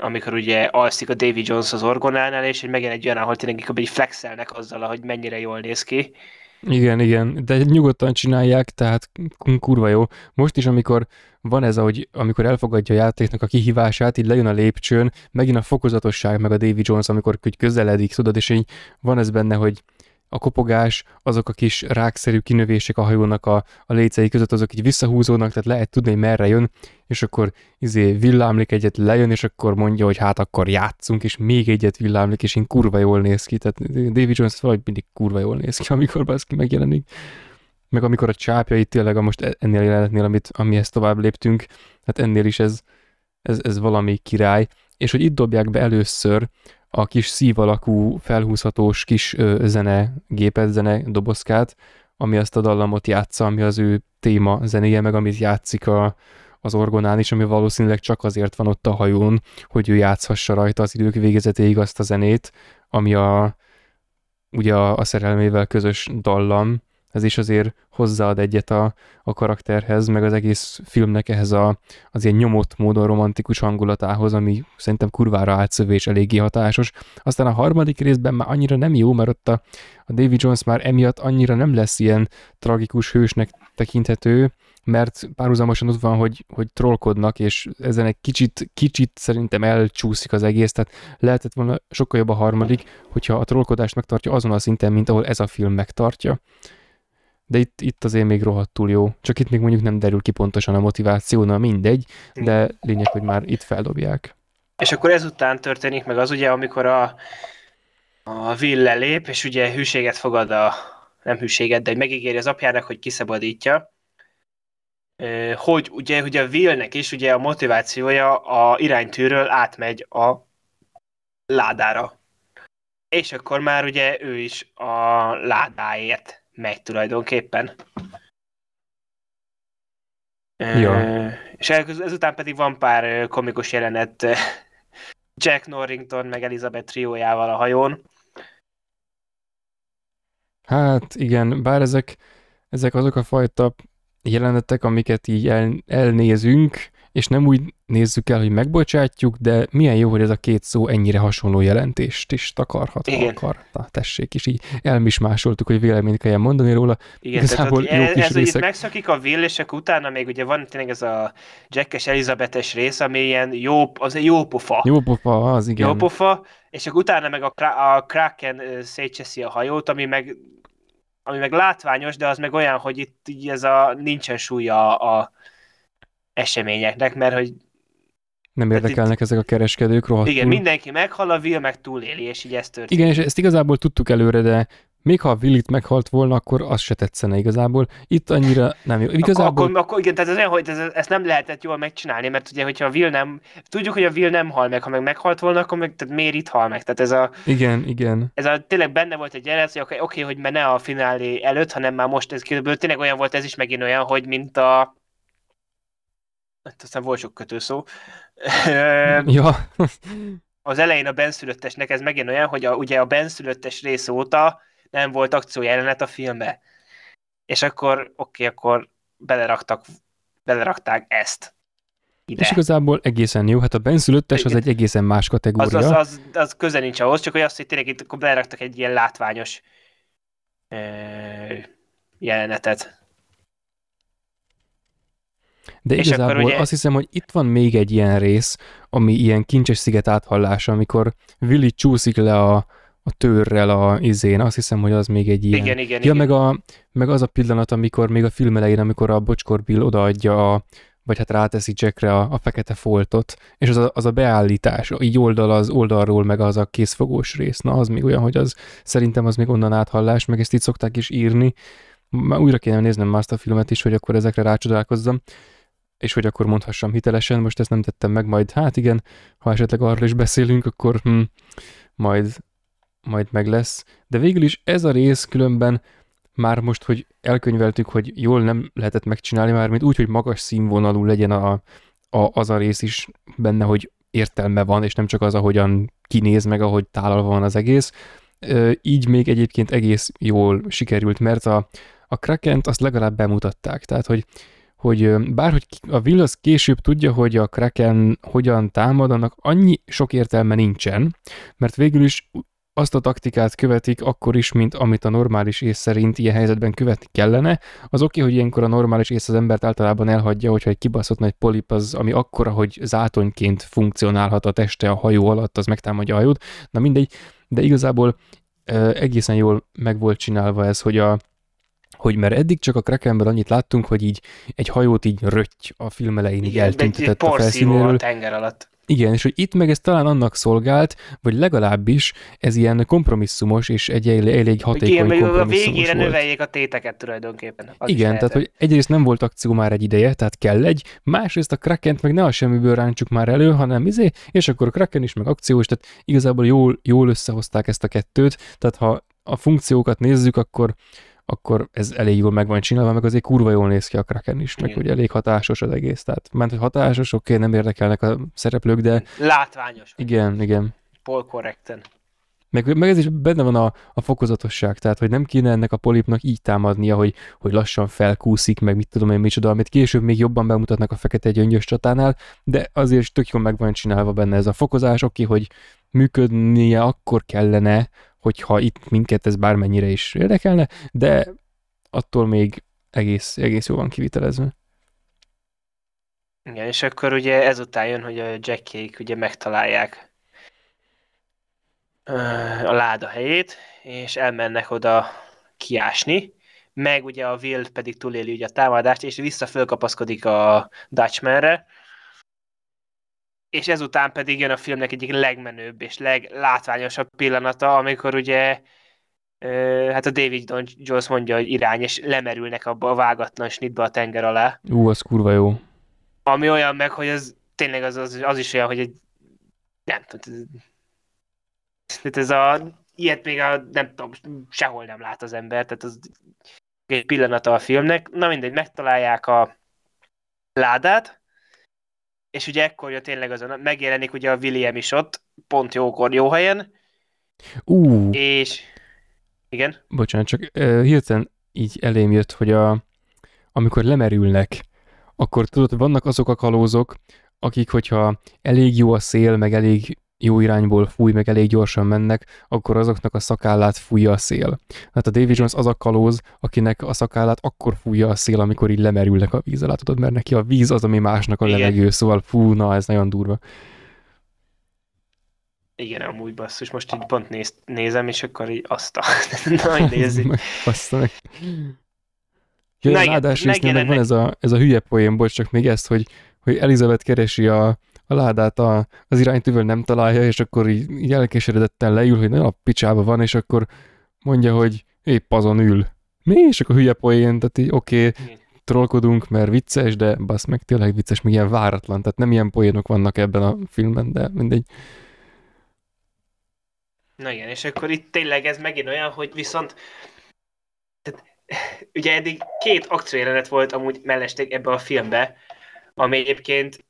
amikor ugye alszik a Davy Jones az orgonánál, és hogy megint egy olyan, ahol tényleg inkább flexelnek azzal, hogy mennyire jól néz ki. Igen, igen, de nyugodtan csinálják, tehát kurva jó. Most is, amikor van ez, hogy amikor elfogadja a játéknak a kihívását, így lejön a lépcsőn, megint a fokozatosság, meg a Davy Jones, amikor közeledik, tudod, és így van ez benne, hogy a kopogás, azok a kis rákszerű kinövések a hajónak a, a lécei között, azok így visszahúzódnak, tehát lehet tudni, hogy merre jön, és akkor izé villámlik egyet, lejön, és akkor mondja, hogy hát akkor játszunk, és még egyet villámlik, és én kurva jól néz ki, tehát David Jones valahogy mindig kurva jól néz ki, amikor baszki megjelenik. Meg amikor a csápja itt tényleg a most e- ennél jelenetnél, amit, amihez tovább léptünk, hát ennél is ez, ez, ez valami király, és hogy itt dobják be először a kis szív alakú, felhúzhatós kis ö, zene, gépet, zene dobozkát, ami azt a dallamot játsza, ami az ő téma zenéje, meg amit játszik a, az orgonán is, ami valószínűleg csak azért van ott a hajón, hogy ő játszhassa rajta az idők végezetéig azt a zenét, ami a, ugye a, a szerelmével közös dallam, ez is azért hozzáad egyet a, a karakterhez, meg az egész filmnek ehhez a, az ilyen nyomott módon romantikus hangulatához, ami szerintem kurvára átszövő és eléggé hatásos. Aztán a harmadik részben már annyira nem jó, mert ott a, a David Jones már emiatt annyira nem lesz ilyen tragikus hősnek tekinthető, mert párhuzamosan ott van, hogy, hogy trollkodnak, és ezen egy kicsit, kicsit szerintem elcsúszik az egész, tehát lehetett volna sokkal jobb a harmadik, hogyha a trollkodást megtartja azon a szinten, mint ahol ez a film megtartja de itt, itt azért még rohadtul jó. Csak itt még mondjuk nem derül ki pontosan a motiváció, na mindegy, de lényeg, hogy már itt feldobják. És akkor ezután történik meg az ugye, amikor a, a Will lelép, és ugye hűséget fogad a, nem hűséget, de megígéri az apjának, hogy kiszabadítja. Hogy ugye, ugye a Willnek is ugye a motivációja a iránytűről átmegy a ládára. És akkor már ugye ő is a ládáért megy tulajdonképpen. Ja. És ezután pedig van pár komikus jelenet Jack Norrington meg Elizabeth triójával a hajón. Hát igen, bár ezek, ezek azok a fajta jelenetek, amiket így el, elnézünk, és nem úgy nézzük el, hogy megbocsátjuk, de milyen jó, hogy ez a két szó ennyire hasonló jelentést is takarhat, Igen. akar. Na, tessék is, így elmismásoltuk, hogy véleményt kell mondani róla. Igen, Igazából tehát, jó ez, kis ez részek. megszakik a és akkor utána még ugye van tényleg ez a Jackes Elizabetes rész, ami ilyen jó, az egy jó pofa. Jó pofa, az igen. Jó pofa, és akkor utána meg a, a Kraken szétcseszi a hajót, ami meg ami meg látványos, de az meg olyan, hogy itt így ez a nincsen súlya a, a eseményeknek, mert hogy nem érdekelnek itt, ezek a kereskedők rohadtul. Igen, mindenki meghal, a Will meg túléli, és így ez történik. Igen, és ezt igazából tudtuk előre, de még ha a Willit meghalt volna, akkor az se tetszene igazából. Itt annyira nem jó. Igazából... Akkor, akkor igen, tehát ez olyan, hogy ez, ezt nem lehetett jól megcsinálni, mert ugye, hogyha a Will nem, tudjuk, hogy a Will nem hal meg, ha meg meghalt volna, akkor meg, tehát miért itt hal meg? Tehát ez a... Igen, igen. Ez a, tényleg benne volt egy jelenet, hogy oké, okay, hogy ne a finálé előtt, hanem már most ez kívül, tényleg olyan volt ez is megint olyan, hogy mint a hát aztán volt sok kötőszó. [LAUGHS] ja. [LAUGHS] az elején a benszülöttesnek ez megint olyan, hogy a, ugye a benszülöttes rész óta nem volt akciójelenet a filmbe. És akkor, oké, okay, akkor beleraktak, belerakták ezt. Ide. És igazából egészen jó, hát a benszülöttes az egy egészen más kategória. Az, az, az, az köze nincs ahhoz, csak hogy azt, hogy tényleg itt akkor beleraktak egy ilyen látványos ö, jelenetet. De és igazából ugye... azt hiszem, hogy itt van még egy ilyen rész, ami ilyen kincses sziget áthallása, amikor Willy csúszik le a, a törrel a izén, azt hiszem, hogy az még egy ilyen. Igen, igen, ja, igen. Meg, a, meg az a pillanat, amikor még a film elején, amikor a Bocskor Bill odaadja a, vagy hát ráteszi Jackre a, a fekete foltot, és az a, az a beállítás, így oldal az oldalról, meg az a készfogós rész, na az még olyan, hogy az szerintem az még onnan áthallás, meg ezt így szokták is írni, már újra kéne néznem már azt a filmet is, hogy akkor ezekre rácsodálkozzam, és hogy akkor mondhassam hitelesen, most ezt nem tettem meg, majd hát igen, ha esetleg arról is beszélünk, akkor hm, majd, majd meg lesz. De végül is ez a rész különben már most, hogy elkönyveltük, hogy jól nem lehetett megcsinálni már, mint úgy, hogy magas színvonalú legyen a, a, az a rész is benne, hogy értelme van, és nem csak az, ahogyan kinéz meg, ahogy tálalva van az egész. Így még egyébként egész jól sikerült, mert a, a Krakent azt legalább bemutatták, tehát hogy hogy bárhogy a Will az később tudja, hogy a Kraken hogyan támad, annak annyi sok értelme nincsen, mert végül is azt a taktikát követik akkor is, mint amit a normális ész szerint ilyen helyzetben követni kellene. Az oké, hogy ilyenkor a normális ész az embert általában elhagyja, hogyha egy kibaszott nagy polip az, ami akkora, hogy zátonyként funkcionálhat a teste a hajó alatt, az megtámadja a hajót. Na mindegy, de igazából egészen jól meg volt csinálva ez, hogy a, hogy mert eddig csak a Krakenben annyit láttunk, hogy így egy hajót így rötty a film elején így eltüntetett a felszínéről. a tenger alatt. Igen, és hogy itt meg ez talán annak szolgált, vagy legalábbis ez ilyen kompromisszumos, és egy elég hatékony Igen, kompromisszumos a végére volt. növeljék a téteket tulajdonképpen. Az Igen, tehát hogy egyrészt nem volt akció már egy ideje, tehát kell egy, másrészt a Krakent meg ne a semmiből ráncsuk már elő, hanem izé, és akkor a Kraken is meg akciós, tehát igazából jól, jól összehozták ezt a kettőt, tehát ha a funkciókat nézzük, akkor akkor ez elég jól meg van csinálva, meg azért kurva jól néz ki a Kraken is, meg hogy elég hatásos az egész. Tehát, ment, hogy hatásos, oké, okay, nem érdekelnek a szereplők, de... Látványos. Igen, igen. Paul correcten. Meg, meg ez is benne van a, a fokozatosság, tehát hogy nem kéne ennek a polipnak így támadnia, hogy, hogy lassan felkúszik, meg mit tudom én micsoda, amit később még jobban bemutatnak a fekete gyöngyös csatánál, de azért is tök jól meg van csinálva benne ez a fokozás, oké, hogy működnie akkor kellene, hogyha itt minket ez bármennyire is érdekelne, de attól még egész, egész jó van kivitelezve. Igen, és akkor ugye ezután jön, hogy a Jackék ugye megtalálják a láda helyét, és elmennek oda kiásni, meg ugye a Will pedig túléli ugye a támadást, és vissza fölkapaszkodik a Dutchmanre, és ezután pedig jön a filmnek egyik legmenőbb és leglátványosabb pillanata, amikor ugye hát a David Don Jones mondja, hogy irány, és lemerülnek abba a vágatlan snitba a tenger alá. Ú, az kurva jó. Ami olyan meg, hogy az tényleg az, az, az is olyan, hogy egy nem tudom, tehát ez a, ilyet még a, nem tudom, sehol nem lát az ember, tehát az egy pillanata a filmnek. Na mindegy, megtalálják a ládát, és ugye ekkor jön tényleg azon, megjelenik ugye a William is ott, pont jókor, jó helyen. Uh. És igen? Bocsánat, csak uh, hirtelen így elém jött, hogy a, amikor lemerülnek, akkor tudod, vannak azok a kalózok, akik, hogyha elég jó a szél, meg elég jó irányból fúj, meg elég gyorsan mennek, akkor azoknak a szakállát fújja a szél. Hát a David Jones az a kalóz, akinek a szakállát akkor fújja a szél, amikor így lemerülnek a víz alá, tudod, mert neki a víz az, ami másnak a Igen. levegő, szóval fú, na, ez nagyon durva. Igen, amúgy basszus, most így pont néz, nézem, és akkor így azt a... [LAUGHS] Na, nézzük. [LAUGHS] azt meg. Ja, na, igen, meg van ez a, ez a hülye poén, bocs, csak még ezt, hogy, hogy Elizabeth keresi a, a ládát a, az iránytűvel nem találja, és akkor így, így elkeseredetten leül, hogy nagyon a picsába van, és akkor mondja, hogy épp azon ül. Mi? És akkor hülye poén, tehát így oké, okay, trollkodunk, mert vicces, de basz meg tényleg vicces, meg ilyen váratlan, tehát nem ilyen poénok vannak ebben a filmben, de mindegy. Na igen, és akkor itt tényleg ez megint olyan, hogy viszont tehát, ugye eddig két akciójelenet volt amúgy mellesték ebbe a filmbe, ami egyébként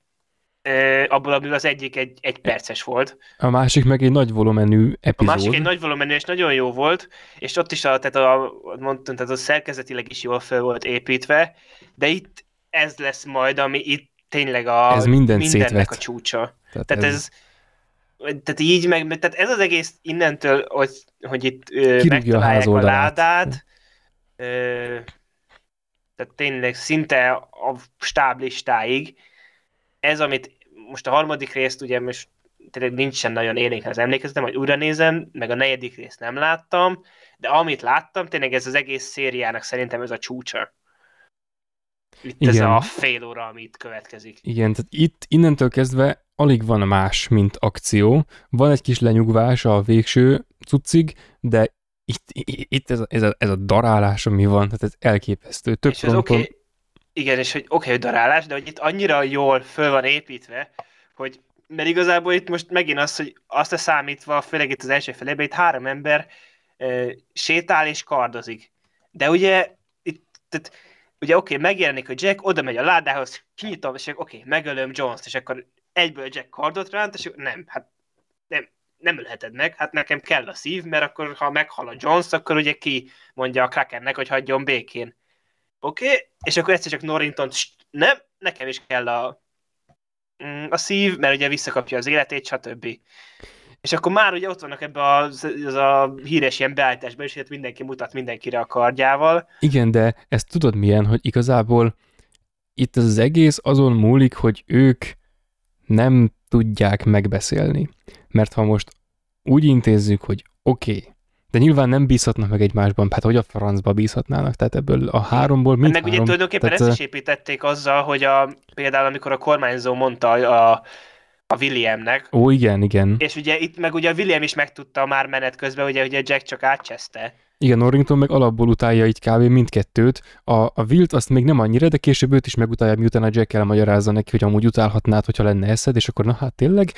abból, amiből az egyik egy, egy perces volt. A másik meg egy nagy volumenű epizód. A másik egy nagy volumenű, és nagyon jó volt, és ott is a, tehát a, mondtam, tehát a szerkezetileg is jól fel volt építve, de itt ez lesz majd, ami itt tényleg a ez minden mindennek szétvet. a csúcsa. Tehát, tehát ez... ez tehát így meg, tehát ez az egész innentől, hogy, hogy itt ö, megtalálják a, a ládát, ö, tehát tényleg szinte a stáblistáig, ez, amit most a harmadik részt ugye most tényleg nincsen nagyon élénk az emlékezetem, hogy újra nézem, meg a negyedik részt nem láttam, de amit láttam, tényleg ez az egész szériának szerintem ez a csúcsa. Itt Igen. ez a fél óra, ami itt következik. Igen, tehát itt innentől kezdve alig van más, mint akció. Van egy kis lenyugvás a végső cuccig, de itt, itt ez, a, ez, a, ez a darálás, ami van, tehát ez elképesztő. Több és fronton... Okay, igen, és hogy oké, okay, darálás, de hogy itt annyira jól föl van építve, hogy mert igazából itt most megint az, hogy azt a számítva, főleg itt az első felében, itt három ember e, sétál és kardozik. De ugye itt, tehát, ugye oké, okay, megjelenik, hogy Jack oda megy a ládához, kinyitom, és oké, okay, megölöm Jones-t, és akkor egyből Jack kardot ránt, és nem, hát nem, nem ölheted meg, hát nekem kell a szív, mert akkor ha meghal a Jones, akkor ugye ki mondja a Krakennek, hogy hagyjon békén. Oké, okay? és akkor egyszer csak Norrington nem, nekem is kell a, mm, a szív, mert ugye visszakapja az életét, stb. És akkor már ugye ott vannak ebbe az, az a híres ilyen beállításban, és hát mindenki mutat mindenkire a kardjával. Igen, de ezt tudod milyen, hogy igazából itt az egész azon múlik, hogy ők nem tudják megbeszélni. Mert ha most úgy intézzük, hogy oké, okay, de nyilván nem bízhatnak meg egymásban, hát hogy a francba bízhatnának, tehát ebből a háromból mind Meg ugye három, tulajdonképpen tehát, ezt is építették azzal, hogy a, például amikor a kormányzó mondta a, a Williamnek, Ó, igen, igen. és ugye itt meg ugye a William is megtudta már menet közben, ugye, ugye Jack csak átcseszte. Igen, Norrington meg alapból utálja így kb. mindkettőt. A, a Wilt azt még nem annyira, de később őt is megutálja, miután a Jack elmagyarázza neki, hogy amúgy utálhatnád, hogyha lenne eszed, és akkor na hát tényleg.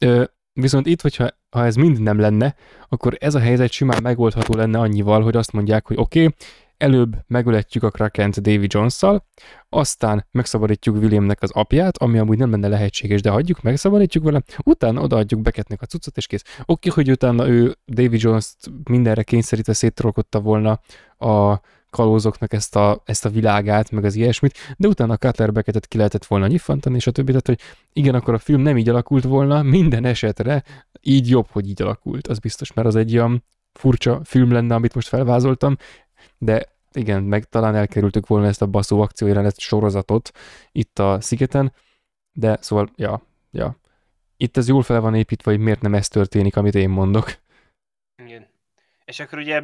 Ö, viszont itt, hogyha ha ez mind nem lenne, akkor ez a helyzet simán megoldható lenne annyival, hogy azt mondják, hogy oké, okay, előbb megöletjük a Krakent Davy Jones-szal, aztán megszabadítjuk Williamnek az apját, ami amúgy nem lenne lehetséges, de hagyjuk, megszabadítjuk vele, utána odaadjuk Becketnek a cuccot, és kész. Oké, hogy utána ő Davy Jones-t mindenre kényszerítve széttrolkodta volna a kalózoknak ezt a, ezt a világát, meg az ilyesmit, de utána Cutler Beckettet ki lehetett volna nyiffantani, és a többi, tehát, hogy igen, akkor a film nem így alakult volna, minden esetre így jobb, hogy így alakult, az biztos, mert az egy olyan furcsa film lenne, amit most felvázoltam, de igen, meg talán elkerültük volna ezt a baszó akciójelenet sorozatot itt a szigeten, de szóval, ja, ja. Itt ez jól fel van építve, hogy miért nem ez történik, amit én mondok. Igen. És akkor ugye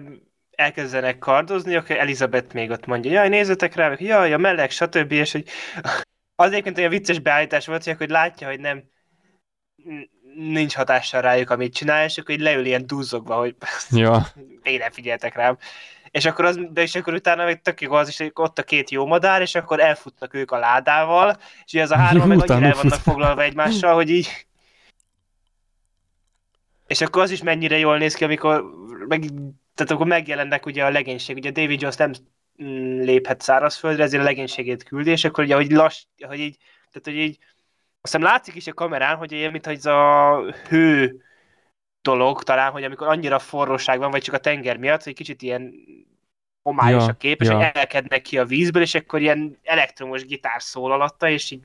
elkezdenek kardozni, akkor Elizabeth még ott mondja, jaj, nézzetek rá, jaj, a meleg, stb. És hogy [LAUGHS] az egyébként olyan vicces beállítás volt, hogy, hogy látja, hogy nem nincs hatással rájuk, amit csinál, és akkor így leül ilyen duzzogva, hogy [LAUGHS] Ja. én nem figyeltek rám. És akkor, az, de és akkor utána még tök jó az is, hogy ott a két jó madár, és akkor elfutnak ők a ládával, és ugye az a három meg [LAUGHS] annyira el vannak foglalva egymással, hogy így... És akkor az is mennyire jól néz ki, amikor meg, tehát akkor megjelennek ugye a legénység, ugye David Jones nem mm, léphet szárazföldre, ezért a legénységét küldi, és akkor ugye, hogy lass, hogy így, tehát hogy így, azt hiszem látszik is a kamerán, hogy ilyen, mint hogy ez a hő dolog talán, hogy amikor annyira forróság van, vagy csak a tenger miatt, hogy kicsit ilyen homályos Ja, a kép, és ja. elkednek ki a vízből, és akkor ilyen elektromos gitár szól alatta, és így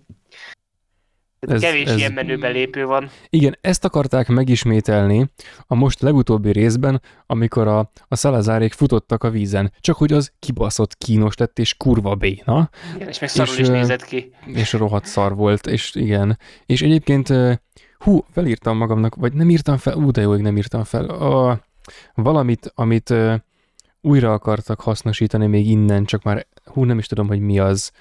Ez- kevés ez- ilyen menő belépő van. Igen, ezt akarták megismételni a most legutóbbi részben, amikor a, a szalazárék futottak a vízen. Csak hogy az kibaszott kínos lett, és kurva béna, Igen, és még szarul És, is nézett ki. és rohadt szar volt, és igen. És egyébként, hú, felírtam magamnak, vagy nem írtam fel, ú, de jó, hogy nem írtam fel, a, valamit, amit újra akartak hasznosítani még innen, csak már, hú, nem is tudom, hogy mi az.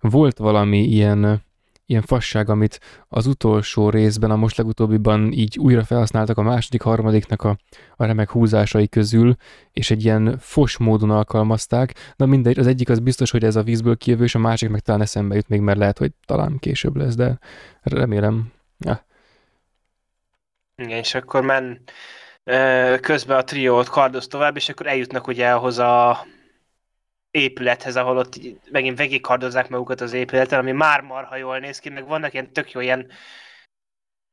Volt valami ilyen, ilyen fasság, amit az utolsó részben, a most legutóbbiban így újra felhasználtak a második, harmadiknak a, a remek húzásai közül, és egy ilyen fos módon alkalmazták. Na mindegy, az egyik az biztos, hogy ez a vízből kijövő, és a másik meg talán eszembe jut még, mert lehet, hogy talán később lesz, de remélem. Ja. Igen, és akkor ö, közben a triót kardoz tovább, és akkor eljutnak ugye ahhoz a épülethez, ahol ott megint végig kardozzák magukat az épületen, ami már marha jól néz ki, meg vannak ilyen tök jó ilyen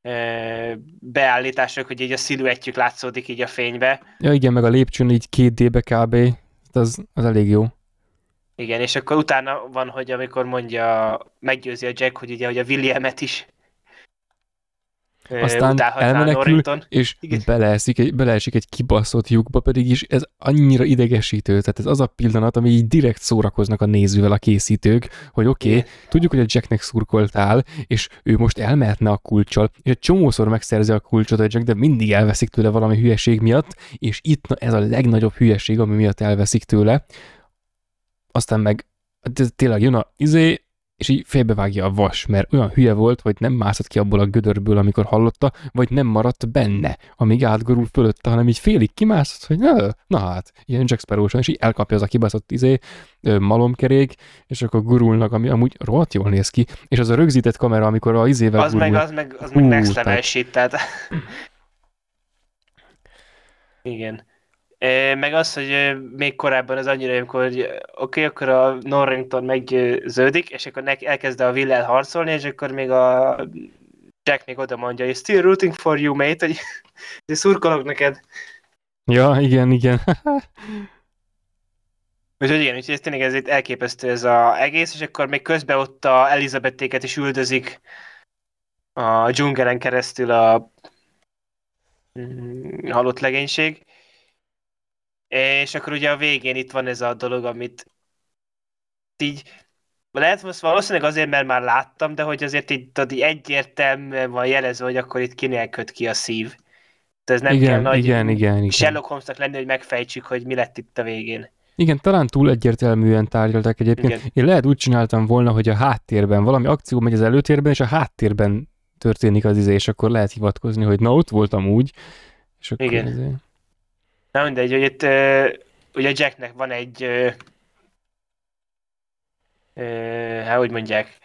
ö, beállítások, hogy így a sziluettjük látszódik így a fénybe. ja, igen, meg a lépcsőn így két D-be kb. Az, az elég jó. Igen, és akkor utána van, hogy amikor mondja, meggyőzi a Jack, hogy ugye hogy a Williamet is Aztán elmenekül, Norrington. és Igen. beleesik egy, beleesik egy kibaszott lyukba, pedig is ez annyira idegesítő. Tehát ez az a pillanat, ami így direkt szórakoznak a nézővel a készítők, hogy oké, okay, tudjuk, hogy a Jacknek szurkoltál, és ő most elmehetne a kulccsal, és egy csomószor megszerzi a kulcsot a Jack, de mindig elveszik tőle valami hülyeség miatt, és itt na, ez a legnagyobb hülyeség, ami miatt elveszik tőle. Aztán meg ez tényleg jön a izé, és így félbevágja a vas, mert olyan hülye volt, hogy nem mászott ki abból a gödörből, amikor hallotta, vagy nem maradt benne, amíg átgurul fölötte, hanem így félig kimászott, hogy na, na hát, ilyen Jack sparrow és így elkapja az a kibaszott izé, malomkerék, és akkor gurulnak, ami amúgy rohadt jól néz ki, és az a rögzített kamera, amikor a izével Az gurul, meg, az meg, az meg Hú, next level shit, tehát... [LAUGHS] Igen. Meg az, hogy még korábban az annyira, amikor hogy, oké, okay, akkor a Norrington meggyőződik, és akkor nek elkezd a Will harcolni, és akkor még a Jack még oda mondja, hogy still rooting for you, mate, hogy [LAUGHS] hogy szurkolok neked. Ja, igen, igen. [LAUGHS] Úgyhogy igen, úgyhogy ez tényleg ez itt elképesztő ez az egész, és akkor még közben ott a Elizabethéket is üldözik a dzsungelen keresztül a mm, halott legénység. És akkor ugye a végén itt van ez a dolog, amit így lehet most valószínűleg azért, mert már láttam, de hogy azért így, tudod, így egyértelműen van jelezve, hogy akkor itt kinél köt ki a szív. Tehát ez nem igen, kell nagy igen, igen, igen. Sherlock Holmesnak lenni, hogy megfejtsük, hogy mi lett itt a végén. Igen, talán túl egyértelműen tárgyalták egyébként. Igen. Én lehet úgy csináltam volna, hogy a háttérben valami akció megy az előtérben, és a háttérben történik az izé, és akkor lehet hivatkozni, hogy na ott voltam úgy, és akkor Igen. izé. Na mindegy, hogy itt ugye Jacknek van egy hát hogy mondják,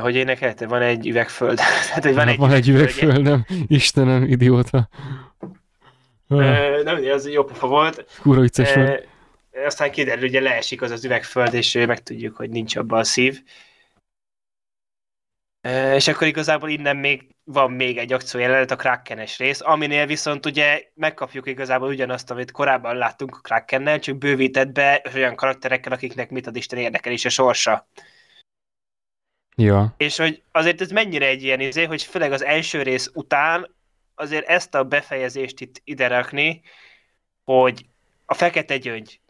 hogy énekelte, van egy üvegföld. [LAUGHS] hát, hogy van egy, van egy üvegföldje. üvegföldem, Istenem, idióta. Ö, nem, az jó pofa volt. Kurva vicces volt. Aztán kiderül, ugye leesik az az üvegföld, és ö, megtudjuk, hogy nincs abban a szív. És akkor igazából innen még van még egy akció jelenet, a Krakenes rész, aminél viszont ugye megkapjuk igazából ugyanazt, amit korábban láttunk a Krakennel, csak bővített be olyan karakterekkel, akiknek mit ad Isten érdekel is a sorsa. Ja. És hogy azért ez mennyire egy ilyen izé, hogy főleg az első rész után azért ezt a befejezést itt ide rakni, hogy a fekete gyöngy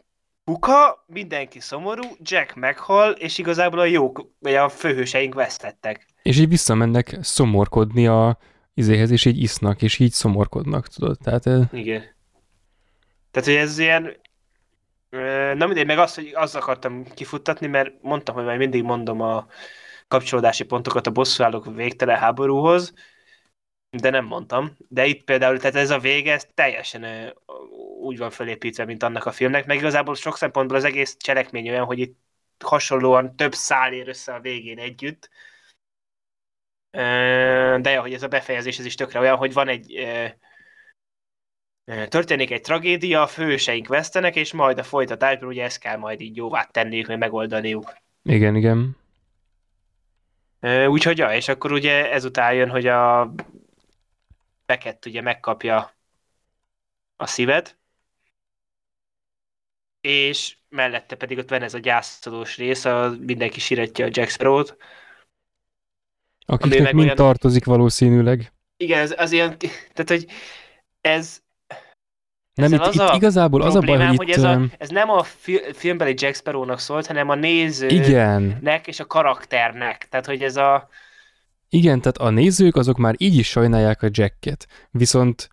buka, mindenki szomorú, Jack meghal, és igazából a jók, vagy a főhőseink vesztettek. És így visszamennek szomorkodni a izéhez, és így isznak, és így szomorkodnak, tudod? Tehát eh, Igen. Tehát, hogy ez ilyen... Na mindegy, meg azt, hogy azt akartam kifuttatni, mert mondtam, hogy majd mindig mondom a kapcsolódási pontokat a bosszúállók végtelen háborúhoz, de nem mondtam. De itt például, tehát ez a vége, ez teljesen úgy van felépítve, mint annak a filmnek, meg igazából sok szempontból az egész cselekmény olyan, hogy itt hasonlóan több szál ér össze a végén együtt. De hogy ez a befejezés, ez is tökre olyan, hogy van egy történik egy tragédia, a főseink vesztenek, és majd a folytatásban ugye ezt kell majd így jóvá tenniük, meg megoldaniuk. igen, igen. Úgyhogy ja, és akkor ugye ezután jön, hogy a Beckett ugye megkapja a szívet, és mellette pedig ott van ez a gyászolós rész, a mindenki siratja a Jack Sparrow-t. Akiknek meg mind olyan- tartozik valószínűleg. Igen, ez az ilyen, tehát hogy ez Nem, itt, az itt a igazából az a baj, hogy hogy ez, a, ez nem a fi- filmbeli Jack Sparrow-nak szólt, hanem a nézőnek Igen, és a karakternek. Tehát, hogy ez a... igen, tehát a nézők azok már így is sajnálják a Jacket, viszont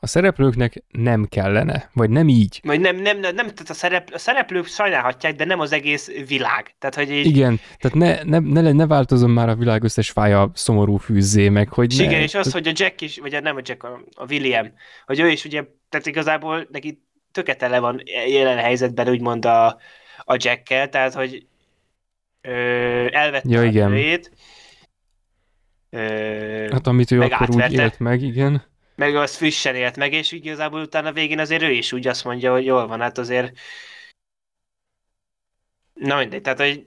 a szereplőknek nem kellene, vagy nem így. Vagy nem, nem, nem, nem tehát a, szerep, a szereplők sajnálhatják, de nem az egész világ. Tehát, hogy így, Igen, tehát ne, ne, ne, ne változom már a világ összes fája szomorú fűzzé meg, hogy És ne. igen, és az, hogy a Jack is, vagy a, nem a Jack, a, a William, hogy ő is ugye, tehát igazából neki töketele van jelen helyzetben úgymond a, a Jackkel, tehát hogy ö, elvette Ja, a igen. nőjét, ö, Hát amit ő akkor úgy átverte. élt meg, igen. Meg az frissen élt meg, és igazából utána végén azért ő is úgy azt mondja, hogy jól van, hát azért na mindegy, tehát hogy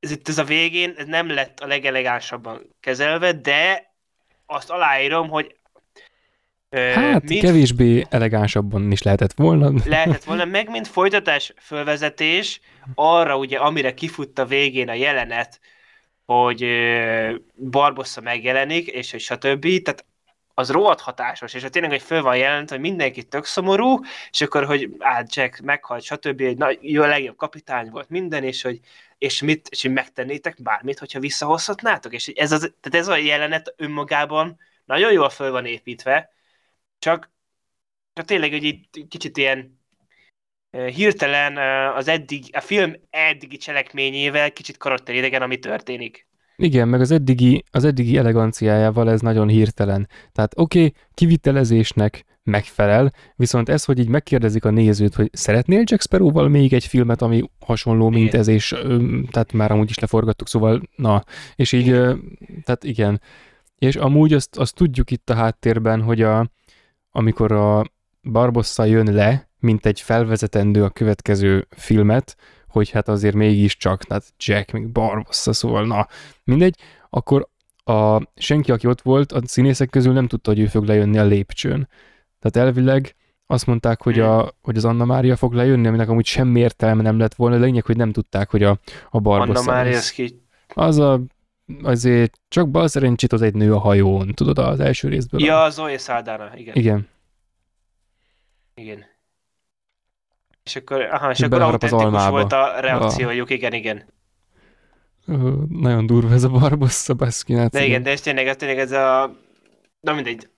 ez itt ez a végén ez nem lett a legelegánsabban kezelve, de azt aláírom, hogy Hát mint kevésbé elegánsabban is lehetett volna. lehetett volna, meg mint folytatás fölvezetés arra ugye, amire kifutt a végén a jelenet, hogy Barbossa megjelenik, és hogy stb. Tehát az rohadt hatásos, és hogy tényleg, hogy föl van jelent, hogy mindenki tök szomorú, és akkor, hogy át Jack meghalt, stb. egy nagy, jó, a legjobb kapitány volt minden, és hogy és mit, és hogy megtennétek bármit, hogyha visszahozhatnátok, és ez, az, tehát ez a jelenet önmagában nagyon jól föl van építve, csak, csak tényleg, hogy itt kicsit ilyen hirtelen az eddig, a film eddigi cselekményével kicsit karakteridegen, ami történik. Igen, meg az eddigi, az eddigi eleganciájával ez nagyon hirtelen. Tehát oké, okay, kivitelezésnek megfelel, viszont ez, hogy így megkérdezik a nézőt, hogy szeretnél Jack Sparrow-val még egy filmet, ami hasonló, mint Igen. ez, és ö, tehát már amúgy is leforgattuk, szóval na, és így, ö, tehát igen. És amúgy azt, azt tudjuk itt a háttérben, hogy a, amikor a Barbossa jön le, mint egy felvezetendő a következő filmet, hogy hát azért mégiscsak, tehát Jack, még Barbossa, szóval na, mindegy, akkor a senki, aki ott volt, a színészek közül nem tudta, hogy ő fog lejönni a lépcsőn. Tehát elvileg azt mondták, hogy, Hmm. a, hogy az Anna Mária fog lejönni, aminek amúgy semmi értelme nem lett volna. A lényeg, hogy nem tudták, hogy a, a Anna Barbossa Mária, lesz. ez ki... Az a, azért csak bal szerencsét az egy nő a hajón, tudod, az első részből. Ja, Zoe Saldana, igen. Igen. Igen. És akkor, aha, és akkor autentikus volt a reakciójuk, igen, igen. Ö, nagyon durva ez a Barbossa, baszki. hát De igen, de ez tényleg, ez tényleg ez a... Na mindegy.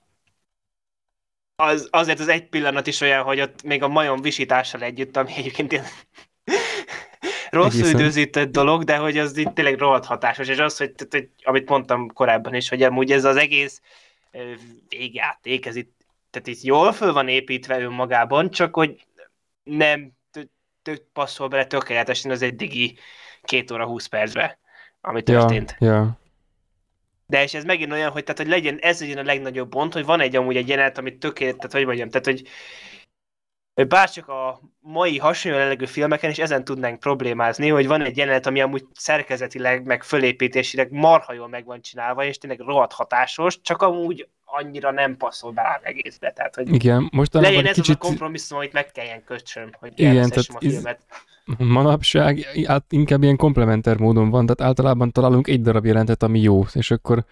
Az, azért az egy pillanat is olyan, hogy ott még a majom visítással együtt, ami egyébként ilyen [LAUGHS] rosszul Egészen. időzített dolog, de hogy az itt tényleg rohadt hatásos, és az, hogy, hogy amit mondtam korábban is, hogy amúgy ez az egész végjáték, ez itt, tehát itt jól föl van építve önmagában, csak hogy nem tök- passzol bele tökéletesen az eddigi két óra 20 percbe, ami történt. Ja, ja. De és ez megint olyan, hogy, tehát, hogy legyen, ez legyen a legnagyobb pont, hogy van egy amúgy egy jelenet, amit tökéletes, tehát hogy mondjam, tehát hogy bárcsak a mai hasonló jellegű filmeken is ezen tudnánk problémázni, hogy van egy jelenet, ami amúgy szerkezetileg, meg fölépítésileg marha jól meg van csinálva, és tényleg rohadt hatásos, csak amúgy annyira nem passzol bele az egészbe. Tehát, hogy Igen, mostanában legyen ez kicsit... az a kompromisszum, amit meg kelljen kötsön, hogy Igen, a tehát ez- filmet. manapság hát inkább ilyen komplementer módon van, tehát általában találunk egy darab jelentet, ami jó, és akkor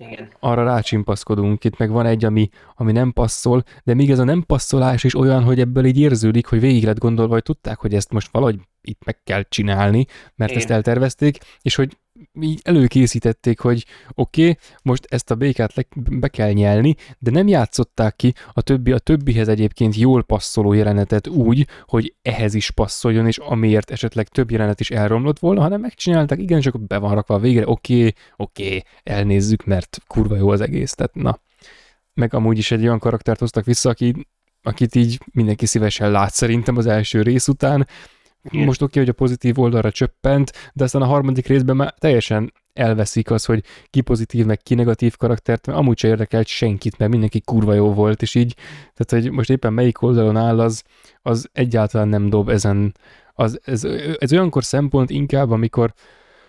Igen. arra rácsimpaszkodunk. Itt meg van egy, ami, ami nem passzol, de még ez a nem passzolás is olyan, hogy ebből így érződik, hogy végig lett gondolva, hogy tudták, hogy ezt most valahogy itt meg kell csinálni, mert Igen. ezt eltervezték, és hogy így előkészítették, hogy oké, okay, most ezt a békát le, be kell nyelni, de nem játszották ki a többi a többihez egyébként jól passzoló jelenetet úgy, hogy ehhez is passzoljon, és amiért esetleg több jelenet is elromlott volna, hanem megcsinálták, igen, csak be van rakva a végre, oké, okay, oké, okay, elnézzük, mert kurva jó az egész, tehát na. Meg amúgy is egy olyan karaktert hoztak vissza, aki, akit így mindenki szívesen lát szerintem az első rész után, Igen. most oké, hogy a pozitív oldalra csöppent, de aztán a harmadik részben már teljesen elveszik az, hogy ki pozitív, meg ki negatív karaktert, mert amúgy se érdekelt senkit, mert mindenki kurva jó volt, és így, tehát hogy most éppen melyik oldalon áll, az, az egyáltalán nem dob ezen, az, ez, ez olyankor szempont inkább, amikor,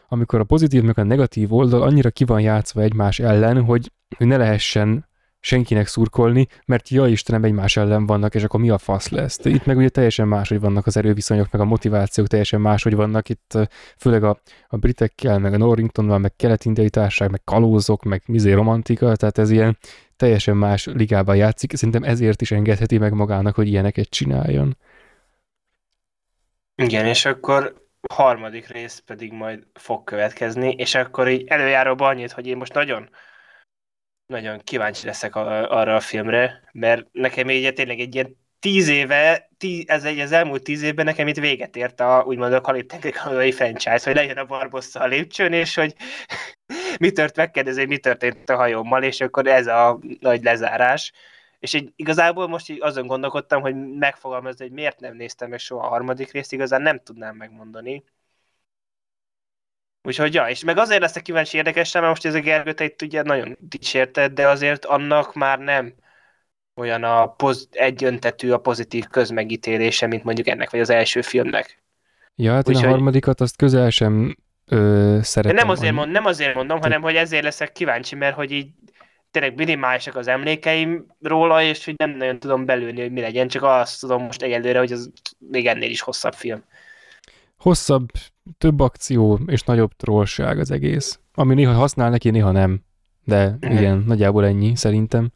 amikor a pozitív, meg a negatív oldal annyira ki van játszva egymás ellen, hogy, hogy ne lehessen senkinek szurkolni, mert ja Istenem, egymás ellen vannak, és akkor mi a fasz lesz? Itt meg ugye teljesen máshogy vannak az erőviszonyok, meg a motivációk teljesen máshogy vannak itt, főleg a, a britekkel, meg a Norringtonnal, meg kelet-indiai társaság, meg kalózok, meg mizé romantika, tehát ez ilyen teljesen más ligában játszik, szerintem ezért is engedheti meg magának, hogy ilyeneket csináljon. Igen, és akkor harmadik rész pedig majd fog következni, és akkor így előjáróban annyit, hogy én most nagyon nagyon kíváncsi leszek a, arra a filmre, mert nekem így tényleg egy ilyen tíz éve, tí, ez egy az elmúlt tíz évben nekem itt véget ért a úgymond a kaliptengeri kanadai franchise, hogy legyen a Barbossa a lépcsőn, és hogy [LAUGHS] mi tört, megkérdezi, mi történt a hajómmal, és akkor ez a nagy lezárás. És így igazából most így azon gondolkodtam, hogy megfogalmazni, hogy miért nem néztem meg soha a harmadik részt, igazán nem tudnám megmondani. Úgyhogy ja, és meg azért leszek kíváncsi érdekesen, mert most ez a Gergő, te itt ugye nagyon dicsérted, de azért annak már nem olyan a poz- egyöntetű a pozitív közmegítélése, mint mondjuk ennek, vagy az első filmnek. Ja, hát én a Úgyhogy- harmadikat azt közel sem ö, De szeretem. nem azért, mond, nem azért mondom, hanem hogy ezért leszek kíváncsi, mert hogy így tényleg minimálisak az emlékeim róla, és hogy nem nagyon tudom belőni, hogy mi legyen, csak azt tudom most egyelőre, hogy az még ennél is hosszabb film. Hosszabb, több akció és nagyobb trollság az egész. Ami néha használ neki, néha nem. De Mhm. igen, nagyjából ennyi szerintem.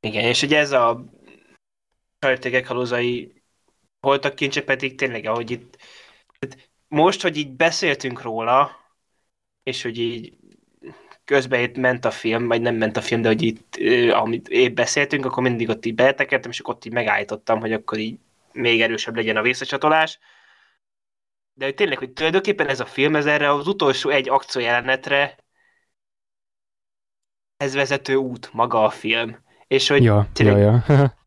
Igen, és ugye ez a sajtégek halózai voltak kincse pedig tényleg, ahogy itt most, hogy így beszéltünk róla, és hogy így közben itt ment a film, vagy nem ment a film, de hogy itt, amit épp beszéltünk, akkor mindig ott így beletekertem, és akkor ott így megállítottam, hogy akkor így még erősebb legyen a visszacsatolás. De hogy tényleg, hogy tulajdonképpen ez a film, ez erre az utolsó egy akciójelenetre ez vezető út, maga a film. És hogy Ja, ja, tényleg- ja. [LAUGHS]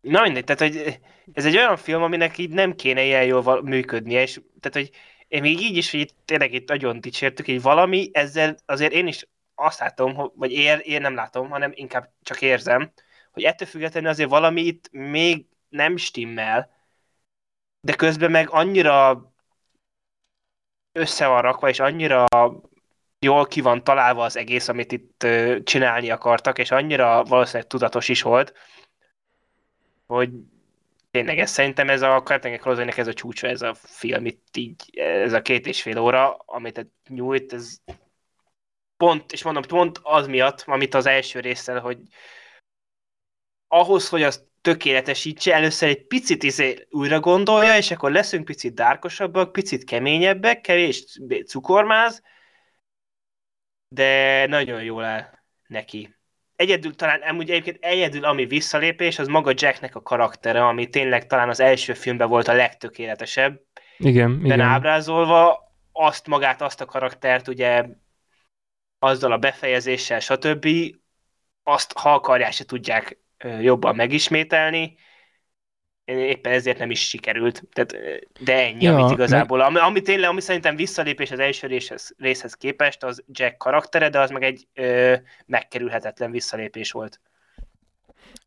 Na mindegy, tehát hogy ez egy olyan film, aminek így nem kéne ilyen jól működnie, és tehát, hogy én még így is, hogy itt, tényleg itt nagyon dicsértük, hogy valami ezzel azért én is azt látom, vagy ér, én nem látom, hanem inkább csak érzem, hogy ettől függetlenül azért valami itt még nem stimmel, de közben meg annyira össze van rakva, és annyira jól ki van találva az egész, amit itt csinálni akartak, és annyira valószínűleg tudatos is volt, hogy tényleg ez szerintem ez a Curtain close ez a csúcsa, ez a film itt így, ez a két és fél óra, amit nyújt, ez pont, és mondom, pont az miatt, amit az első részsel, hogy ahhoz, hogy azt tökéletesítse, először egy picit izé újra gondolja, és akkor leszünk picit dárkosabbak, picit keményebbek, kevés cukormáz, de nagyon jól áll neki. Egyedül talán, amúgy egyébként egyedül, ami visszalépés, az maga Jacknek a karaktere, ami tényleg talán az első filmben volt a legtökéletesebb. Igen, igen. ábrázolva, azt magát, azt a karaktert ugye azzal a befejezéssel, stb. azt, ha akarják, se tudják jobban megismételni, éppen ezért nem is sikerült. Tehát, de ennyi, ja, amit igazából, meg... ami, ami tényleg, ami szerintem visszalépés az első részhez, részhez képest, az Jack karaktere, de az meg egy ö, megkerülhetetlen visszalépés volt.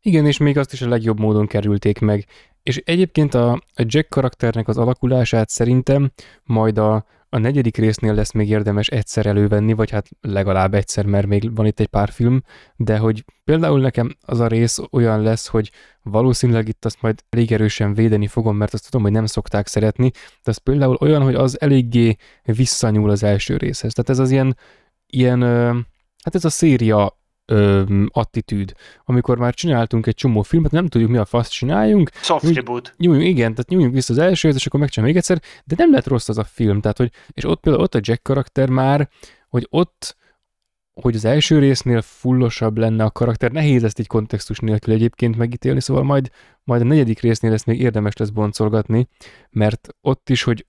Igen, és még azt is a legjobb módon kerülték meg. És egyébként a, a Jack karakternek az alakulását szerintem majd a, a negyedik résznél lesz még érdemes egyszer elővenni, vagy hát legalább egyszer, mert még van itt egy pár film, de hogy például nekem az a rész olyan lesz, hogy valószínűleg itt azt majd elég erősen védeni fogom, mert azt tudom, hogy nem szokták szeretni, de az például olyan, hogy az eléggé visszanyúl az első részhez. Tehát ez az ilyen, ilyen hát ez a széria ö, attitűd. Amikor már csináltunk egy csomó filmet, nem tudjuk mi a fasz csináljunk. Soft reboot. Nyújjunk, igen, tehát nyújjunk vissza az elsőt, és akkor megcsináljuk még egyszer, de nem lett rossz az a film. Tehát, hogy, és ott például ott a Jack karakter már, hogy ott hogy az első résznél fullosabb lenne a karakter, nehéz ezt így kontextus nélkül egyébként megítélni, szóval majd, majd a negyedik résznél ezt még érdemes lesz boncolgatni, mert ott is, hogy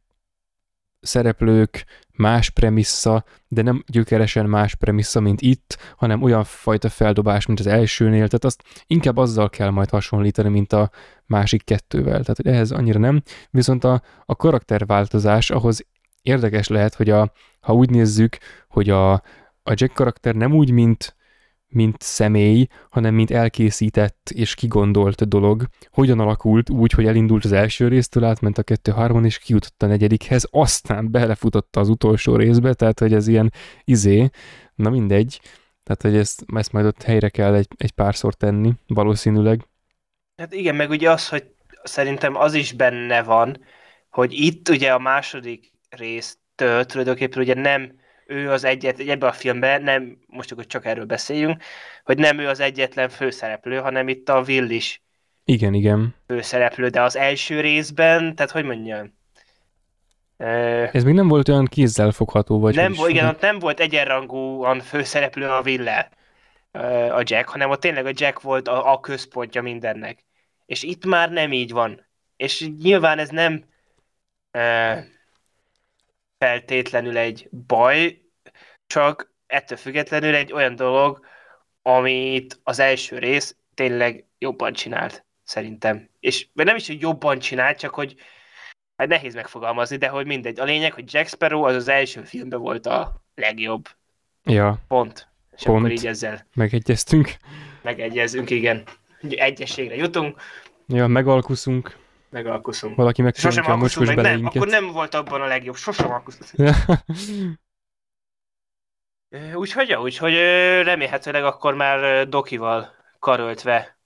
szereplők, más premissza, de nem gyökeresen más premissza, mint itt, hanem olyan fajta feldobás, mint az elsőnél, tehát azt inkább azzal kell majd hasonlítani, mint a másik kettővel, tehát hogy ehhez annyira nem, viszont a, a karakterváltozás ahhoz érdekes lehet, hogy a, ha úgy nézzük, hogy a, a Jack karakter nem úgy, mint mint személy, hanem mint elkészített és kigondolt dolog. Hogyan alakult úgy, hogy elindult az első résztől, átment a kettő harmon és kijutott a negyedikhez, aztán belefutotta az utolsó részbe, tehát hogy ez ilyen izé, na mindegy, tehát hogy ezt, ezt majd ott helyre kell egy, egy párszor tenni, valószínűleg. Hát igen, meg ugye az, hogy szerintem az is benne van, hogy itt ugye a második résztől tulajdonképpen ugye nem ő az egyet, ebben a filmben nem, most akkor csak erről beszéljünk, hogy nem ő az egyetlen főszereplő, hanem itt a Will is igen, igen. főszereplő, de az első részben, tehát hogy mondjam, ez még nem volt olyan kézzel fogható, vagy nem, volt, igen, ott nem volt egyenrangúan főszereplő a will a Jack, hanem ott tényleg a Jack volt a, a központja mindennek. És itt már nem így van. És nyilván ez nem feltétlenül egy baj, csak ettől függetlenül egy olyan dolog, amit az első rész tényleg jobban csinált, szerintem. És nem is, hogy jobban csinált, csak hogy hát nehéz megfogalmazni, de hogy mindegy. A lényeg, hogy Jack Sparrow az az első filmben volt a legjobb. Ja. Pont. És Pont. akkor így ezzel. Megegyeztünk. Megegyezünk, igen. Egyességre jutunk. Ja, megalkuszunk megalkuszunk. Valaki meg Sosem a mocskos meg, nem, akkor nem volt abban a legjobb, sosem alkuszunk. [LAUGHS] úgyhogy, ja, úgyhogy remélhetőleg akkor már Dokival karöltve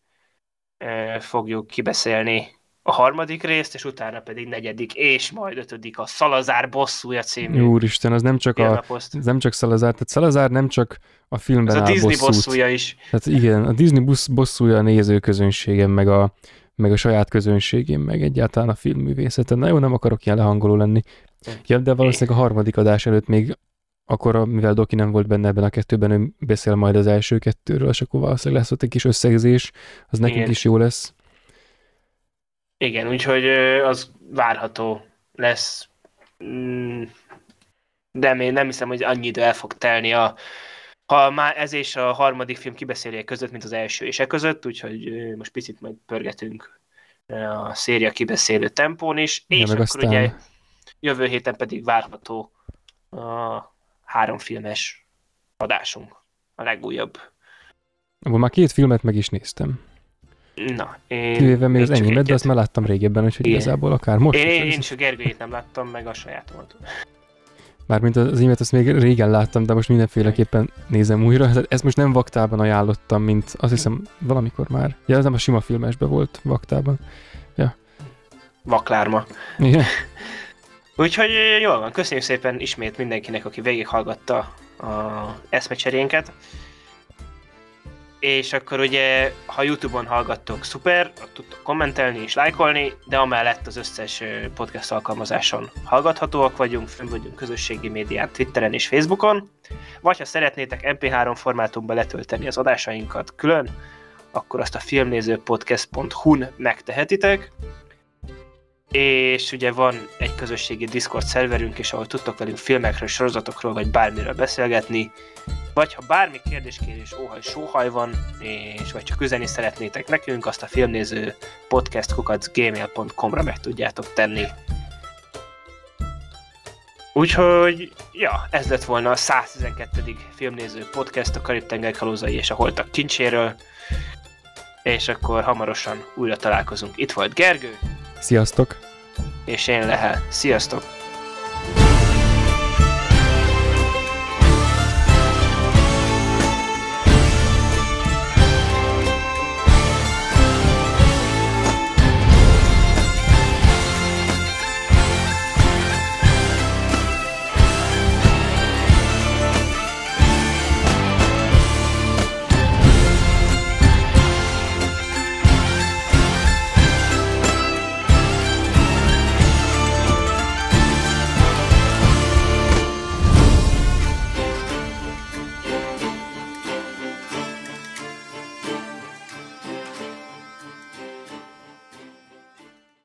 fogjuk kibeszélni a harmadik részt, és utána pedig negyedik, és majd ötödik a Szalazár bosszúja című. Úristen, az nem csak, a, az nem csak Szalazár, tehát Szalazár nem csak a filmben Ez a Disney bosszút. bosszúja is. Tehát igen, a Disney bosszúja a nézőközönségem, meg a, meg a saját közönségén, meg egyáltalán a filmművészeten. Na jó, nem akarok ilyen lehangoló lenni. Ja, de valószínűleg a harmadik adás előtt még akkor, mivel Doki nem volt benne ebben a kettőben, ő beszél majd az első kettőről, és akkor valószínűleg lesz ott egy kis összegzés, az nekünk Igen. is jó lesz. Igen, úgyhogy az várható lesz. Mm, de még nem hiszem, hogy annyi idő el fog telni a, ha már ez és a harmadik film kibeszélője között, mint az első és e között, úgyhogy most picit majd pörgetünk a széria kibeszélő tempón is, és akkor aztán... ugye jövő héten pedig várható a háromfilmes adásunk, a legújabb. Abban már két filmet meg is néztem. Na, én... Kivéve még az enyémet, de azt már láttam régebben, úgyhogy Igen. igazából akár most. Én, én, én is a Gergőjét nem láttam, meg a sajátomat. Mármint az imet azt még régen láttam, de most mindenféleképpen nézem újra. Tehát ezt most nem vaktában ajánlottam, mint azt hiszem valamikor már. Ja, ez nem a sima filmesbe volt vaktában. Vaklárma. Igen. Úgyhogy jól van, köszönjük szépen ismét mindenkinek, aki végighallgatta a eszmecserénket. És akkor ugye, ha Youtube-on hallgattok, szuper, ott tudtok kommentelni és lájkolni, de amellett az összes podcast alkalmazáson hallgathatóak vagyunk, fönn vagyunk közösségi médián, Twitteren és Facebookon, vagy ha szeretnétek MP3 formátumba letölteni az adásainkat külön, akkor azt a filmnézőpodcast.hu-n megtehetitek, és ugye van egy közösségi Discord szerverünk is, ahol tudtok velünk filmekről, sorozatokról, vagy bármiről beszélgetni, vagy ha bármi kérdéskérés, óhaj, sóhaj van, és vagy csak üzenni szeretnétek nekünk, azt a filmnéző podcastkukacgmail.com-ra meg tudjátok tenni. Úgyhogy, ja, ez lett volna a 112. filmnéző podcast a Karib-tenger kalózai és a holtak kincséről. És akkor hamarosan újra találkozunk. Itt volt Gergő, Sziasztok! és én Lehel. Sziasztok!